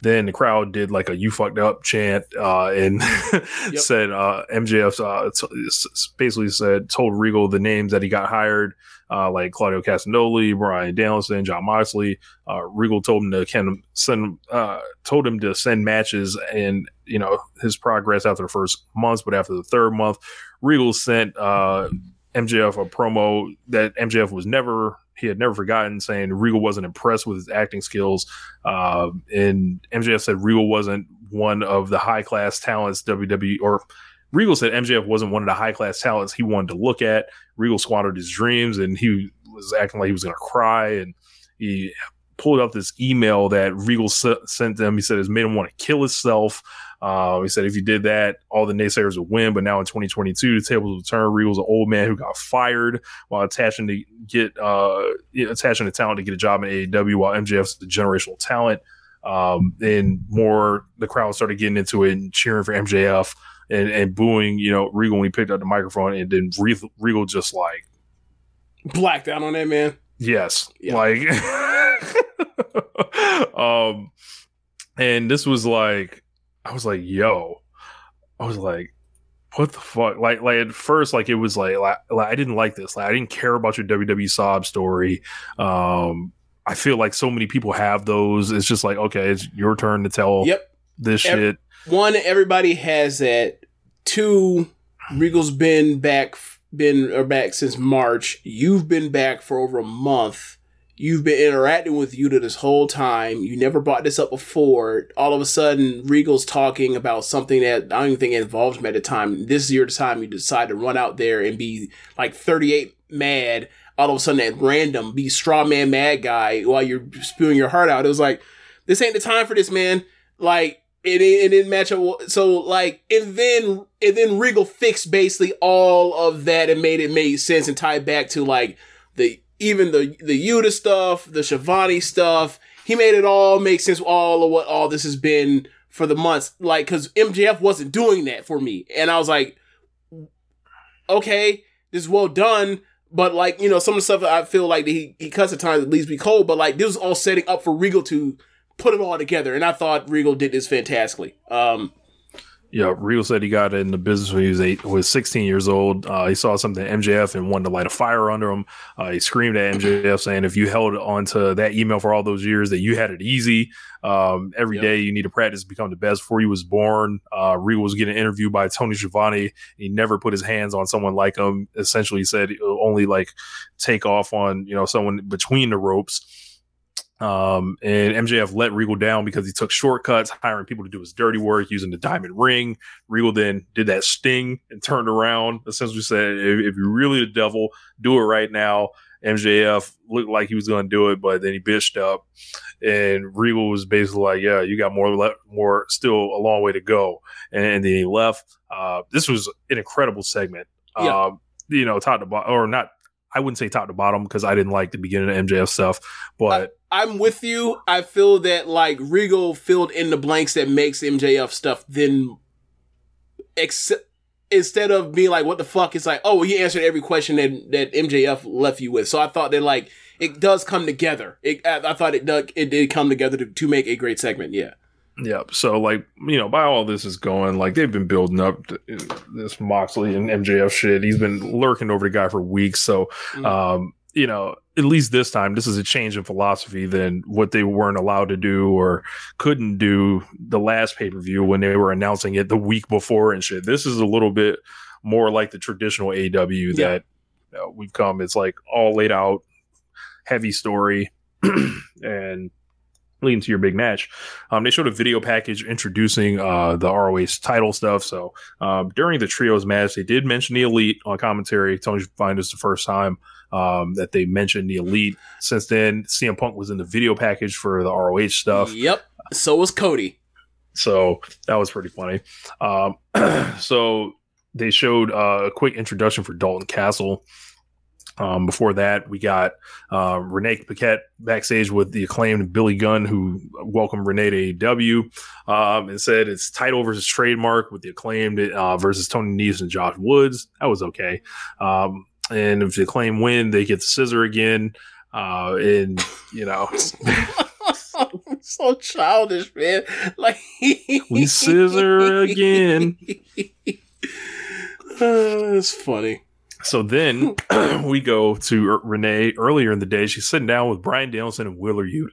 then the crowd did like a "you fucked up" chant uh, and said uh, MJF uh, basically said told Regal the names that he got hired, uh, like Claudio Castagnoli, Bryan Danielson, Jon Moxley. Uh, Regal told him to can send uh, told him to send matches and you know his progress after the first month, but after the third month, Regal sent uh, MJF a promo that MJF was never he had never forgotten, saying Regal wasn't impressed with his acting skills. Uh, and MJF said Regal wasn't one of the high class talents WWE or Regal said MJF wasn't one of the high class talents he wanted to look at. Regal squandered his dreams and he was acting like he was going to cry. And he pulled up this email that Regal s- sent them. He said it's made him want to kill himself. Uh, he said if he did that, all the naysayers would win. But now in 2022, the tables will turn. Regal's an old man who got fired while attaching to get uh, attaching the talent to get a job in AEW, while MJF's the generational talent. Um, and more, the crowd started getting into it and cheering for MJF and, and booing, you know, Regal when he picked up the microphone. And then Regal just like, Blacked out on that man. yes, Yeah. like, um, and this was like, I was like, yo, I was like, what the fuck? Like, like at first, like it was like, like, like I didn't like this. Like I didn't care about your WWE sob story. Um, I feel like so many people have those. It's just like, okay, it's your turn to tell Yep. this shit. One, everybody has that. Two, Regal's been back, been or back since March. You've been back for over a month. You've been interacting with Yuta this whole time. You never brought this up before. All of a sudden, Regal's talking about something that I don't even think involves him at the time. This is your time you decide to run out there and be like 38 mad. All of a sudden, at random, be straw man mad guy while you're spewing your heart out. It was like, this ain't the time for this, man. Like, it, it didn't match up. So like, and then and then Regal fixed basically all of that and made it make sense and tied back to like the even the the Yuta stuff, the Shivani stuff. He made it all make sense. All of what all this has been for the months, like because MJF wasn't doing that for me, and I was like, okay, this is well done. But like you know, some of the stuff I feel like he he cuts at times leaves me cold. But like this was all setting up for Regal to put it all together, and I thought Regal did this fantastically. Um, Yeah, Regal said he got in the business when he was eight, was 16 years old. Uh, he saw something at MJF and wanted to light a fire under him. Uh, he screamed at MJF saying, "If you held on to that email for all those years, that you had it easy. Um, every Yep. day you need to practice to become the best." Before he was born, uh, Regal was getting interviewed by Tony Schiavone. He never put his hands on someone like him. Essentially, said he'll only like take off on you know someone between the ropes. Um, and MJF let Regal down because he took shortcuts, hiring people to do his dirty work using the diamond ring. Regal then did that sting and turned around, essentially said, if, if you're really the devil, do it right now. MJF looked like he was going to do it, but then he bitched up, and Regal was basically like, "Yeah, you got more, le- more, still a long way to go," and, and then he left. Uh, this was an incredible segment. Yeah. Um, you know, top to bottom, or not. I wouldn't say top to bottom because I didn't like the beginning of MJF stuff, but I'm with you. I feel that like Regal filled in the blanks that makes MJF stuff. Then, except instead of being like, "What the fuck?" It's like, "Oh, he answered every question that that MJF left you with." So I thought that like it does come together. It, I, I thought it did, it did come together to, to make a great segment. Yeah. Yep. So, like, you know, by all this is going, like, they've been building up to, this Moxley and MJF shit. He's been lurking over the guy for weeks. So, Mm. um, you know, at least this time, this is a change in philosophy than what they weren't allowed to do or couldn't do the last pay per view when they were announcing it the week before and shit. This is a little bit more like the traditional AW Yeah. that you know, we've come. It's like all laid out, heavy story, and leading to your big match. Um, they showed a video package introducing uh, the ROH title stuff. So um, during the trios match, they did mention the Elite on commentary. Tony find this the first time um, that they mentioned the Elite. Since then, CM Punk was in the video package for the ROH stuff. Yep. So was Cody. So that was pretty funny. Um, so they showed uh, a quick introduction for Dalton Castle. Um, before that, we got uh, Renee Paquette backstage with the acclaimed Billy Gunn, who welcomed Renee to AEW um, and said it's title versus trademark with the acclaimed uh, versus Tony Nese and Josh Woods. That was okay. Um, and if the acclaim win, they get the scissor again. Uh, and, you know, so childish, man. Like we scissor again. Uh, it's funny. So then we go to Renee earlier in the day. She's sitting down with Bryan Danielson and Wheeler Yuta.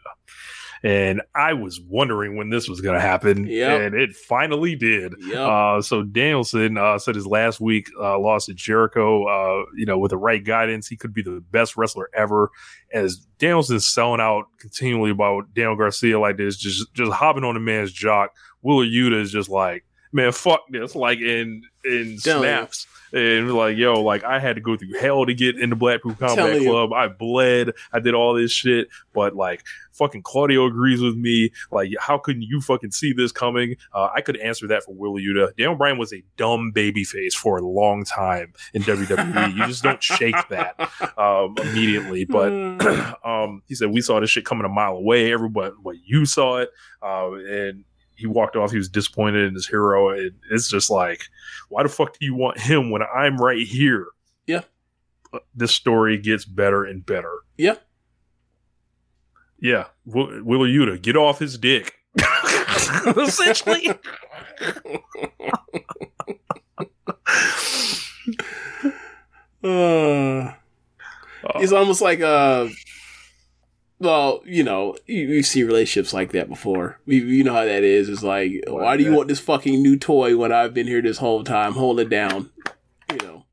And I was wondering when this was going to happen. Yep. And it finally did. Yep. Uh, so Danielson uh, said his last week uh, loss to Jericho, uh, you know, with the right guidance, he could be the best wrestler ever. As Danielson's selling out continually about Daniel Garcia like this, just just hopping on the man's jock. Wheeler Yuta is just like, man, fuck this. Like in in snaps. And like, yo, like I had to go through hell to get into Blackpool Combat. Club. I bled. I did all this shit. But like, fucking Claudio agrees with me. Like, how couldn't you fucking see this coming? Uh, I could answer that for Wheeler Yuta. Daniel Bryan was a dumb baby face for a long time in WWE. you just don't shake that um, immediately. But um, he said we saw this shit coming a mile away. Everybody, but you saw it, um, and he walked off. He was disappointed in his hero. And it's just like, why the fuck do you want him when I'm right here? Yeah. Uh, This story gets better and better. Yeah. Yeah, Will, Yuta, get off his dick. Essentially. Uh, it's almost like uh well, you know, you, you see relationships like that before. You, you know how that is. It's like, why do you that? want this fucking new toy when I've been here this whole time? Hold it down. You know.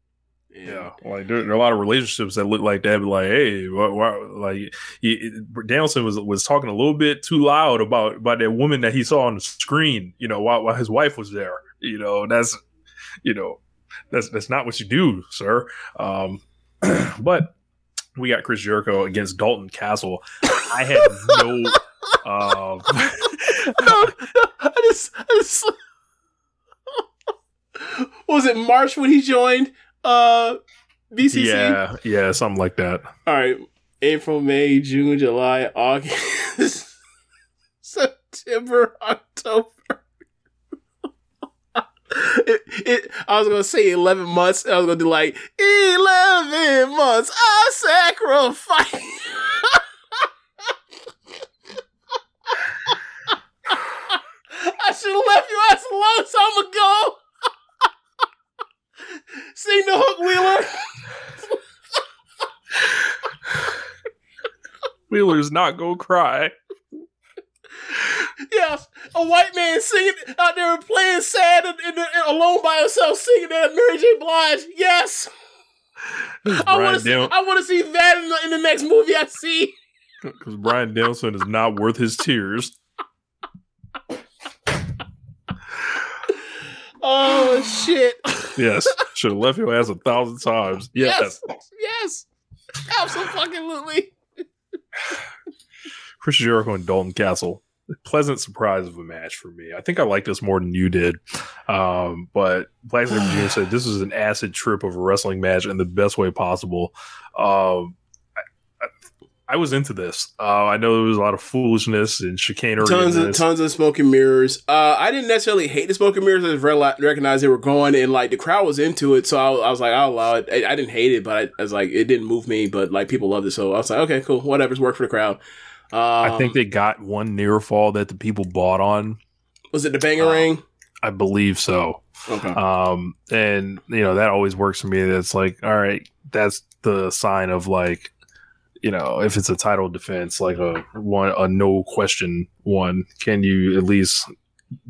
And- Yeah, like there, there are a lot of relationships that look like that. But like, hey, why, why, like he, Danielson was was talking a little bit too loud about about that woman that he saw on the screen. You know, while, while his wife was there. You know, that's you know, that's that's not what you do, sir. Um, but we got Chris Jericho against Dalton Castle. I had no. um, I just, I just was it March when he joined uh BCC? yeah, yeah, something like that. All right, April, May, June, July, August, September, October. It, it, I was gonna say eleven months. I was gonna do like eleven months. I sacrifice. I should have left your ass a long time ago. Sing the hook, Wheeler. Wheeler's not gonna cry. Yes, a white man singing out there and playing sad and, and, and alone by himself singing that Mary J. Blige. Yes, I Brian want to. Dan- I want to see that in the, in the next movie I see. Because Bryan Danielson is not worth his tears. Oh shit! Yes. Should have left your ass a thousand times. Yes. yes, yes, absolutely. Chris Jericho and Dalton Castle. Pleasant surprise of a match for me. I think I liked this more than you did. Um, but Black Jr. said this was an acid trip of a wrestling match in the best way possible. Um, I, I, I was into this. Uh, I know there was a lot of foolishness and chicanery. Tons of tons of smoke and mirrors. Uh, I didn't necessarily hate the smoke and mirrors. I just recognized they were going, and like the crowd was into it, so I, I was like, I'll allow it. I, I didn't hate it, but I, I was like, it didn't move me. But like people loved it, so I was like, okay, cool, whatever's worked for the crowd. Um, I think they got one near fall that the people bought on. was it the banger uh, ring? I believe so. Okay. Um, and you know that always works for me. That's like, all right, that's the sign of like, you know, if it's a title defense, like a one, a no question one, can you at least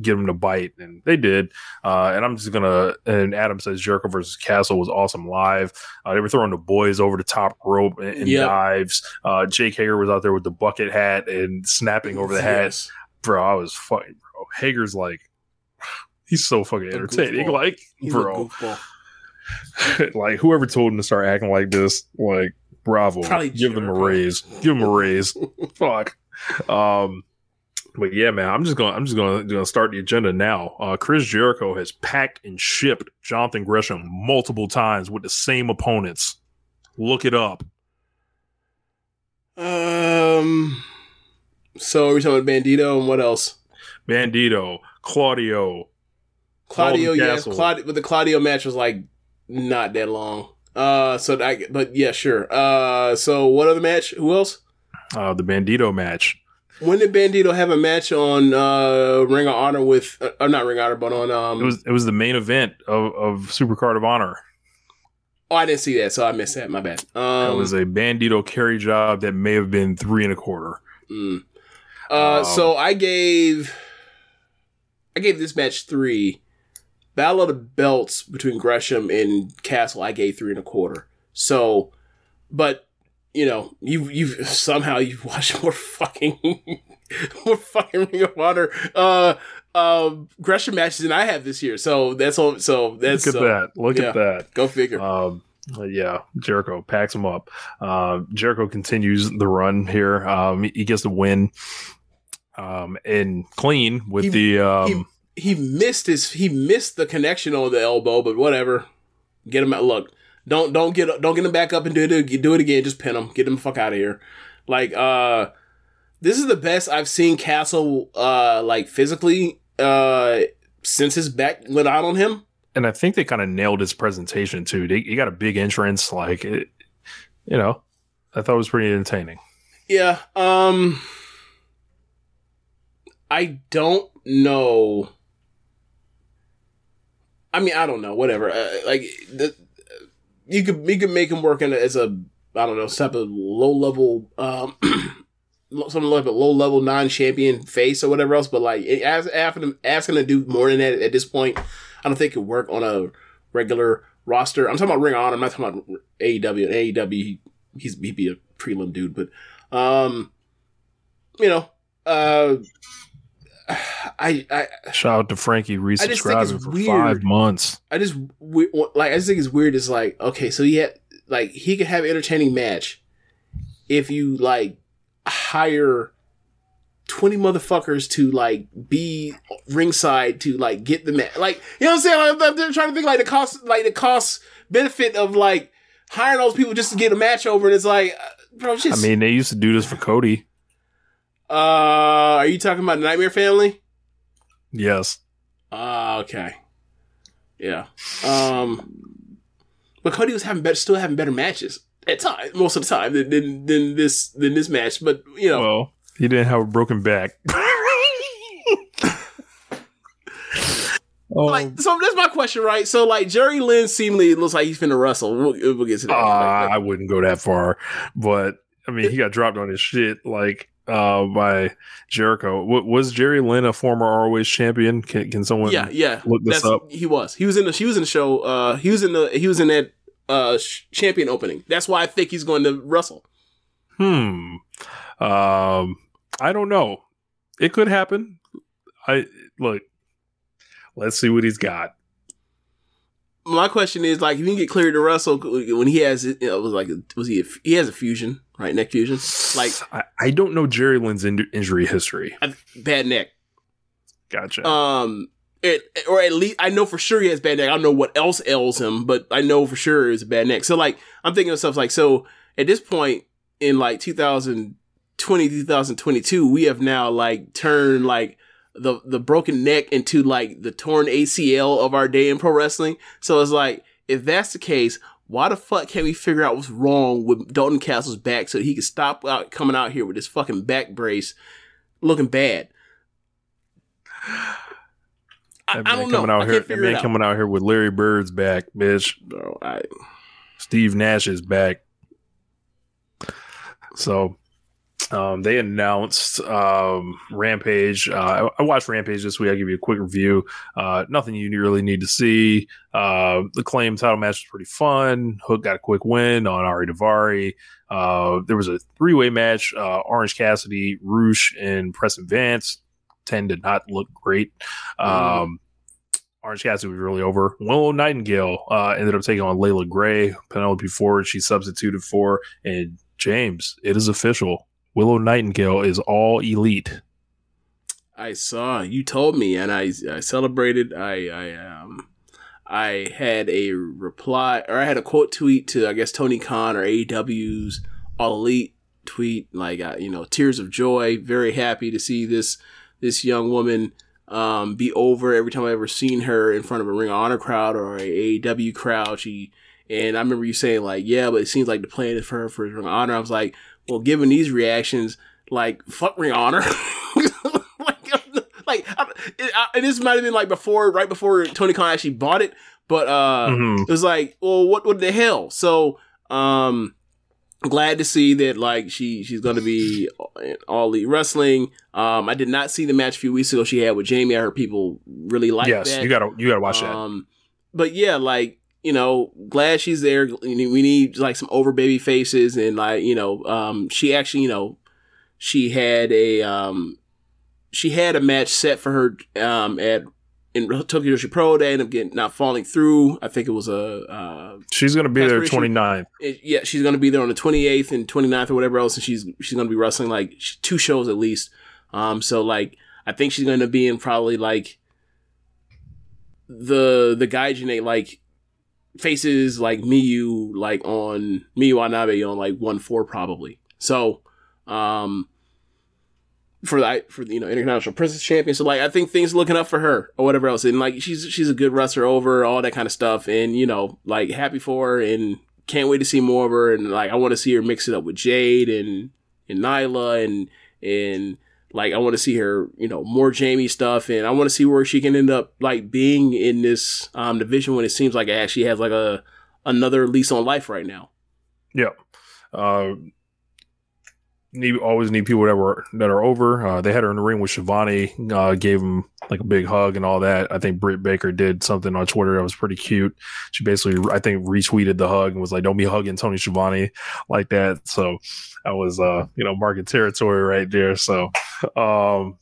get them to bite? And they did. Uh, and I'm just gonna. And Adam says Jericho versus Castle was awesome live. Uh, they were throwing the boys over the top rope and, and Yep. dives. Uh, Jake Hager was out there with the bucket hat and snapping over the hat. Yes. Bro, I was fucking bro. Hager's like. He's so fucking entertaining. Like, He's bro, like whoever told him to start acting like this, like bravo, Probably give them a raise, give them a raise. Fuck. Um, but yeah, man, I'm just gonna I'm just gonna, gonna start the agenda now. Uh, Chris Jericho has packed and shipped Jonathan Gresham multiple times with the same opponents. Look it up. Um. So are we talking about Bandito and what else? Bandito, Claudio, Claudio, yeah, Claudio, but the Claudio match was like not that long. Uh, so that, but yeah, sure. Uh, so what other match? Who else? uh, the Bandito match. When did Bandito have a match on uh Ring of Honor with? Uh, not Ring of Honor, but on um. It was it was the main event of of Supercard of Honor. oh, I didn't see that, so I missed that. My bad. Um, it was a Bandito carry job that may have been three and a quarter. Mm. Uh, Um, so I gave, I gave this match three. Battle of the Belts between Gresham and Castle, I gave three and a quarter. So, but you know, you you somehow you've watched more fucking more fucking Ring of Honor uh uh Gresham matches than I have this year. So that's all. So that's Look at uh, that! Look yeah. at that! Go figure. Um, yeah, Jericho packs him up. Uh, Jericho continues the run here. Um, he, he gets the win. Um, and clean with He- the um, he missed his he missed the connection on the elbow, but whatever. Get him out. Look, don't don't get don't get him back up and do it do it again. Just pin him. Get him the fuck out of here. Like uh, this is the best I've seen Castle uh like physically uh since his back went out on him. and I think they kind of nailed his presentation too. They, he got a big entrance, like it, you know. I thought it was pretty entertaining. Yeah. Um. I don't know. I mean, I don't know. Whatever. Uh, like the, you could you could make him work in a, as a I don't know type of low level um some like a low level non champion face or whatever else. But like as asking asking to do more than that at this point, I don't think it work on a regular roster. I'm talking about Ring of Honor. I'm not talking about AEW. AEW, he, he's he'd be a prelim dude, but um, you know, uh, I I Shout out to Frankie just resubscribing for weird. five months. I just we- like I just think it's weird. It's like okay, so yeah, like he could have an entertaining match if you like hire twenty motherfuckers to like be ringside to like get the match. Like you know what I'm saying? Like, I'm, I'm trying to think like the cost, like the cost benefit of like hiring those people just to get a match over. And it's like, uh, bro, I mean, they used to do this for Cody. Uh, are you talking about Nightmare Family? Yes. Ah, okay. Yeah. Um, but Cody was having better, still having better matches at time most of the time than than, than this than this match. But you know, Well, he didn't have a broken back. oh, like so that's my question, right? So like Jerry Lynn seemingly looks like he's finna wrestle. We'll, we'll get to that. uh, Like, like- I wouldn't go that far, but I mean, he got dropped on his shit like uh, by Jericho. W- was Jerry Lynn a former ROH champion? Can, can someone? yeah, yeah. look this up. He was. He was in the. He was in the show. Uh, he was in the. He was in that uh sh- champion opening. That's why I think he's going to wrestle. Hmm. Um, I don't know. It could happen. I look. Let's see what he's got. My question is like, if you can get cleared to Russell when he has it, it was like, was he? A, he has a fusion, right? Neck fusion. Like, I, I don't know Jerry Lynn's in- injury history. bad neck. Gotcha. Um, it, or at least I know for sure he has bad neck. I don't know what else ails him, but I know for sure it's a bad neck. So like, I'm thinking of stuff like, so at this point in like 2020, 2022, we have now like turned like the the broken neck into like the torn ACL of our day in pro wrestling. So it's like, if that's the case, why the fuck can't we figure out what's wrong with Dalton Castle's back so he can stop out coming out here with this fucking back brace looking bad? I, That I don't know. coming out I here. That man out. coming out here with Larry Bird's back, bitch. Bro, I, Steve Nash is back. So um, they announced um, Rampage. Uh, I, I watched Rampage this week. I'll give you a quick review. Uh, nothing you really need to see. Uh, the claim title match was pretty fun. Hook got a quick win on Ari Daivari. Uh, there was a three way match uh, Orange Cassidy, Roosh, and Preston Vance. 10 did not look great. Um, Orange Cassidy was really over. Willow Nightingale uh, ended up taking on Leila Grey. Penelope Ford, she substituted for. And James, it is official. Willow Nightingale is all elite. I saw you told me, and I I celebrated. I I um I had a reply or I had a quote tweet to I guess Tony Khan or AEW's All Elite tweet like uh, you know tears of joy. Very happy to see this this young woman um be over. Every time I ever seen her in front of a Ring of Honor crowd or a AEW crowd, she and I remember you saying like yeah, but it seems like the plan is for her for Ring of Honor. I was like, well, given these reactions, like fuck Honor. like, like I, it, I, and this might have been like before, right before Tony Khan actually bought it, but uh, Mhm. it was like, well, what, what the hell? So, um, glad to see that like she she's going to be in all elite wrestling. Um, I did not see the match a few weeks ago she had with Jamie. I heard people really like yes, that. you gotta you gotta watch that. Um, but yeah, like you know, glad she's there. We need- like some over baby faces, and like you know, um, she actually, you know, she had a um, she had a match set for her um at in Tokyo Joshi Pro. They ended up getting not falling through. I think it was a uh, She's gonna be there Desperation. 29th. yeah, she's going to be there on the 28th and 29th or whatever else, and she's she's going to be wrestling like two shows at least. Um, so like I think she's going to be in probably like the the Gaijin like faces like Miyu like on Miyu Anabe on like one four probably. So um for the for the you know international princess champion. So like I think things looking up for her or whatever else. And like she's she's a good wrestler over all that kind of stuff. And you know like happy for her and can't wait to see more of her. And like I want to see her mix it up with Jade and and Nyla and and like I want to see her you know more Jamie stuff. And I want to see where she can end up like being in this um division when it seems like it actually has like a another lease on life right now. Yeah. Uh, need always need people that were that are over. Uh, they had her in the ring with Schiavone, uh, gave him like a big hug and all that. I think Britt Baker did something on Twitter that was pretty cute. She basically, I think, retweeted the hug and was like, "Don't be hugging Tony Schiavone like that." So that was, uh, you know, market territory right there. So, um,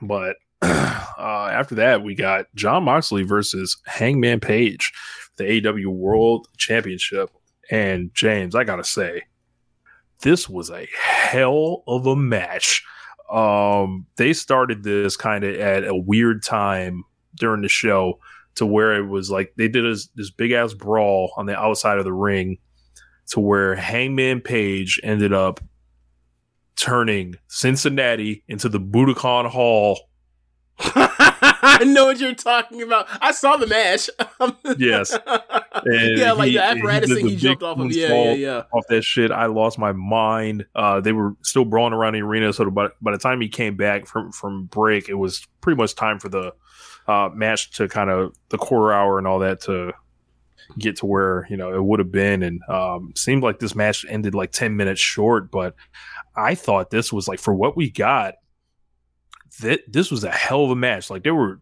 but uh, after that, we got Jon Moxley versus Hangman Page, the AW World Championship. And James, I gotta say, this was a hell of a match. Um, they started this kind of at a weird time during the show to where it was like they did this, this big ass brawl on the outside of the ring to where Hangman Page ended up turning Cincinnati into the Budokan Hall. I know what you're talking about. I saw the match. Yes. And yeah, like he- the he apparatus thing the he jumped off of. Yeah, yeah, yeah. Off that shit, I lost my mind. Uh, they were still brawling around the arena, so by, by the time he came back from from break, it was pretty much time for the uh, match to kind of the quarter hour and all that to get to where you know it would have been. And um, seemed like this match ended like ten minutes short, but I thought this was like for what we got. That this was a hell of a match. Like they were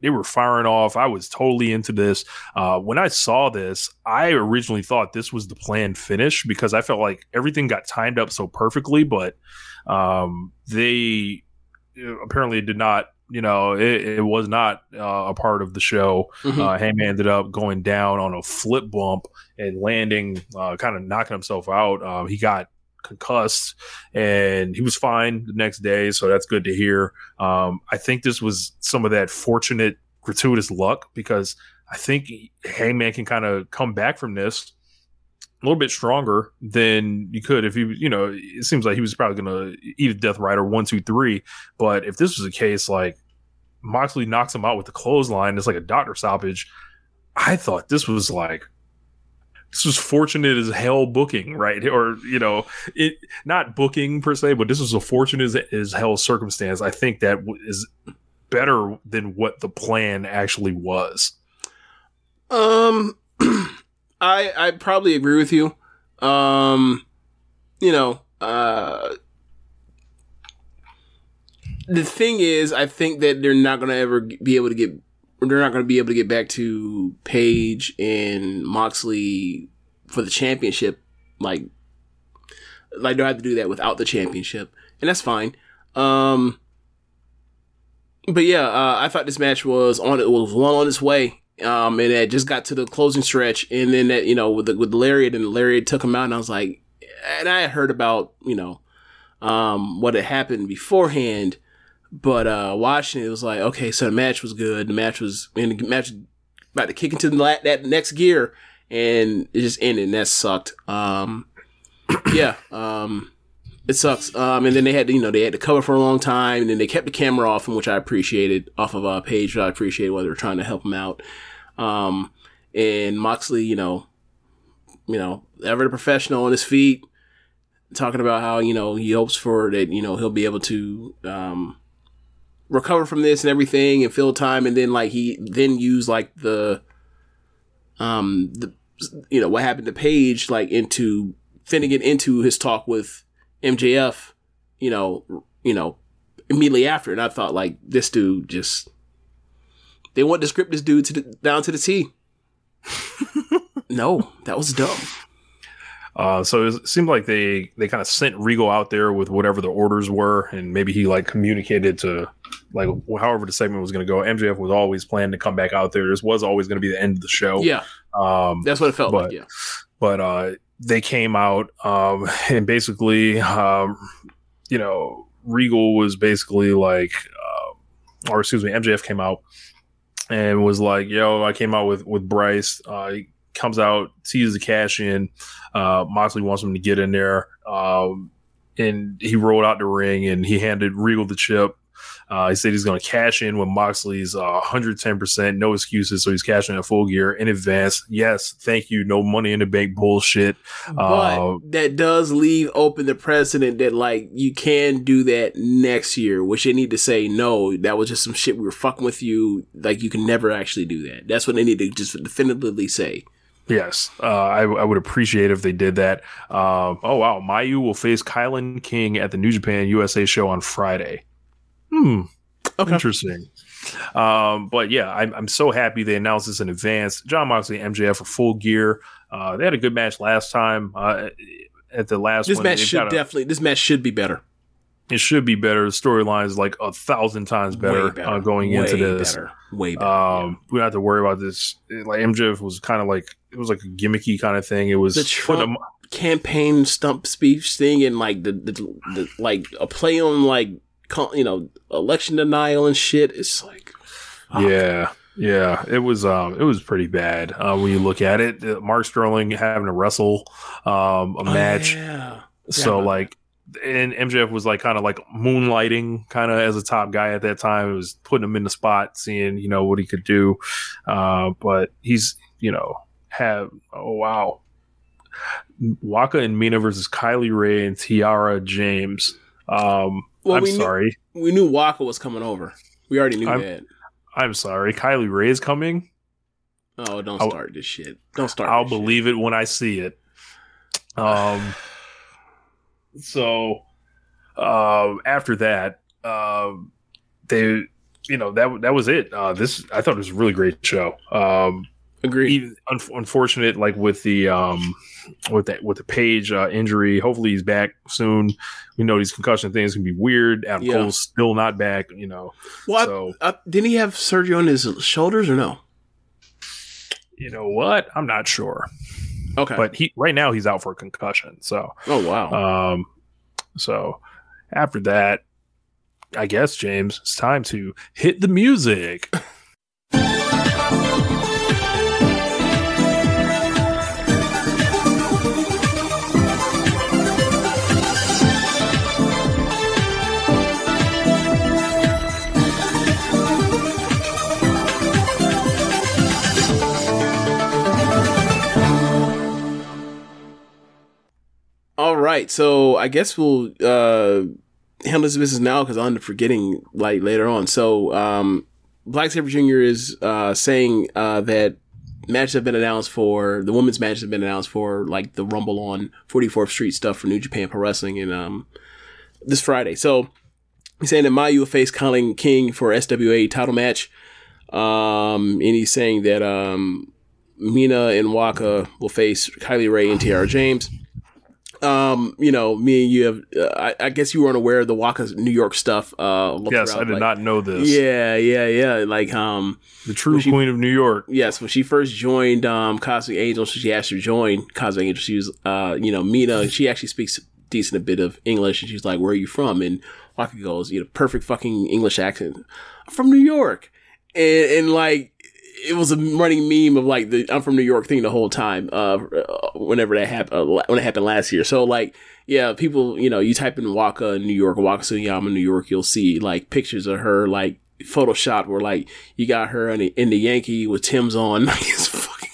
they were firing off. I was totally into this. Uh, when I saw this, I originally thought this was the planned finish because I felt like everything got timed up so perfectly, but um, they uh, apparently did not. You know, it, it was not uh, a part of the show. Mhm. Uh, Hangman ended up going down on a flip bump and landing, uh, kind of knocking himself out. Uh, he got concussed and he was fine the next day. So that's good to hear. Um, I think this was some of that fortunate, gratuitous luck because I think Hangman can kind of come back from this a little bit stronger than you could if he, you know, it seems like he was probably going to eat a Death Rider one, two, three. But if this was a case like Moxley knocks him out with the clothesline, it's like a doctor stoppage. I thought this was like this was fortunate as hell booking, right? Or you know, it not booking per se, but this was a fortunate as, as hell circumstance. I think that is better than what the plan actually was. Um, I I probably agree with you. Um, you know, uh, the thing is, I think that they're not gonna ever be able to get. They're not going to be able to get back to Page and Moxley for the championship, like, like they'll have to do that without the championship, and that's fine. Um, but yeah, uh, I thought this match was on it was well on its way. Um, and it just got to the closing stretch, and then that you know with the with lariat, and lariat took him out, and I was like, and I had heard about you know, um, what had happened beforehand, but uh, watching it, was like, okay, so the match was good. The match was, and the match about to kick into la- that next gear, and it just ended, and that sucked. Um, yeah, um, it sucks. Um, and then they had, to, you know, they had to cover for a long time, and then they kept the camera off, which I appreciated off of uh, Page. I appreciated while they were trying to help him out. Um, and Moxley, you know, you know, ever the professional on his feet, talking about how you know he hopes for that, you know, he'll be able to um recover from this and everything and fill time, and then like he then use like the um the you know what happened to Page like into it into his talk with MJF, you know, you know, immediately after, and I thought like this dude just they want to script this dude to the, down to the T. no, that was dumb. Uh, so it seemed like they they kind of sent Regal out there with whatever the orders were, and maybe he like communicated to like however the segment was going to go. MJF was always planning to come back out there. This was always going to be the end of the show. Yeah, Um, that's what it felt But- like. Yeah, but uh, they came out um, and basically, um, you know, Regal was basically like, uh, or excuse me, MJF came out and was like, "Yo, I came out with with Bryce." Uh, he comes out, sees the cash in. Uh, Moxley wants him to get in there, um, and he rolled out the ring and he handed Regal the chip. Uh, he said he's going to cash in with Moxley's uh, 110%, no excuses. So he's cashing in full gear in advance. Yes, thank you. No money in the bank bullshit. but Uh, that does leave open the precedent that like you can do that next year, which they need to say no. That was just some shit we were fucking with you. Like you can never actually do that. That's what they need to just definitively say. Yes, uh, I, I would appreciate if they did that. Um, oh wow, Mayu will face KiLynn King at the New Japan USA show on Friday. Hmm, Okay. interesting. Um, but yeah, I'm, I'm so happy they announced this in advance. Jon Moxley, and MJF for full gear. Uh, they had a good match last time. Uh, at the last This one, match should a- definitely. This match should be better. it should be better. The storyline is like a thousand times better, Way Uh, going Way into this. Better. Way better. Um, we don't have to worry about this. Like MJF was kind of like it was like a gimmicky kind of thing. It was The Trump campaign stump speech thing and like the, the, the like a play on like you know election denial and shit. It's like Yeah, yeah, it was um, it was pretty bad uh, when you look at it. Uh, Mark Sterling having to wrestle um, a match, Oh, yeah. so Yeah. like, and MJF was like kind of like moonlighting, kind of as a top guy at that time. It was putting him in the spot, seeing you know what he could do. Uh, but he's you know have oh wow, Waka and Mina versus Kylie Rae and Tiara James. Um, Well, I'm we knew- sorry. we knew Waka was coming over. We already knew I'm- that. I'm sorry. Kylie Rae is coming. Oh, don't I'll- start this shit. Don't start. I'll this shit. believe it when I see it. Um. So, um, after that, um, they you know that that was it. Uh, this I thought it was a really great show. Um, Agreed. even un- unfortunate, like with the um, with that with the page uh, injury. Hopefully he's back soon. We know these concussion things can be weird. Adam Yeah. Cole's still not back. You know, Well, I- so Uh, didn't he have surgery on his shoulders or no? you know what? I'm not sure, Okay. but he right now he's out for a concussion. So oh wow. um, so after that, I guess James, it's time to hit the music. right, so I guess we'll uh, handle this business now because I'm forgetting like later on. So, um, Black Saber Jr. is uh, saying uh, that matches have been announced for the women's matches have been announced for like the Rumble on 44th Street stuff for New Japan Pro Wrestling and um, this Friday. So he's saying that Mayu will face KiLynn King for SWA title match, um, and he's saying that um, Mina and Waka will face Kylie Rae and T.R. James um, you know, me and you have, uh, I, I guess you weren't aware of the Waka New York stuff. Uh, yes, I did like- not know this. Yeah, yeah, yeah. Like, um, the true she- queen of New York. yes, when she first joined, um, Cosmic Angel, she asked her to join Cosmic Angel. She was, uh, you know, Mina, she actually speaks decent a bit of English and she's like, where are you from? And Waka goes, you know, perfect fucking English accent. I'm from New York. And, and like, it was a running meme of like the I'm from New York thing the whole time. Uh, whenever that happened, uh, when it happened last year. So like, yeah, people, you know, you type in Waka in New York, Waka Tsukiyama in New York, you'll see like pictures of her like photoshopped where like you got her in the, in the Yankee with Tim's on. Like it's fucking,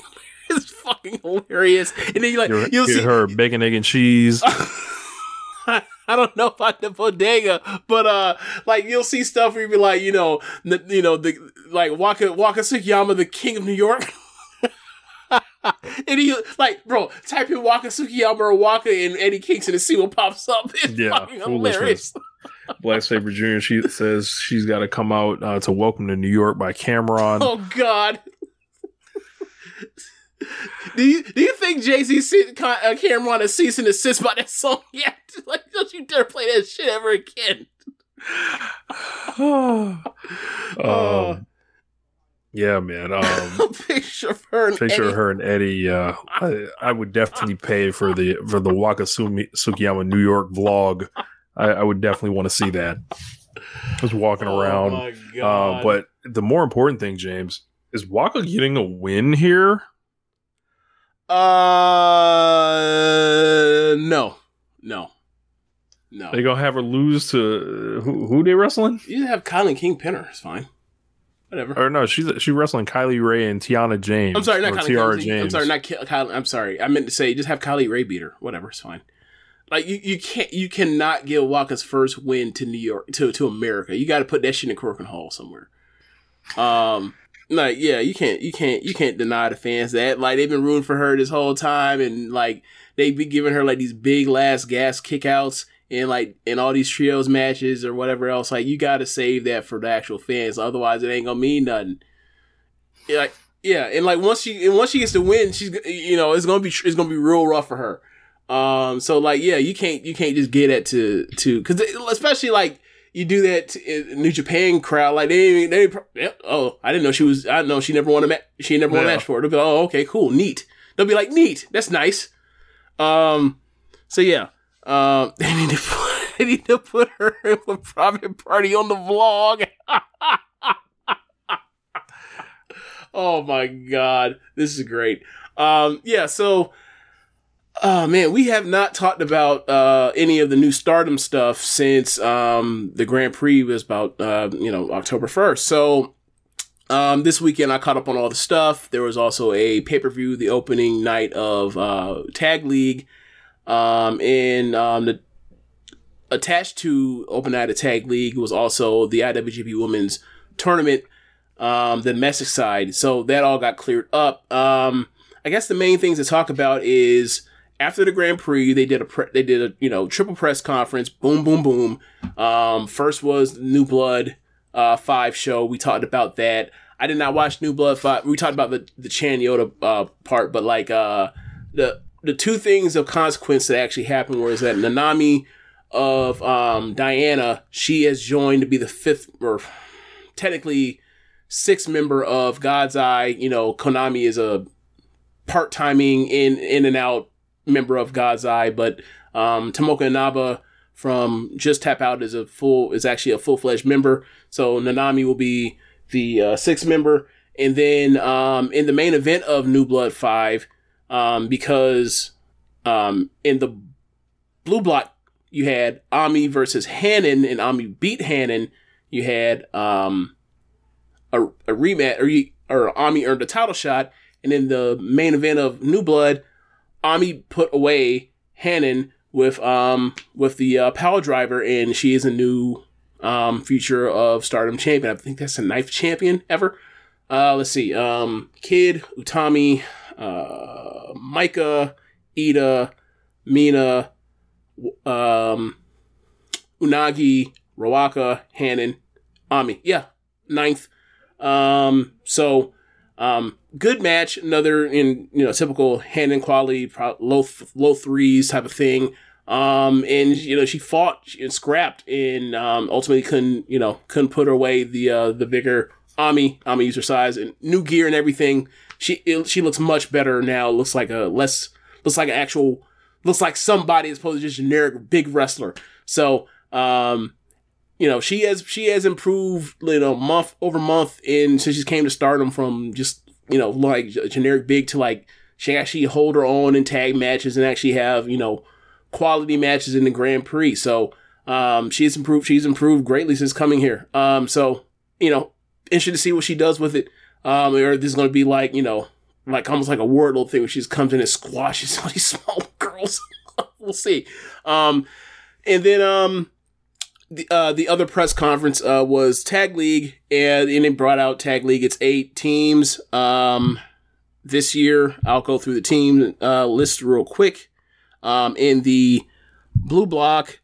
it's fucking hilarious. And then you like You'll you'll see her bacon, egg, and cheese. I don't know about the bodega, but uh, like you'll see stuff where you be like, you know, the, you know, the like Waka Waka Tsukiyama, the king of New York. and he like, bro, type in Waka Tsukiyama or Waka and Eddie Kingston and see what pops up. It's Yeah, fucking hilarious. Black Saber Jr. She says she's got to come out uh, to Welcome to New York by Cam'ron. Oh God. Do you do you think Jay Z sent uh, Cam'ron a cease and desist by that song yet? Like, don't you dare play that shit ever again. um, yeah, man. Um, a picture of her and picture Eddie. her and Eddie. Uh, I, I would definitely pay for the for the Waka Tsukiyama New York vlog. I, I would definitely want to see that. Just walking Oh around. Uh, but the more important thing, James, is Waka getting a win here? Uh, no, no, no. They gonna have her lose to who? Who they wrestling? you have KiLynn King pinner. It's fine. Whatever. Or no, she's she wrestling Kylie Rae and Tiana James. I'm sorry, not Colin Tiara James. I'm sorry, not Kylie. I'm sorry. I meant to say just have Kylie Rae beat her. Whatever. It's fine. Like you, you can't, you cannot give Waka's first win to New York to to America. You got to put that shit in Korakuen Hall somewhere. Um, like yeah, you can't, you can't, you can't deny the fans that like they've been rooting for her this whole time, and like they be giving her like these big last gas kickouts and like in all these trios matches or whatever else. Like you got to save that for the actual fans, otherwise it ain't gonna mean nothing. Yeah, like yeah, and like once she and once she gets to win, she's you know it's gonna be it's gonna be real rough for her. Um, so like yeah, you can't you can't just get that to to because especially like you do that to, in New Japan crowd like they they yeah, oh I didn't know she was I know she never won a match she never won a match for it. They'll be like, oh okay cool neat. They'll be like neat that's nice. Um, so yeah, um, they need to put, they need to put her in a private party on the vlog. oh my god, this is great. Um, yeah, so oh man, we have not talked about uh any of the new Stardom stuff since um the Grand Prix was about uh you know October first. So um, this weekend I caught up on all the stuff. There was also a pay per view, the opening night of uh, Tag League, um, and um, the attached to Open Night Tag League was also the IWGP Women's Tournament, um, the domestic side. So that all got cleared up. Um, I guess the main things to talk about is after the Grand Prix, they did a pre- they did a you know triple press conference. Boom, boom, boom. Um, first was New Blood uh, Five show. We talked about that. I did not watch New Blood Five. We talked about the the Chanyota uh, part, but like uh, the the two things of consequence that actually happened was that Nanami of um, Diana, she has joined to be the fifth or technically sixth member of God's Eye. You know, Konami is a part timing in in and out member of God's Eye, but um, Tomoka Inaba from Just Tap Out is a full is actually a full fledged member. So Nanami will be the uh, sixth member, and then um, in the main event of New Blood Five, um, because um, in the blue block you had Ami versus Hanan, and Ami beat Hanan. You had um, a, a rematch, or you, or Ami earned a title shot, and in the main event of New Blood, Ami put away Hanan with um with the uh, power driver, and she is a new um future of Stardom champion. I think that's the ninth champion ever. Uh, let's see. Um, Kid, Utami, uh, Maika, Ida, Mina, um, Unagi, Ruaka, Hanan, Ami. Yeah, ninth. Um, so um, good match. Another in you know typical Hanan quality, low low threes type of thing. Um, and you know she fought and scrapped, and um, ultimately couldn't you know couldn't put away the uh, the bigger Ami. Ami user size and new gear and everything. She it, she looks much better now. Looks like a less looks like an actual looks like somebody as opposed to just generic big wrestler. So um, you know she has she has improved you know month over month in since she came to Stardom from just you know like generic big to like she actually hold her own in tag matches and actually have you know quality matches in the Grand Prix. So um, she's improved. She's improved greatly since coming here. Um, so you know, interested to see what she does with it. Um, or this is going to be like you know, like almost like a Wardlow thing where she just comes in and squashes all these small girls. we'll see. Um, and then um, the uh, the other press conference uh, was Tag League, and, and it brought out Tag League. It's eight teams. Um, this year, I'll go through the team uh, list real quick. Um, in the blue block,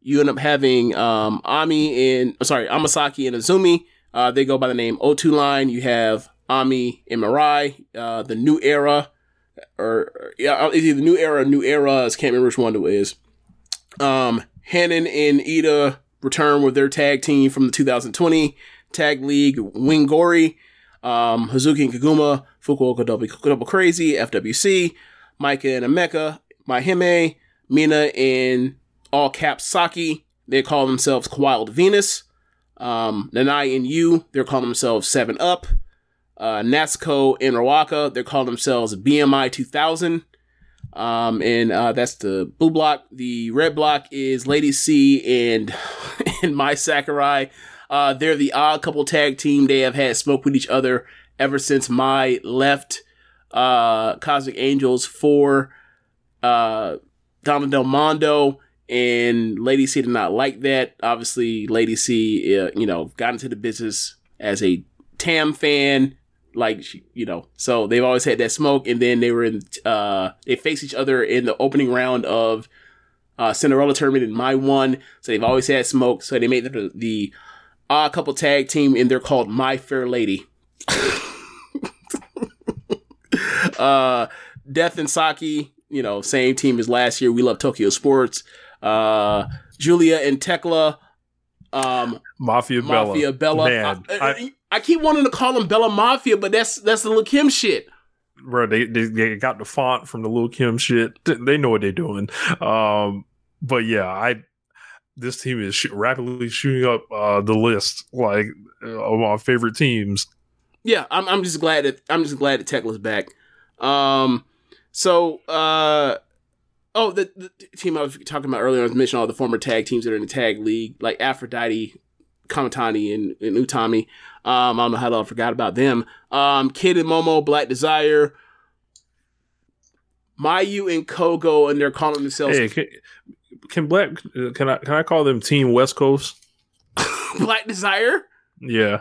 you end up having um, Ami and sorry Amasaki and AZM. Uh, they go by the name O2 line. You have Ami Mirai. Uh, the new era, or yeah, it's either the new era or new era. I can't remember which one it is. Um, Hanan and Ida return with their tag team from the 2020 Tag League Wingori. Um, Hazuki and Koguma, Fukuoka Double, Double Crazy, FWC, Maika and Himeka, MaiHime, Mina and all caps Saki. They call themselves Wild Venus. Um, Nanai and Yu, they're calling themselves Seven Up. Uh, Natsuko and Ruaka, they're calling themselves BMI 2000. Um, and uh, that's the blue block. The red block is Lady C and and Mai Sakurai. Uh, they're the odd couple tag team. They have had smoke with each other ever since My left uh, Cosmic Angels for uh, Del Mondo. And Lady C did not like that. Obviously, Lady C, uh, you know, got into the business as a Tam fan, like you know. So they've always had that smoke. And then they were in uh they faced each other in the opening round of uh cinderella tournament in my one. So they've always had smoke. So they made the the odd couple tag team and they're called my fair lady. Uh death and saki you know same team as last year. We love tokyo sports uh Giulia and Thekla um Mafia Bella. Mafia Bella. Man, I, I, I, I keep wanting to call them Bella Mafia, but that's that's the Lil Kim shit. bro, they, they they got the font from the Lil Kim shit. They know what they're doing. Um, but yeah, I this team is sh- rapidly shooting up uh, the list like uh, of my favorite teams. Yeah, I'm I'm just glad that I'm just glad that Thekla's back. Um, so uh, oh, the, the team I was talking about earlier, I was mentioning all the former tag teams that are in the tag league, like Aphrodite, Kamitani, and, and Utami. Um, I don't know how I forgot about them. Um, Kid and Momo, Black Desire, Mayu and Kogo, and they're calling themselves Hey, can, can Black can I can I call them Team West Coast? Black Desire. Yeah.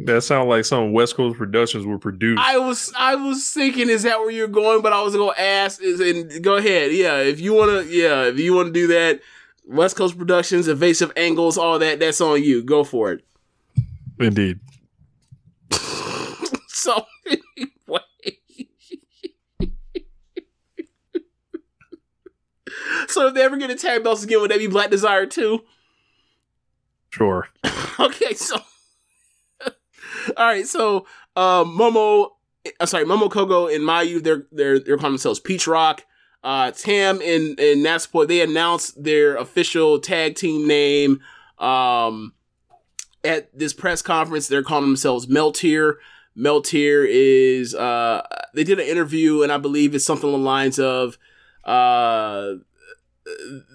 That sounds like some West Coast Productions were produced. I was I was thinking, is that where you're going? But I was gonna ask, is and go ahead, yeah. If you wanna, yeah, if you wanna do that, West Coast Productions, Evasive Angles, all that. That's on you. Go for it. Indeed. So anyway. so if they ever get a tag belts again, would that be Black Desire too? Sure. okay, so all right, so um, Momo, uh, sorry, Momo Kogo and Mayu, they're they're they're calling themselves Peach Rock. Uh, Tam and and Natsupoi, they announced their official tag team name. Um, at this press conference, they're calling themselves meltear. meltear is uh, they did an interview, and I believe it's something along the lines of uh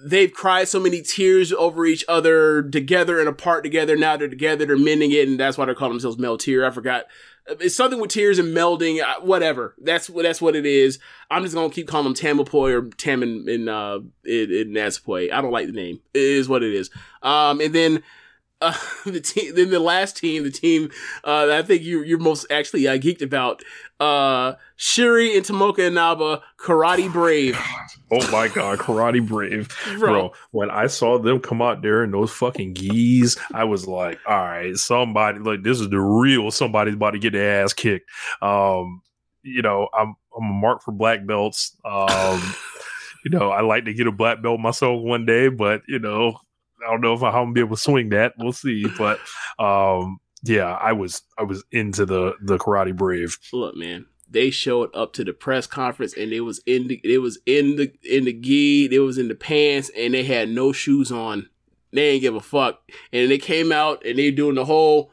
they've cried so many tears over each other together and apart together. Now they're together, they're mending it, and that's why they're calling themselves meltear. I forgot. It's something with tears and melding, uh, whatever. That's what that's what it is. I'm just gonna keep calling them Tamapoy or Tam and, and uh in, in. I don't like the name. It is what it is. Um, and then uh, the team, then the last team, the team uh, I think you you're most actually uh, geeked about, uh, Shuri and Tomoka Inaba, Karate Brave. Oh my god, Karate Brave. Bro. Bro. when I saw them come out there in those fucking geese, I was like, all right, somebody like this is the real somebody's about to get their ass kicked. Um, you know, I'm I'm a mark for black belts. Um, you know, I like to get a black belt myself one day, but you know, I don't know if I'm gonna be able to swing that. We'll see. But um, yeah, I was I was into the the Karate Brave. Look, man, they showed up to the press conference and it was in the it was in the in the gi, it was in the pants, and they had no shoes on. They didn't give a fuck, and they came out and they doing the whole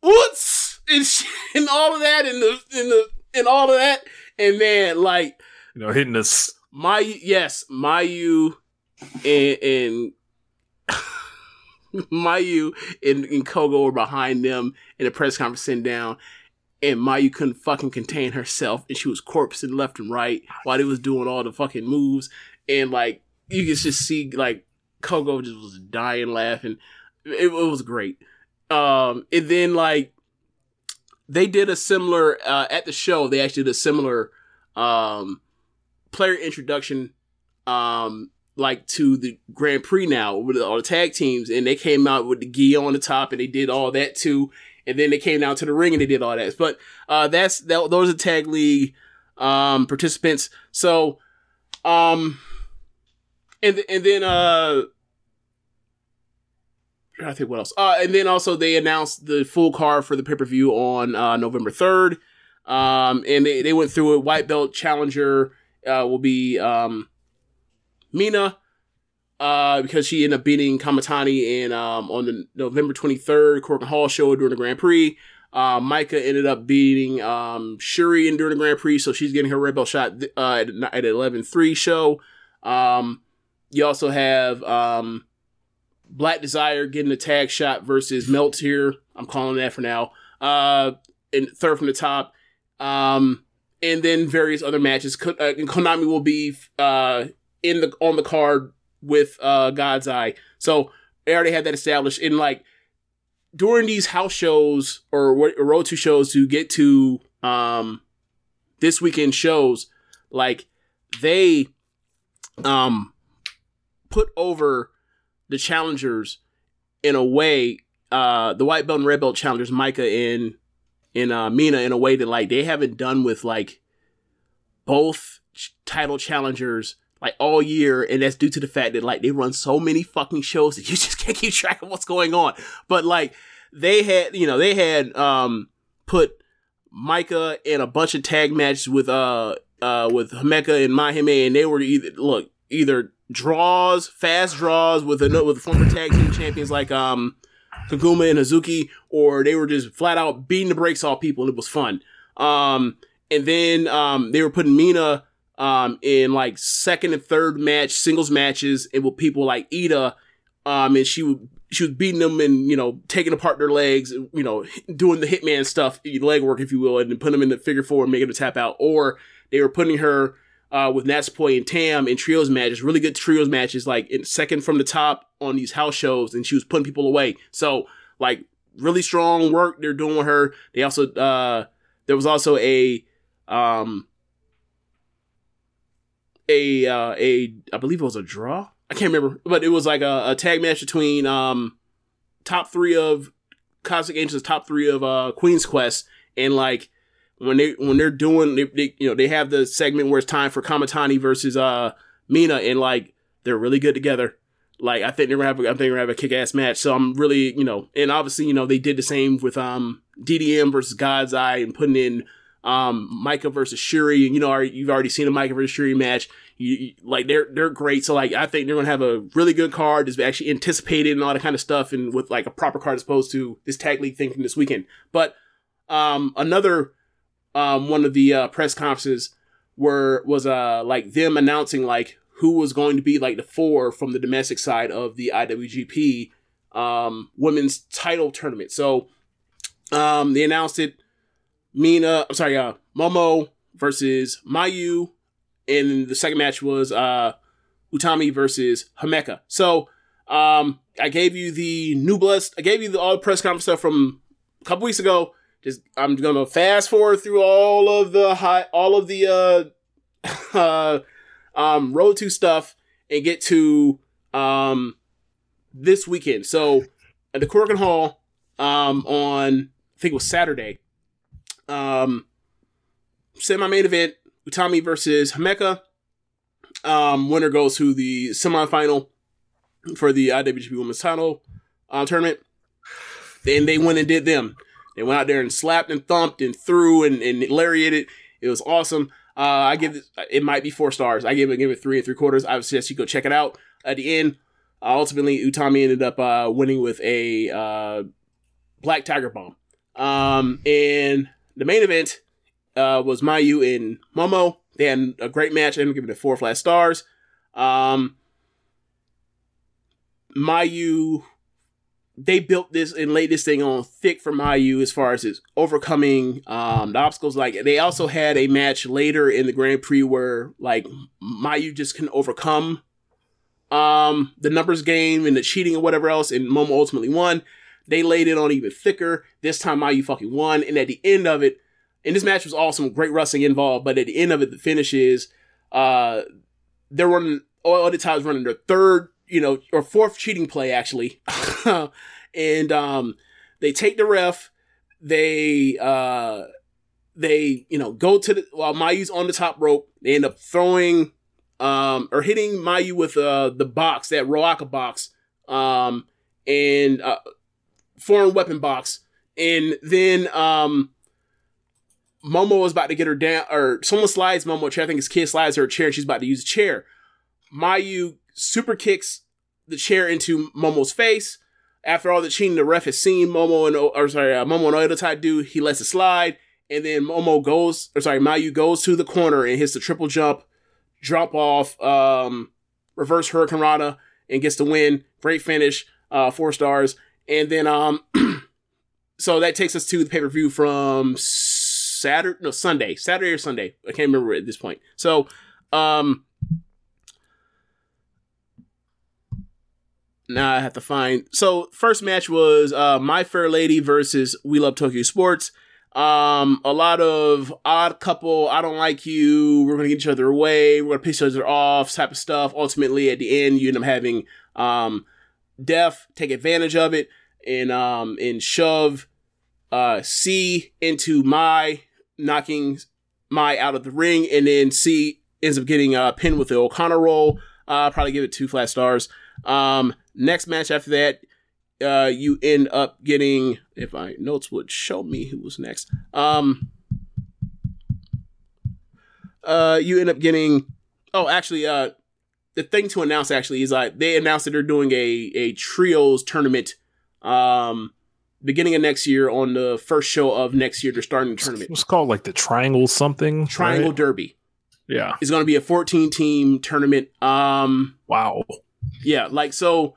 what's and, sh- and all of that and the and the and all of that, and man, like You know, hitting us. my yes, Mayu and and Mayu and, and Kogo were behind them in the press conference sitting down. And Mayu couldn't fucking contain herself, and she was corpsing left and right while they was doing all the fucking moves. And like you could just see, like Kogo just was dying laughing. It, it was great. Um, and then like they did a similar uh, at the show. They actually did a similar um, player introduction um like to the Grand Prix now with all the tag teams and they came out with the gi on the top and they did all that too and then they came down to the ring and they did all that. But uh that's that those are tag league um participants. So um and and then uh I think what else. Uh and then also they announced the full card for the pay-per-view on uh November 3rd um and they, they went through it. White belt challenger uh will be um Mina, uh, because she ended up beating Kamitani in um on the November 23rd Korakuen Hall show during the Grand Prix. Uh, Maika ended up beating um Shuri in during the Grand Prix, so she's getting her red belt shot th- uh, at at 11-3 show. Um, you also have um Black Desire getting a tag shot versus meltear. I'm calling that for now. Uh, and third from the top. Um, and then various other matches. Uh, Konami will be uh in the on the card with uh God's Eye. So they already had that established. In like during these house shows or, or road to shows to get to um this weekend shows, like they um put over the challengers in a way, uh the white belt and red belt challengers, Maika and and uh Mina in a way that like they haven't done with like both title challengers like all year, and that's due to the fact that like they run so many fucking shows that you just can't keep track of what's going on. But like they had, you know, they had um put Maika in a bunch of tag matches with uh uh with Himeka and MaiHime, and they were either look either draws, fast draws with another with former tag team champions like um Koguma and Hazuki, or they were just flat out beating the brakes off people, and it was fun. Um, and then um, they were putting Mina um, in like second and third match singles matches, and with people like Ida, um, and she would she was beating them and you know taking apart their legs, you know, doing the hitman stuff, leg work if you will, and then putting them in the figure four and making them tap out, or they were putting her uh, with Natsupoi and Tam in trios matches, really good trios matches, like in second from the top on these house shows, and she was putting people away. So like really strong work they're doing with her. They also uh, there was also a um a uh, a I believe it was a draw. I can't remember, but it was like a, a tag match between um top three of Cosmic Angels, top three of uh Queen's Quest, and like when they when they're doing they, they you know they have the segment where it's time for Kamitani versus uh Mina, and like they're really good together. Like I think they're gonna have a, I think they're gonna have a kick ass match. So I'm really you know, and obviously you know they did the same with um DDM versus God's Eye and putting in um Maika versus Shuri, and you know you've already seen a Maika versus Shuri match. You, like they're they're great. So like I think they're gonna have a really good card that's actually anticipated and all that kind of stuff, and with like a proper card as opposed to this tag league thing from this weekend. But um another um one of the uh, press conferences were was uh like them announcing like who was going to be like the four from the domestic side of the IWGP um women's title tournament. So um they announced it Mina, I'm sorry, uh, Momo versus Mayu, and the second match was uh, Utami versus Himeka. So um, I gave you the new blood. I gave you the all the press conference stuff from a couple weeks ago. Just I'm gonna fast forward through all of the high, all of the uh, uh, um, road to stuff and get to um, this weekend. So at the Korakuen Hall um, on I think it was Saturday um, semi-main event, Utami versus Himeka. Um, winner goes to the semifinal for the IWGP Women's Title uh, tournament. Then they went and did them. They went out there and slapped and thumped and threw and, and lariated. It was awesome. Uh, I give it, it might be four stars. I give it, give it three and three quarters. I would suggest you go check it out. At the end, uh, ultimately, Utami ended up uh, winning with a uh, Black Tiger Bomb. Um, and the main event uh, was Mayu and Momo. They had a great match. I'm giving it four flat stars. Um, Mayu, they built this and laid this thing on thick for Mayu as far as his overcoming um, the obstacles. Like they also had a match later in the Grand Prix where like Mayu just can overcome um, the numbers game and the cheating and whatever else, and Momo ultimately won. They laid it on even thicker. This time, Mayu fucking won. And at the end of it, and this match was awesome, great wrestling involved. But at the end of it, the finish is uh, they're running all the times running their third, you know, or fourth cheating play actually, and um, they take the ref. They uh, they you know go to the while Mayu's on the top rope. They end up throwing um, or hitting Mayu with uh, the box that Ruaka box um, and uh, foreign weapon box, and then um, Momo was about to get her down, or someone slides Momo chair. I think his kid slides her chair, and she's about to use a chair. Mayu super kicks the chair into Momo's face. After all the cheating, the ref has seen Momo and or sorry, uh, Momo and type do. He lets it slide, and then Momo goes, or sorry, Mayu goes to the corner and hits the triple jump, drop off, um, reverse Hurricane Rana, and gets the win. Great finish, uh, four stars. And then, um, so that takes us to the pay per view from Saturday, no Sunday, Saturday or Sunday. I can't remember at this point. So, um, now I have to find. So first match was uh, My Fair Lady versus We Love Tokyo Sports. Um, a lot of odd couple. I don't like you. We're gonna get each other away. We're gonna piss each other off. Type of stuff. Ultimately, at the end, you end up having um, Def take advantage of it and um and shove uh C into my knocking my out of the ring, and then C ends up getting uh pinned with the O'Connor roll. Uh, probably give it two flat stars. Um, next match after that, uh, you end up getting if my notes would show me who was next. Um, uh, you end up getting. Oh, actually, uh, the thing to announce actually is like they announced that they're doing a a trios tournament. Um, beginning of next year on the first show of next year, they're starting the tournament. It's called like the Triangle something. Triangle right? Derby Yeah. it's going to be a 14 team tournament. Um, Wow. yeah, like so.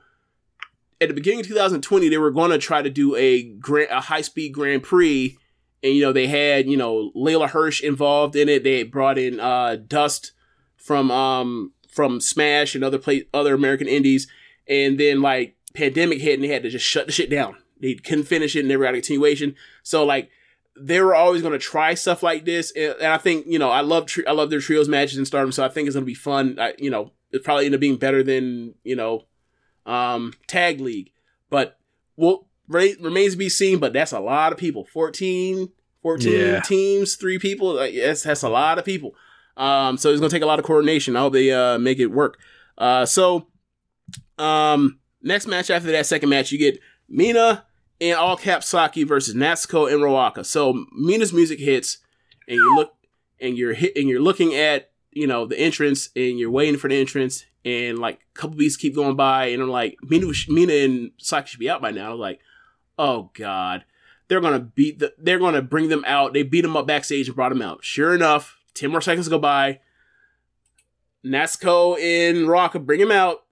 At the beginning of 2020, they were going to try to do a grand, a high speed Grand Prix, and you know they had you know Leyla Hirsch involved in it. They brought in uh, Dust from um from Smash and other play other American indies, and then like pandemic hit and they had to just shut the shit down. They couldn't finish it, and never got a continuation. So like they were always going to try stuff like this, and, and I think you know I love tri- I love their trios matches and Stardom, so I think it's going to be fun. I, you know, it probably end up being better than you know, um, tag league. But well, remains to be seen. But that's a lot of people. 14, 14 Yeah. teams, three people. Like, that's that's a lot of people. Um, so it's gonna take a lot of coordination. I hope they uh make it work. Uh, so um, next match after that second match, you get Mina and all cap Saki versus Natsuko and Ruaka. So Mina's music hits, and you look and you're hit and you're looking at you know the entrance, and you're waiting for the entrance, and like a couple beats keep going by, and I'm like Mina, Mina and Saki should be out by now. I was like, oh god, they're gonna beat the, they're gonna bring them out. They beat them up backstage and brought them out. Sure enough, ten more seconds go by. Natsuko and Ruaka bring him out,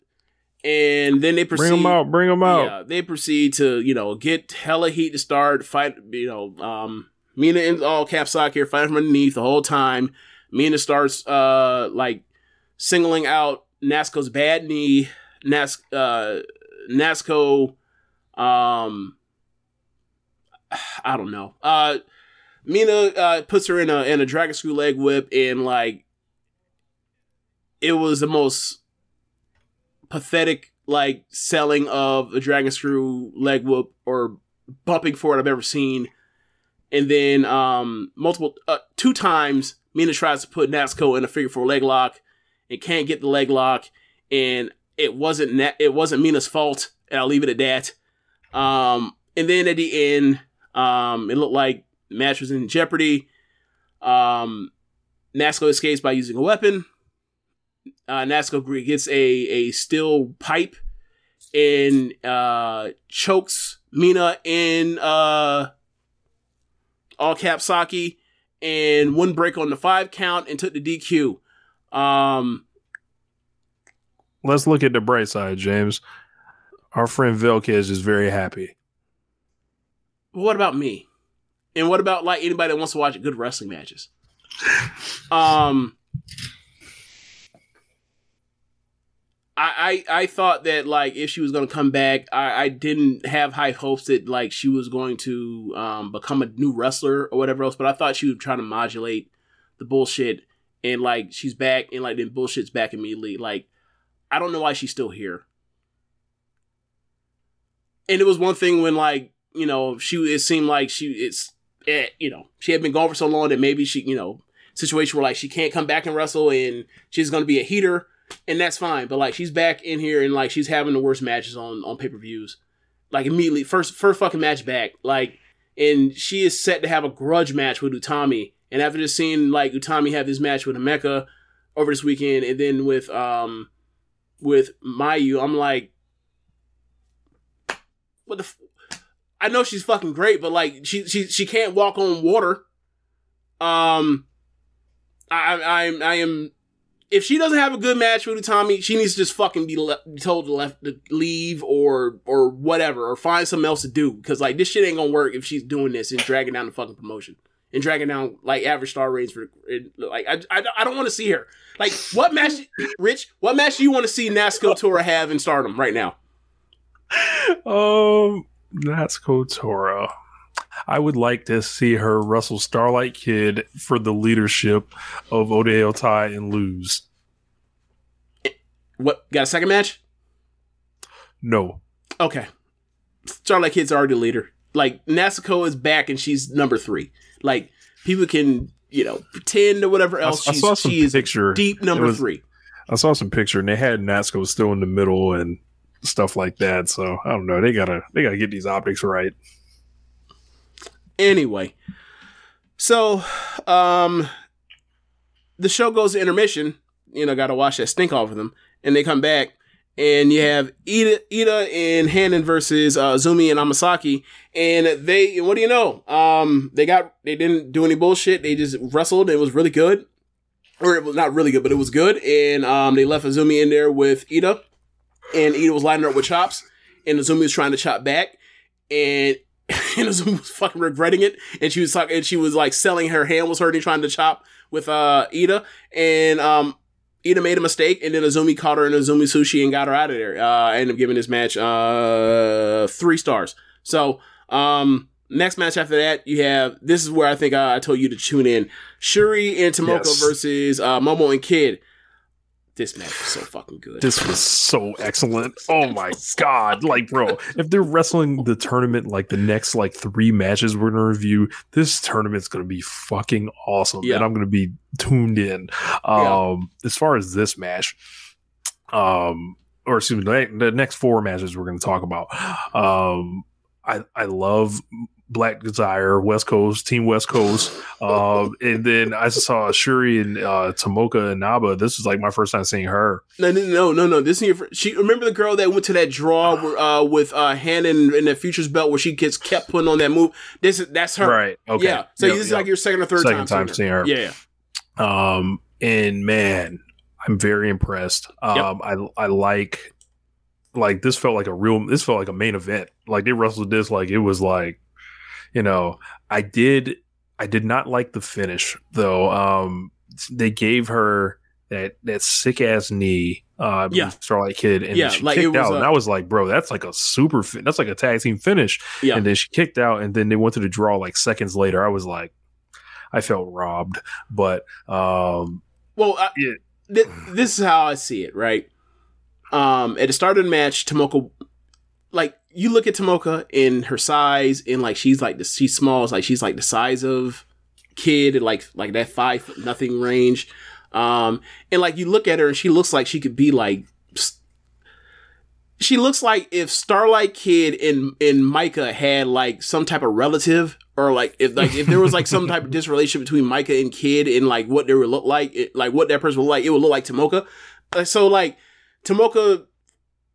and then they proceed. Bring them out. Bring them out. Yeah, they proceed to you know get hella heat to start fight. You know, um, Mina and all cap sock here fighting from underneath the whole time. Mina starts uh like singling out Natsuko's bad knee. Nas uh Natsuko, um, I don't know. Uh, Mina uh puts her in a in a dragon screw leg whip and like it was the most pathetic like selling of a dragon screw leg whoop or bumping for it I've ever seen. And then um multiple uh, two times Mina tries to put Natsuko in a figure four leg lock and can't get the leg lock and it wasn't Na- it wasn't Mina's fault and I'll leave it at that. Um and then at the end um it looked like match was in jeopardy. Um Natsuko escapes by using a weapon uh, Natsuko gets a a steel pipe and uh, chokes Mina in uh, all cap Saki and one break on the five count and took the DQ. Um, Let's look at the bright side, James. Our friend Velkez is very happy. what about me? And what about like anybody that wants to watch good wrestling matches? Um, I, I I thought that like if she was gonna come back, I, I didn't have high hopes that like she was going to um become a new wrestler or whatever else. But I thought she was trying to modulate the bullshit and like she's back and like then bullshit's back immediately. Like I don't know why she's still here. And it was one thing when like you know she it seemed like she it's eh, you know she had been gone for so long that maybe she you know situation where like she can't come back and wrestle and she's gonna be a heater and that's fine. But like she's back in here and like she's having the worst matches on on pay per views. Like immediately first first fucking match back. Like and she is set to have a grudge match with Utami. And after just seeing like Utami have this match with Himeka over this weekend, and then with um with Mayu, I'm like, what the. F- I know she's fucking great, but like she she she can't walk on water. Um, I I I, I am if she doesn't have a good match with Utami, she needs to just fucking be le- told to left to leave or or whatever or find something else to do because like this shit ain't gonna work if she's doing this and dragging down the fucking promotion and dragging down like average star ratings for and, like I I, I don't want to see her like what match Rich what match do you want to see Natsuko Tora have in Stardom right now? Um, that's Kotora. I would like to see her wrestle Starlight Kid for the leadership of Oedo Tai and lose. What got a second match? No. Okay. Starlight Kid's already the leader. Like Natsuko is back and she's number three. Like people can, you know, pretend or whatever else. I she's, saw some she picture. deep number was- three. I saw some picture and they had Natsuko still in the middle and stuff like that. So I don't know. They gotta they gotta get these optics right. Anyway, so um, the show goes to intermission. You know, got to wash that stink off of them, and they come back, and you have Ida, Ida and Hanan versus uh, Zumi and Amasaki, and they. What do you know? Um, they got they didn't do any bullshit. They just wrestled. It was really good, or it was not really good, but it was good. And um, they left Azumi in there with Ida, and Ida was lining up with chops, and Azumi was trying to chop back, and and Azumi was fucking regretting it, and she was talking, and she was like selling her hand was hurting trying to chop with uh Ida, and um Ida made a mistake, and then Azumi caught her in Azumi sushi and got her out of there. Uh, I ended up giving this match uh three stars. So um next match after that, you have this is where I think I, I told you to tune in: Shuri and Tomoka Yes. versus uh, Momo and Kid. This match was so fucking good. This was so excellent. Oh my god. Like, bro, if they're wrestling the tournament like the next like three matches we're gonna review, this tournament's gonna be fucking awesome. Yeah. And I'm gonna be tuned in. Um as far as this match, um or excuse me, the, the next four matches we're gonna talk about. Um I I love Black Desire, West Coast, Team West Coast. Um, and then I saw Shuri and uh, Tomoka Inaba. This was like my first time seeing her. No, no, no, no, no. This is your she. Remember the girl that went to that draw where, uh, with uh, Hannah in, in the Futures Belt where she gets kept putting on that move. This is that's her. Right. Okay. Yeah. So Yep, this is yep. like your second or third Second time, time seeing her. Yeah. yeah. Um, and man, I'm very impressed. Um, I I like like this felt like a real. This felt like a main event. Like they wrestled this like it was like, you know, I did. I did not like the finish though. Um, they gave her that that sick ass knee. Uh, Yeah. Starlight Kid, and Yeah, she like, kicked out, a- and I was like, bro, that's like a super. Fin- that's like a tag team finish. Yeah. And then she kicked out, and then they went to the draw like seconds later. I was like, I felt robbed, but um, Well, I, Yeah. th- this is how I see it. Right. Um, at the start of the match, Tomoka, like you look at Tomoka in her size, and like she's like the she's small, it's like she's like the size of kid, and like like that five foot nothing range. Um, and like you look at her, and she looks like she could be like. She looks like if Starlight Kid and and Maika had like some type of relative, or like if like if there was like some type of disrelation between Maika and Kid, and like what they would look like, it, like what that person would look like, it would look like Tomoka. Uh, so like Tomoka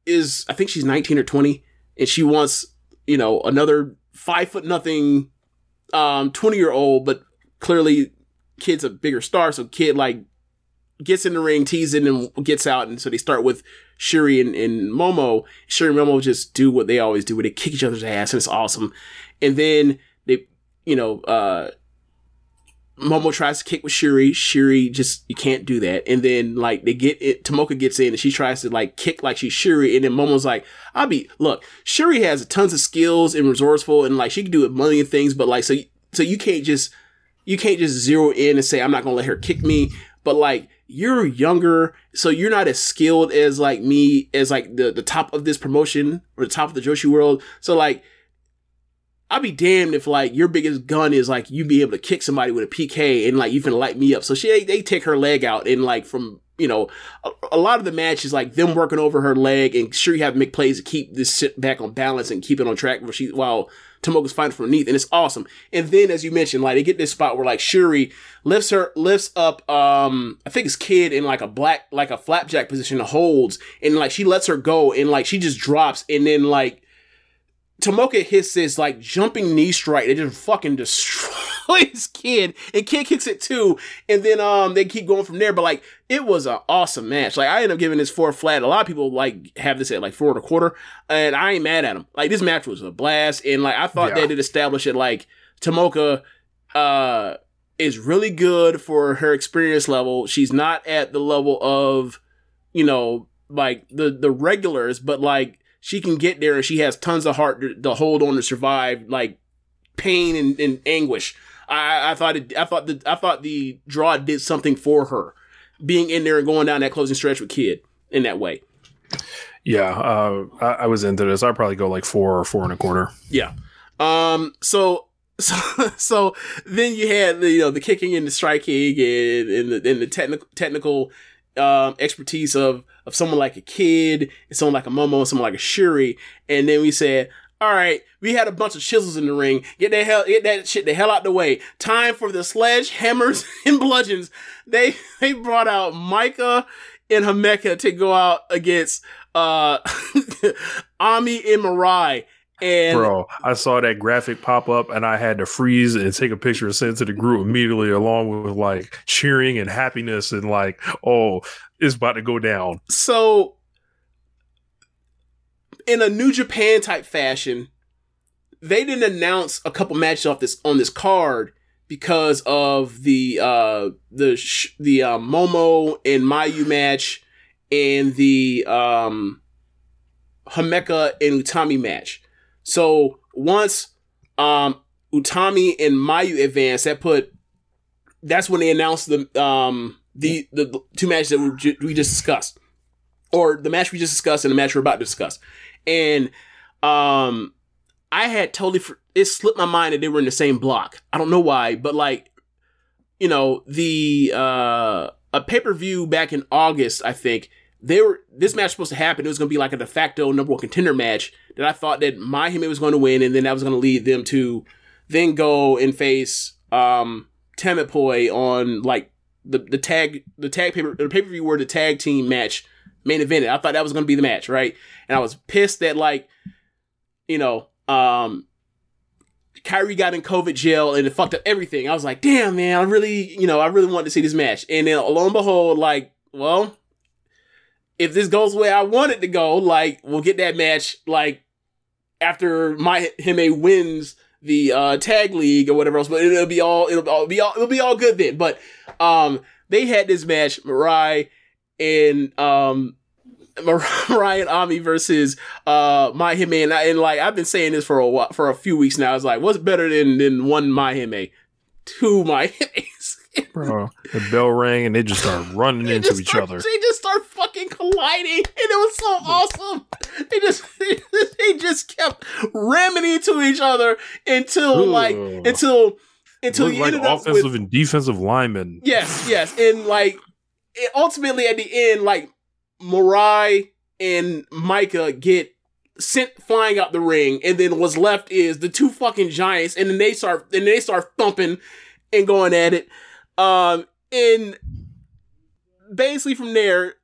is, I think she's nineteen or twenty, and she wants you know another five foot nothing, um, twenty year old, but clearly Kid's a bigger star, so Kid like gets in the ring, teasing, and gets out, and so they start with Shuri and, and Momo. Shuri and Momo just do what they always do, where they kick each other's ass, and it's awesome. And then they, you know, uh, Momo tries to kick with Shuri. Shuri just you can't do that. And then like they get it, Tomoka gets in and she tries to like kick like she's Shuri. And then Momo's like, I'll be look. Shuri has tons of skills and resourceful and like she can do a million things, but like so so you can't just you can't just zero in and say I'm not gonna let her kick me. But like you're younger, so you're not as skilled as like me as like the the top of this promotion or the top of the Joshi world. So like I'd be damned if like your biggest gun is like you be able to kick somebody with a PK and like you can light me up. So she they, take her leg out and like from you know a, a lot of the match is like them working over her leg and sure you have to make plays to keep this shit back on balance and keep it on track while she while Tomoka's fighting from underneath and it's awesome. And then as you mentioned, like they get this spot where like Shuri lifts her lifts up um I think it's Kid in like a black like a flapjack position holds and like she lets her go and like she just drops and then like Tomoka hits this like jumping knee strike that just fucking destroys Kid, and Kid kicks it too, and then um they keep going from there. But like it was an awesome match. Like I ended up giving this four flat. A lot of people like have this at like four and a quarter, and I ain't mad at them. Like this match was a blast, and like I thought Yeah. they did establish it like Tomoka uh is really good for her experience level. She's not at the level of you know like the the regulars, but like she can get there and she has tons of heart to, to hold on to survive like pain and, and anguish. I, I thought it, I thought the I thought the draw did something for her, being in there and going down that closing stretch with Kid in that way. yeah, uh, I, I was into this. I'd probably go like four or four and a quarter. Yeah. Um. So. So, so then you had the, you know the kicking and the striking and, and the and the technical technical um, expertise of of someone like a kid and someone like a Momo and someone like a Shuri, and then we said, all right, we had a bunch of chisels in the ring. Get that hell, get that shit the hell out the way. Time for the sledgehammers and bludgeons. They they brought out Maika and Himeka to go out against uh Ami and Mirai. And Bro, I saw that graphic pop up and I had to freeze and take a picture and send it to the group immediately, along with like cheering and happiness and like, oh, it's about to go down. so in a New Japan type fashion, they didn't announce a couple matches off this on this card because of the uh the sh- the uh, Momo and Mayu match and the um Himeka and Utami match. So once um Utami and Mayu advanced, that put that's when they announced the um the the, two matches that we, ju- we just discussed, or the match we just discussed and the match we're about to discuss, and um, I had totally for, it slipped my mind that they were in the same block. I don't know why, but like, you know, the uh a pay per view back in August, I think they were this match was supposed to happen. It was going to be like a de facto number one contender match that I thought that MaiHime was going to win, and then that was going to lead them to then go and face um Tamipoi on like the the tag the tag paper the pay per view where the tag team match main evented. I thought that was going to be the match, right? And I was pissed that like you know um Kyrie got in COVID jail and it fucked up everything. I was like, damn man, I really you know I really wanted to see this match. And then lo and behold, like well. If this goes the way I want it to go, like we'll get that match like after my Hime wins the uh, tag league or whatever else, but it'll be all it'll, all be all it'll be all good then. But um, they had this match, Mirai and um, Mirai and Ami versus uh MaiHime, and, I, and like I've been saying this for a while, for a few weeks now. It's like, what's better than than one MaiHime, two MaiHimes? Bro, oh, the bell rang and they just started running into just each start- other. They just start fucking colliding, and it was so awesome. They just they just kept ramming into each other until like until until Looked you like ended up offensive with and defensive linemen. yes, yes, and like it, ultimately at the end, like Mirai and Maika get sent flying out the ring, and then what's left is the two fucking giants, and then they start and they start thumping and going at it. Um, and basically from there,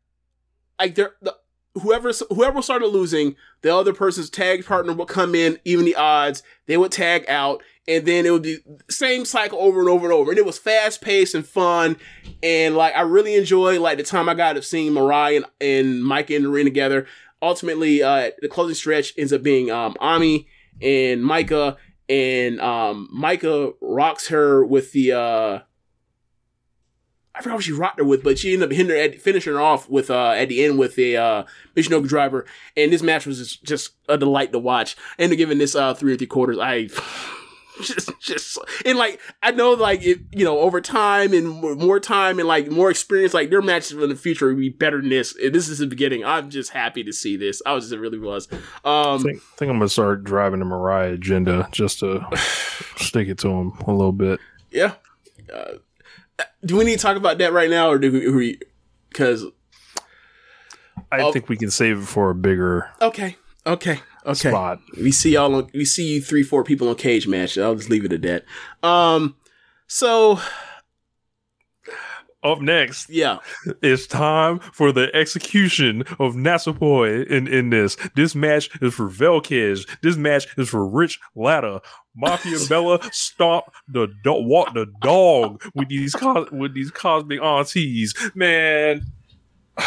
like they're the whoever whoever started losing, the other person's tag partner would come in, even the odds. They would tag out, and then it would be same cycle over and over and over. And it was fast paced and fun, and like I really enjoyed like the time I got of seeing Mariah and, and Mike in the ring together. Ultimately, uh, the closing stretch ends up being um, Ami and Maika, and um, Maika rocks her with the. Uh, I forgot what she rocked her with, but she ended up at, finishing her off with uh at the end with the uh Michinoku driver, and this match was just, just a delight to watch. And giving this uh three or three quarters, I just just and like I know like it you know over time and more time and like more experience, like their matches in the future will be better than this. And this is the beginning. I'm just happy to see this. I was just it really was. I Um, think, think I'm gonna start driving the Mariah agenda just to stick it to him a little bit. yeah. Uh, do we need to talk about that right now, or do we? Because I Oh. think we can save it for a bigger okay, okay, okay. spot. We see y'all on, we see you three, four people on cage match. I'll just leave it at that. Um, so Up next, yeah, it's time for the execution of Natsupoi in, in this. This match is for Velkej. This match is for Rich Latta. Mafia Bella stomp the do- walk the dog with these cos- with these cosmic aunties. Man,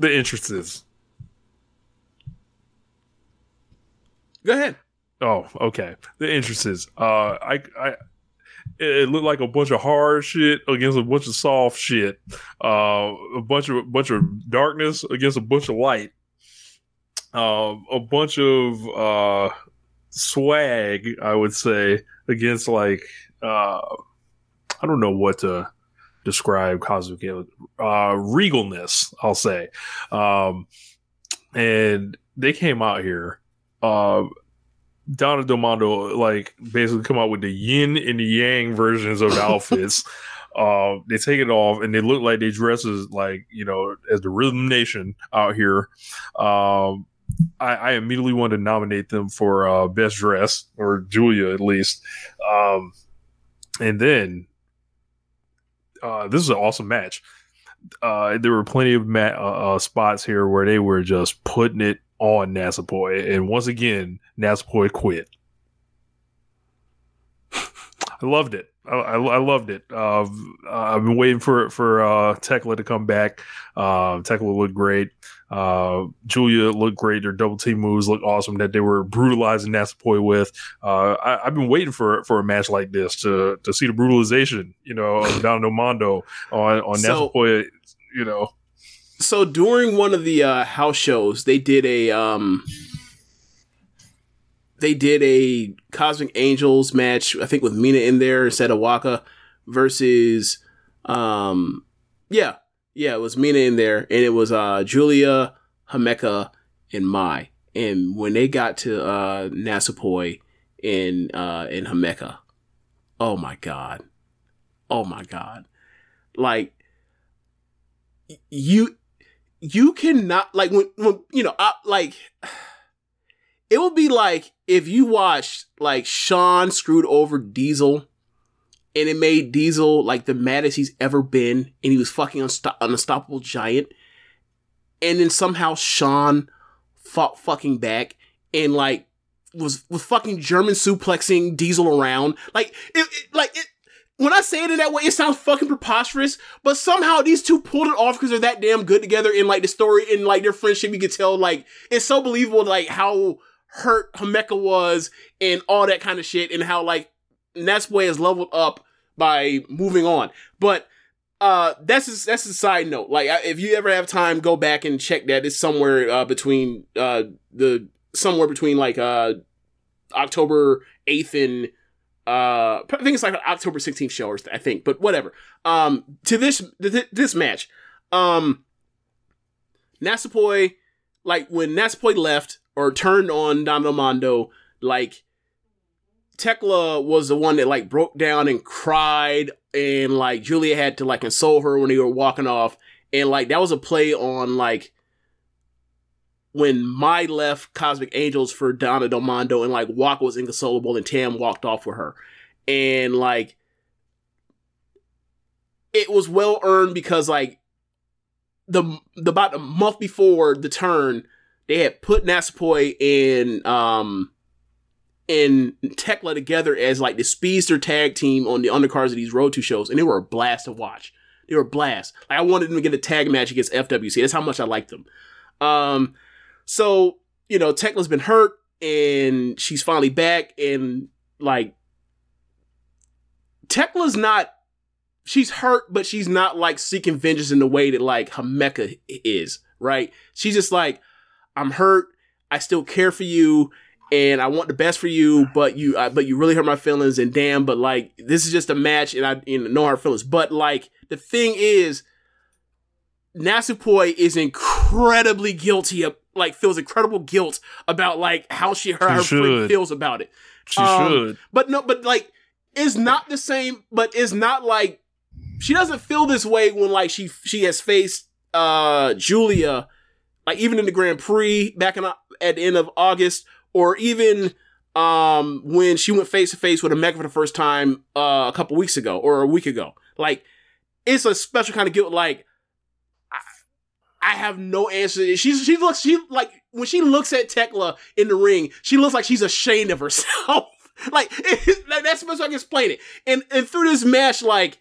the entrances. go ahead. Oh, okay. The entrances. Uh, I, I, it looked like a bunch of hard shit against a bunch of soft shit. Uh, a bunch of bunch of darkness against a bunch of light. Uh, a bunch of uh swag, I would say, against like uh, I don't know what to describe cosmic uh regalness. I'll say, um, and they came out here. Donna Del Mondo like basically come out with the yin and the yang versions of the outfits. uh, they take it off and they look like they dress as like you know as the Rhythm Nation out here. Um, I, I immediately wanted to nominate them for uh, best dress or Giulia at least. Um, and then uh, this is an awesome match. Uh, there were plenty of ma- uh, uh, spots here where they were just putting it on Natsupoi, and once again, Natsupoi quit. I loved it. I, I, I loved it. Uh, I've been waiting for for uh, Thekla to come back. Uh, Thekla looked great. Uh, Giulia looked great. Their double team moves looked awesome. That they were brutalizing Natsupoi with. Uh, I, I've been waiting for for a match like this to to see the brutalization. You know, of Don Mondo on on So- Natsupoi. You know, So during one of the uh, house shows, they did a um, they did a Cosmic Angels match. I think with Mina in there instead of Waka versus Um, yeah, yeah, it was Mina in there, and it was uh Giulia, Himeka, and Mai. And when they got to uh Natsupoi and uh and Himeka, oh my god, oh my god, like you you cannot like when when you know I, like it would be like if you watched like Sean screwed over Diesel and it made Diesel like the maddest he's ever been and he was fucking unsto- unstoppable giant. And then somehow Sean fought fucking back and like was was fucking German suplexing Diesel around. Like it, it like it when I say it in that way, it sounds fucking preposterous, but somehow these two pulled it off because they're that damn good together in like the story and like their friendship. You could tell like it's so believable, like how hurt Himeka was and all that kind of shit, and how like Natsupoi is leveled up by moving on. But uh, that's just, that's a side note. Like if you ever have time, go back and check that. It's somewhere uh, between uh the somewhere between like uh October eighth and uh I think it's like an October 16th show or I think, but whatever. Um to this th- this match. Um Natsupoi like when Natsupoi left or turned on Donna Del Mondo, like Thekla was the one that like broke down and cried and like Giulia had to like console her when they were walking off and like that was a play on like when my left Cosmic Angels for Donna Del Mondo and like Waka was inconsolable and Tam walked off with her. And like it was well earned because like the, the about a month before the turn, they had put Natsupoi and um and Thekla together as like the speedster tag team on the undercards of these Road to shows, and they were a blast to watch. They were a blast. Like I wanted them to get a tag match against FWC. That's how much I liked them. Um, so you know, Thekla's been hurt, and she's finally back, and like Thekla's not. She's hurt, but she's not like seeking vengeance in the way that like Himeka is, right? She's just like, I'm hurt. I still care for you, and I want the best for you, but you, uh, but you really hurt my feelings, and damn, but like this is just a match, and I you know, know her feelings. But like the thing is, Natsupoi is incredibly guilty of like feels incredible guilt about like how she her, her friend feels about it. She Um, should. But no, but like it's not the same. But it's not like she doesn't feel this way when like she she has faced uh Giulia, like even in the Grand Prix back in at the end of August, or even um when she went face to face with Omega for the first time uh, a couple weeks ago or a week ago. Like it's a special kind of guilt. Like I have no answer. She's she looks she like when she looks at Thekla in the ring, she looks like she's ashamed of herself. like it, that's best I can explain it. And and through this match, like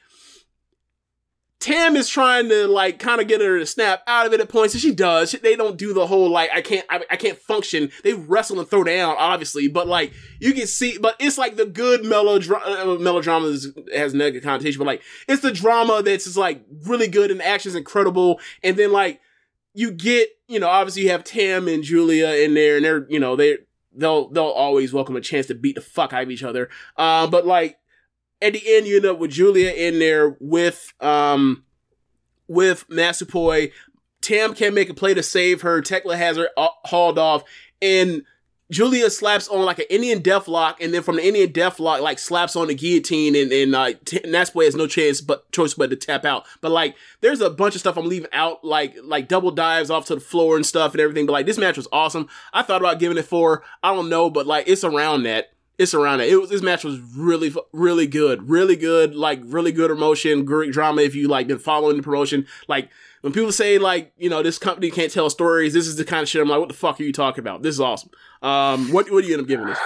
Tam is trying to like kind of get her to snap out of it at points, and she does. They don't do the whole like I can't I, I can't function. They wrestle and throw down, obviously, but like you can see, but it's like the good melodrama. Uh, melodrama is, has negative connotation, but like it's the drama that's just like really good and the action's incredible, and then like you get you know obviously you have Tam and Giulia in there, and they're you know they they'll they'll always welcome a chance to beat the fuck out of each other. Uh, but like at the end, you end up with Julia in there with um with Natsupoi. Tam can't make a play to save her. Thekla has her uh, hauled off, and Giulia slaps on like an Indian death lock, and then from the Indian death lock, like slaps on the guillotine, and and uh, T- Natsupoi has no chance but choice but to tap out. But like, there's a bunch of stuff I'm leaving out, like like double dives off to the floor and stuff and everything. But like, this match was awesome. I thought about giving it four. I don't know, but like, it's around that it's around that. It was this match was really really good, really good, like really good emotion, great drama. If you like been following the promotion, like when people say like you know this company can't tell stories, this is the kind of shit I'm like, what the fuck are you talking about? This is awesome. Um, what what do you end up giving this?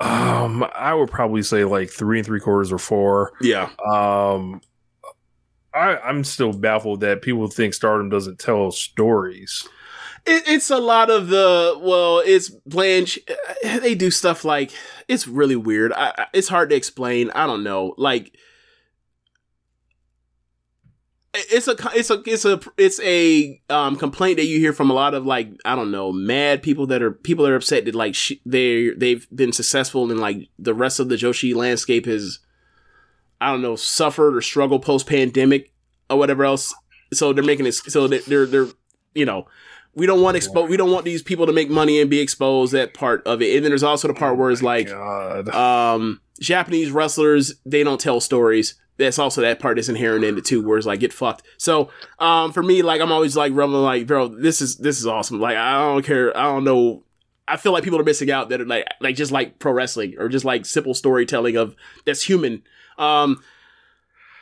Um, I would probably say like three and three quarters or four. Yeah, Um, I, I'm still baffled that people think Stardom doesn't tell stories. it, it's a lot of the well, it's Blanche. They do stuff like it's really weird. I, I- it's hard to explain. I don't know, like. It's a it's a it's a it's a um complaint that you hear from a lot of like I don't know mad people that are people that are upset that like sh- they they've been successful and like the rest of the Joshi landscape has I don't know suffered or struggled post pandemic or whatever else. So they're making it so that they're they're you know we don't want expo we don't want these people to make money and be exposed. That part of it, and then there's also the part where it's like God. um Japanese wrestlers they don't tell stories. That's also that part is inherent in it too, where it's like get fucked. So um for me, like I'm always like rumbling like, bro, this is this is awesome. Like I don't care, I don't know. I feel like people are missing out that are like like just like pro wrestling or just like simple storytelling of that's human. Um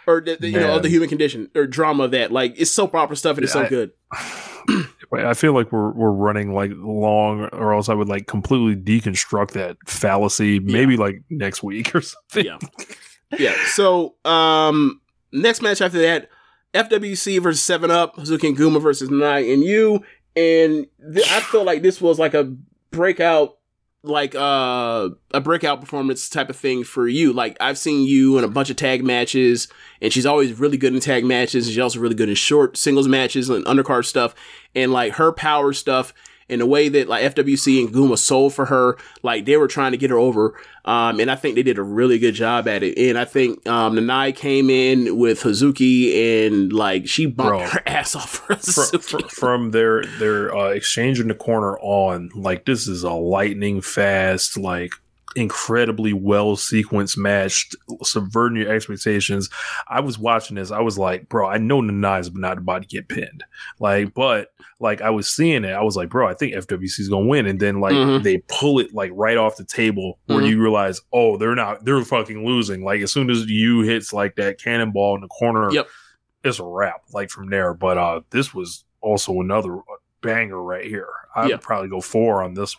or the, the- you know, of the human condition or drama of that. Like it's soap opera stuff and it's so I- good. I feel like we're we're running like long, or else I would like completely deconstruct that fallacy. Maybe like next week or something. Yeah. yeah. So, um, next match after that, FWC versus Seven Up, Hazuki and Guma versus Nai and you. And th- I feel like this was like a breakout, like uh, a breakout performance type of thing for you. Like I've seen you in a bunch of tag matches, and she's always really good in tag matches. And she's also really good in short singles matches and undercard stuff. And like her power stuff and the way that like FWC and Guma sold for her, like they were trying to get her over. Um, and I think they did a really good job at it. And I think um, Nanae came in with Hazuki and like she bumped Bro. her ass off for Fr- Hazuki. fr- from their their uh, exchange in the corner on, like this is a lightning fast, like incredibly well sequenced match, subverting your expectations. I was watching this, I was like, bro, I know Nanae is not about to get pinned, like, but like I was seeing it, I was like, bro, I think FWC is gonna win, and then like Mhm. they pull it like right off the table where Mhm. you realize, oh, they're not, they're fucking losing. Like as soon as Yuu hits like that cannonball in the corner, Yep. it's a wrap like from there. But uh this was also another banger right here. I'd Yeah. probably go four on this.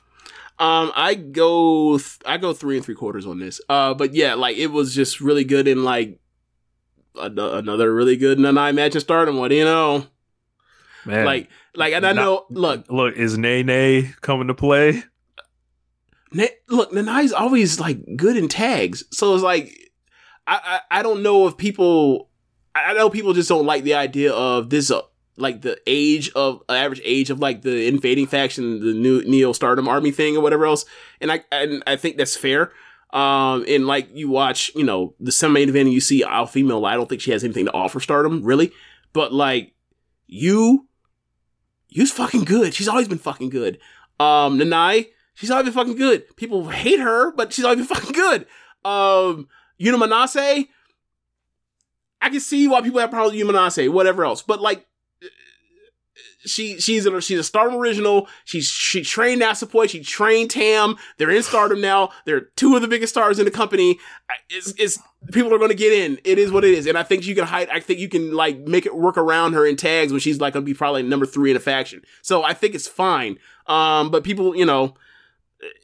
Um, I go, th- I go three and three quarters on this. Uh, but yeah, like it was just really good and like an- another really good Nanae match in Stardom. What do you know? Man, Like, like, and I know. Look, look, is Nene coming to play? Na- look, Nanae's always like good in tags, so it's like I I, I don't know if people I I know people just don't like the idea of this uh, like the age of average age of like the invading faction, the new Neo Stardom Army thing or whatever else, and I and I think that's fair. Um, and like you watch, you know, the semi main event and you see Alpha Female, I don't think she has anything to offer Stardom really, but like you, Yuu's fucking good. She's always been fucking good. Um, Nanae, she's always been fucking good. People hate her, but she's always been fucking good. Um, Yuna Manase, I can see why people have problems with Yuna Manase, whatever else, but like. She she's a she's a Stardom original. She's she trained Natsupoi. She trained Tam. They're in Stardom now. They're two of the biggest stars in the company. It's, it's people are going to get in. It is what it is, and I think you can hide. I think you can like make it work around her in tags when she's like going to be probably number three in a faction. So I think it's fine. Um, but people, you know,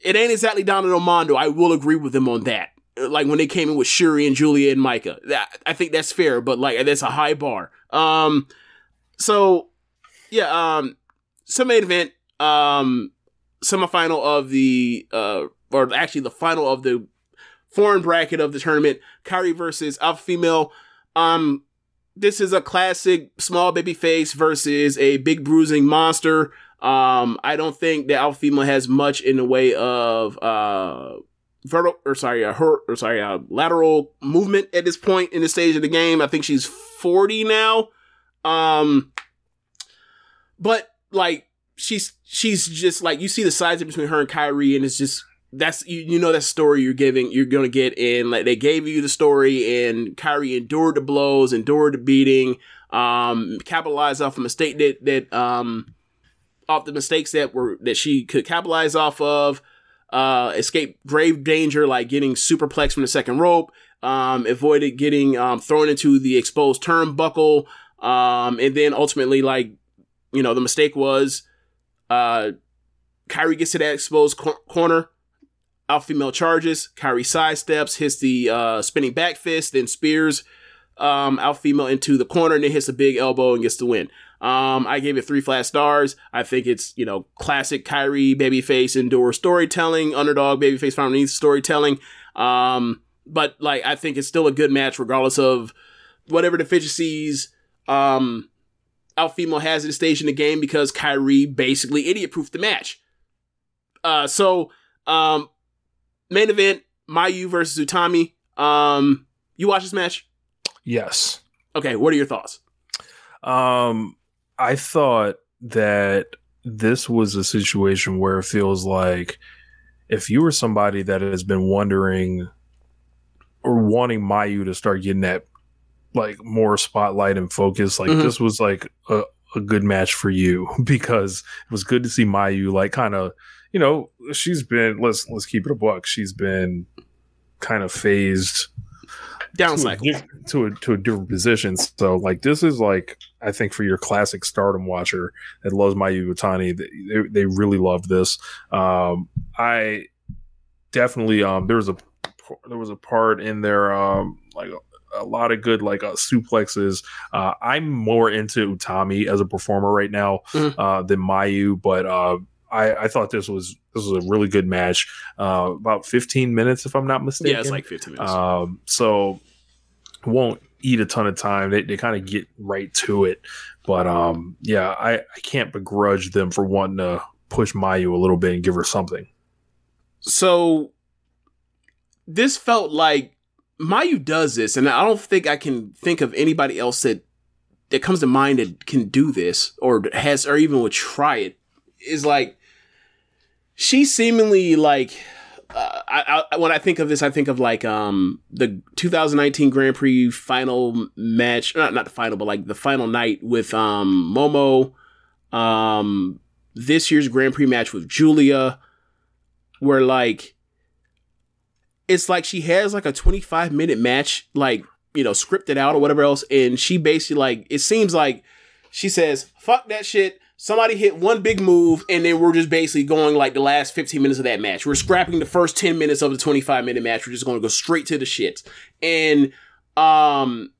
it ain't exactly Donna Del Mondo. I will agree with them on that. Like when they came in with Shuri and Giulia and Maika, that I think that's fair, but like that's a high bar. Um, so yeah, um, some main event, um, semifinal of the uh, or actually the final of the foreign bracket of the tournament, Kairi versus Alpha Female. Um, this is a classic small baby face versus a big bruising monster. Um, I don't think that Alpha Female has much in the way of uh vertical or sorry, uh, her or sorry, uh, lateral movement at this point in the stage of the game. I think she's 40 now. Um, but like she's she's just like you see the size between her and Kairi, and it's just that's you, you know that story you're giving you're gonna get in like they gave you the story and Kairi endured the blows, endured the beating, um, capitalized off a mistake that that um off the mistakes that were that she could capitalize off of, uh, escape grave danger like getting superplexed from the second rope, um, avoided getting um thrown into the exposed turnbuckle, um, and then ultimately like you know the mistake was uh Kairi gets to that exposed cor- corner. Alpha female charges. Kairi sidesteps, hits the uh, spinning back fist, then spears um, Alpha female into the corner, and then hits a big elbow and gets the win. Um, I gave it three flat stars. I think it's you know classic Kairi babyface endure storytelling, underdog babyface from underneath storytelling. Um, but like I think it's still a good match regardless of whatever deficiencies um Alpha female has at this stage in the game because Kairi basically idiot proofed the match. Uh, so um, main event Mayu versus Utami. Um, you watch this match? Yes. Okay, what are your thoughts? Um, I thought that this was a situation where it feels like if you were somebody that has been wondering or wanting Mayu to start getting that like more spotlight and focus, like Mhm. this was like a, a good match for you because it was good to see Mayu like kind of you know she's been let's let's keep it a buck she's been kind of phased Down to a, cycle. to a to a different position. So like this is like I think for your classic Stardom watcher that loves Mayu Iwatani, they, they they really love this. Um, I definitely um there was a there was a part in there um like a, lot of good like uh, suplexes. Uh, I'm more into Utami as a performer right now Mhm. uh, than Mayu, but uh, I, I thought this was this was a really good match. Uh, about 15 minutes, if I'm not mistaken. Yeah, it's like 15 minutes. Um, so won't eat a ton of time. They, they kind of get right to it. But um, yeah, I, I can't begrudge them for wanting to push Mayu a little bit and give her something. so this felt like Mayu does this, and I don't think I can think of anybody else that that comes to mind that can do this or has or even would try it. Is like she seemingly like uh, I, I when I think of this, I think of like um the 2019 Grand Prix final match, not not the final, but like the final night with um Momo, um this year's Grand Prix match with Giulia, where like it's like she has like a 25 minute match, like you know scripted out or whatever else, and she basically like it seems like she says fuck that shit. Somebody hit one big move, and then we're just basically going like the last 15 minutes of that match. We're scrapping the first 10 minutes of the 25 minute match. We're just going to go straight to the shit. And um,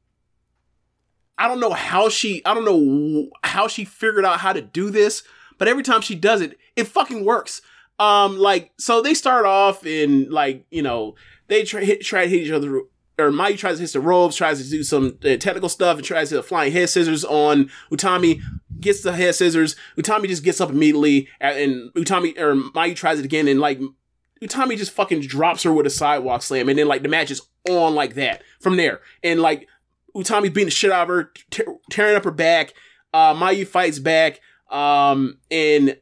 I don't know how she, I don't know how she figured out how to do this, but every time she does it, it fucking works. Um, like so they start off in like you know they try, hit, try to hit each other. Or Mayu tries to hit the ropes, tries to do some uh, technical stuff, and tries to hit flying head scissors on Utami. Gets the head scissors. Utami just gets up immediately, and, Utami or Mayu tries it again, and like Utami just fucking drops her with a sidewalk slam, and then like the match is on like that from there, and like Utami beating the shit out of her, te- tearing up her back. Uh, Mayu fights back, um, and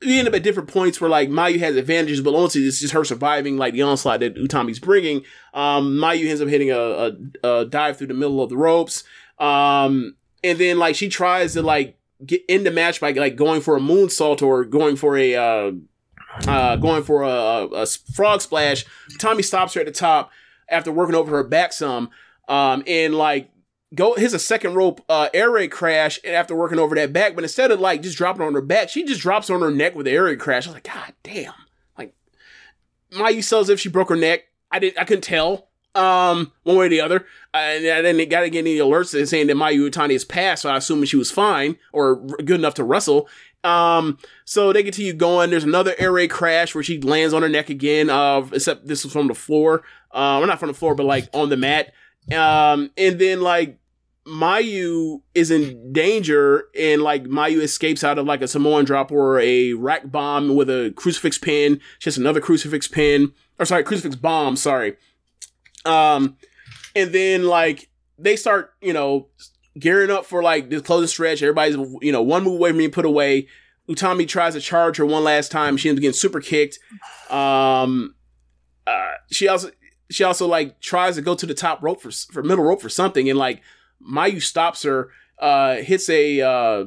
we end up at different points where like Mayu has advantages, but honestly, it's just her surviving like the onslaught that Utami's bringing. Um, Mayu ends up hitting a, a, a dive through the middle of the ropes, um, and then like she tries to like get in the match by like going for a moonsault or going for a uh, uh, going for a, a frog splash. Tommy stops her at the top after working over her back some, um, and like go hits a second rope uh, air raid crash and after working over that back. But instead of like just dropping on her back, she just drops on her neck with the air raid crash. I was like, God damn! Like Mayu sells if she broke her neck. I didn't. I couldn't tell. Um, one way or the other, uh, and I didn't got to get any alerts saying that Mayu Iwatani is passed, so I assume she was fine or good enough to wrestle. Um, so they continue going. There's another air raid crash where she lands on her neck again. Uh, except this was from the floor. Uh, well, not from the floor, but like on the mat. Um, and then like Mayu is in danger, and like Mayu escapes out of like a Samoan drop or a rack bomb with a crucifix pin. She has another crucifix pin, or sorry, crucifix bomb. Sorry. Um, and then like they start, you know, gearing up for like this closing stretch. Everybody's, you know, one move away from being put away. Utami tries to charge her one last time. She ends up getting super kicked. Um, uh, she also she also like tries to go to the top rope for for middle rope for something, and like Mayu stops her. Uh, hits a uh,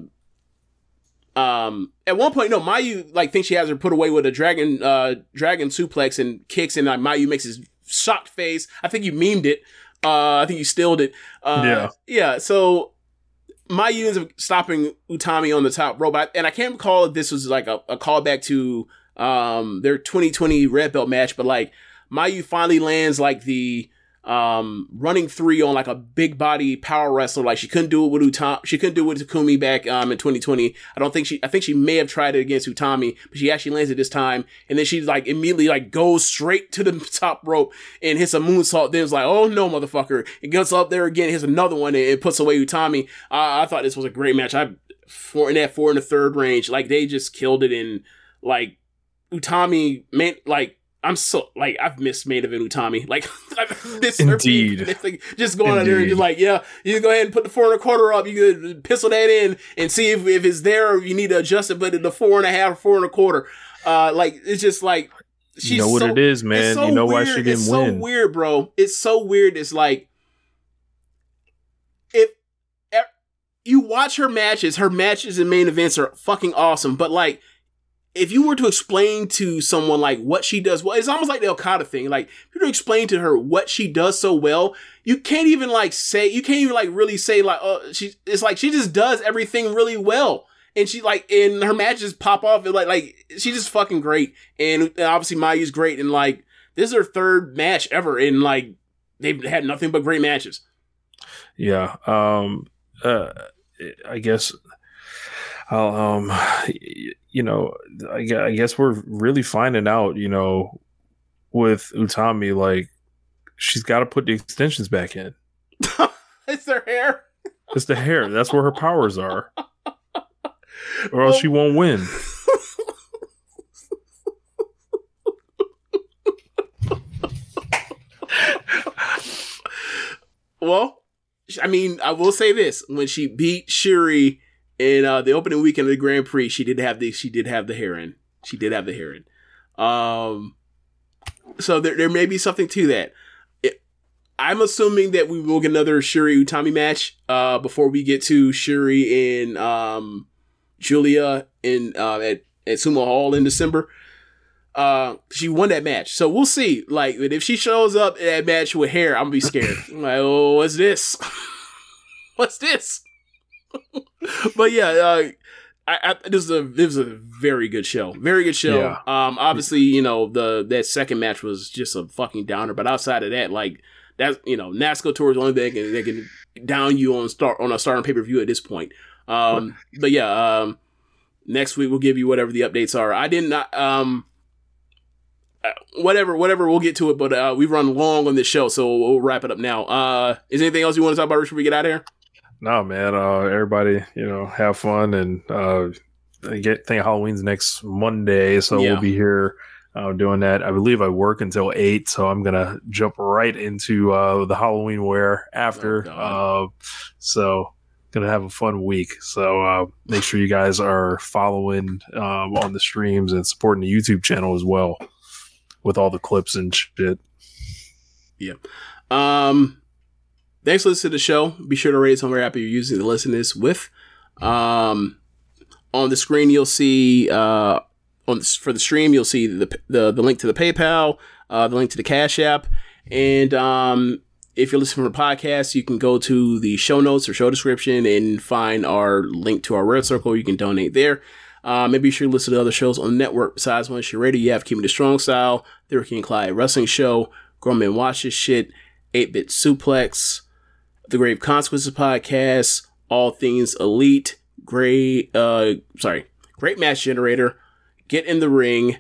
um at one point no Mayu like thinks she has her put away with a dragon uh dragon suplex and kicks and like Mayu makes his shocked face. I think you memed it. Uh, I think you stilled it. Uh, Yeah. Yeah. So Mayu ends up stopping Utami on the top rope, I- and I can't recall if this was like a, a callback to um their 2020 red belt match, but like Mayu finally lands like the um running three on like a big body power wrestler. Like she couldn't do it with Utami. She couldn't do it with Takumi back um in 2020. I don't think she. I think she may have tried it against Utami, but she actually lands it this time. And then she like immediately like goes straight to the top rope and hits a moonsault. Then it's like, oh no, motherfucker! It gets up there again, hits another one, and it puts away Utami. Uh, I thought this was a great match. I four in that four in the third range. Like they just killed it. And like Utami, man, like I'm so like I've missed Maid of Utami. Like I've missed her Indeed. being- like, just going there and just like, yeah, you go ahead and put the four and a quarter up. You could pistol that in and see if, if it's there or you need to adjust it, but the four and a half, four and a quarter. Uh like it's just like she's You know what so- it is, man. so you know why she didn't it's so win. weird, bro. It's so weird. It's like if you watch her matches, her matches and main events are fucking awesome. But like, if you were to explain to someone like what she does well, it's almost like the Okada thing. Like, if you were to explain to her what she does so well, you can't even like say, you can't even like really say like, oh, she. It's like she just does everything really well. And she like, and her matches pop off. and like, like she's just fucking great. And obviously Mayu's great. And like, this is her third match ever. And like, they've had nothing but great matches. Yeah. Um. Uh. I guess. I'll, um. You know. I I guess we're really finding out. You know, with Utami, like she's got to put the extensions back in. it's her hair. It's the hair. That's where her powers are. Or else she won't win. Well, I mean, I will say this: when she beat Shuri in uh, the opening weekend of the Grand Prix, she did have the she did have the hair in. She did have the hair in. Um, so there there may be something to that. It, I'm assuming that we will get another Shuri Utami match uh, before we get to Shuri and um, Giulia in uh, at at Sumo Hall in December. Uh, she won that match, so we'll see. Like, if she shows up in that match with hair, I'm gonna be scared. I'm like, oh, what's this? what's this? but yeah, uh, I, I this is a this is a very good show, very good show. Yeah. Um, obviously, you know the that second match was just a fucking downer, but outside of that, like that's you know Natsuko Tora is the only thing they can, can down you on start on a starting pay per view at this point. Um, but yeah, um, next week we'll give you whatever the updates are. I did not um. uh, Whatever, whatever, we'll get to it. But uh, we've run long on this show, so we'll wrap it up now. Uh, is there anything else you want to talk about Rich, before we get out of here? No, man. Uh, everybody, you know, have fun and uh, I get think Halloween's next Monday, so Yeah. we'll be here uh, doing that. I believe I work until eight, so I'm gonna jump right into uh, the Halloween wear after. Oh, uh, so gonna have a fun week. So uh, make sure you guys are following um, on the streams and supporting the YouTube channel as well with all the clips and shit. Um, thanks for listening to the show. Be sure to rate us on app you're using to listen to this with. Um, on the screen you'll see uh on the, for the stream you'll see the, the the link to the PayPal, uh, the link to the Cash App, and um. If you're listening from a podcast, you can go to the show notes or show description and find our link to our Red Circle. You can donate there. Uh, maybe you should listen to other shows on the network besides Shit Radio. You have Keeping the Strong Style, The Ricky and Clyde Wrestling Show, Grown Men Watch This Shit, 8 Bit Suplex, The Grave Consequences Podcast, All Things Elite, Great, uh, sorry, Great Match Generator, Get in the Ring,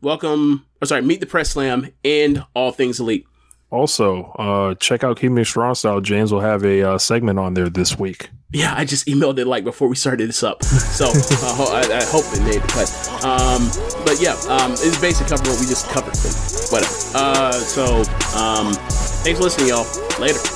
Welcome, or sorry, Meet the Press Slam, and All Things Elite. Also, uh, check out Keeping It Strong Style. James will have a uh, segment on there this week. Yeah, I just emailed it like before we started this up, so uh, I, I hope it made cut. Um, but yeah, um, it's basically covering what we just covered. But whatever. Uh, so um, thanks for listening, y'all. Later.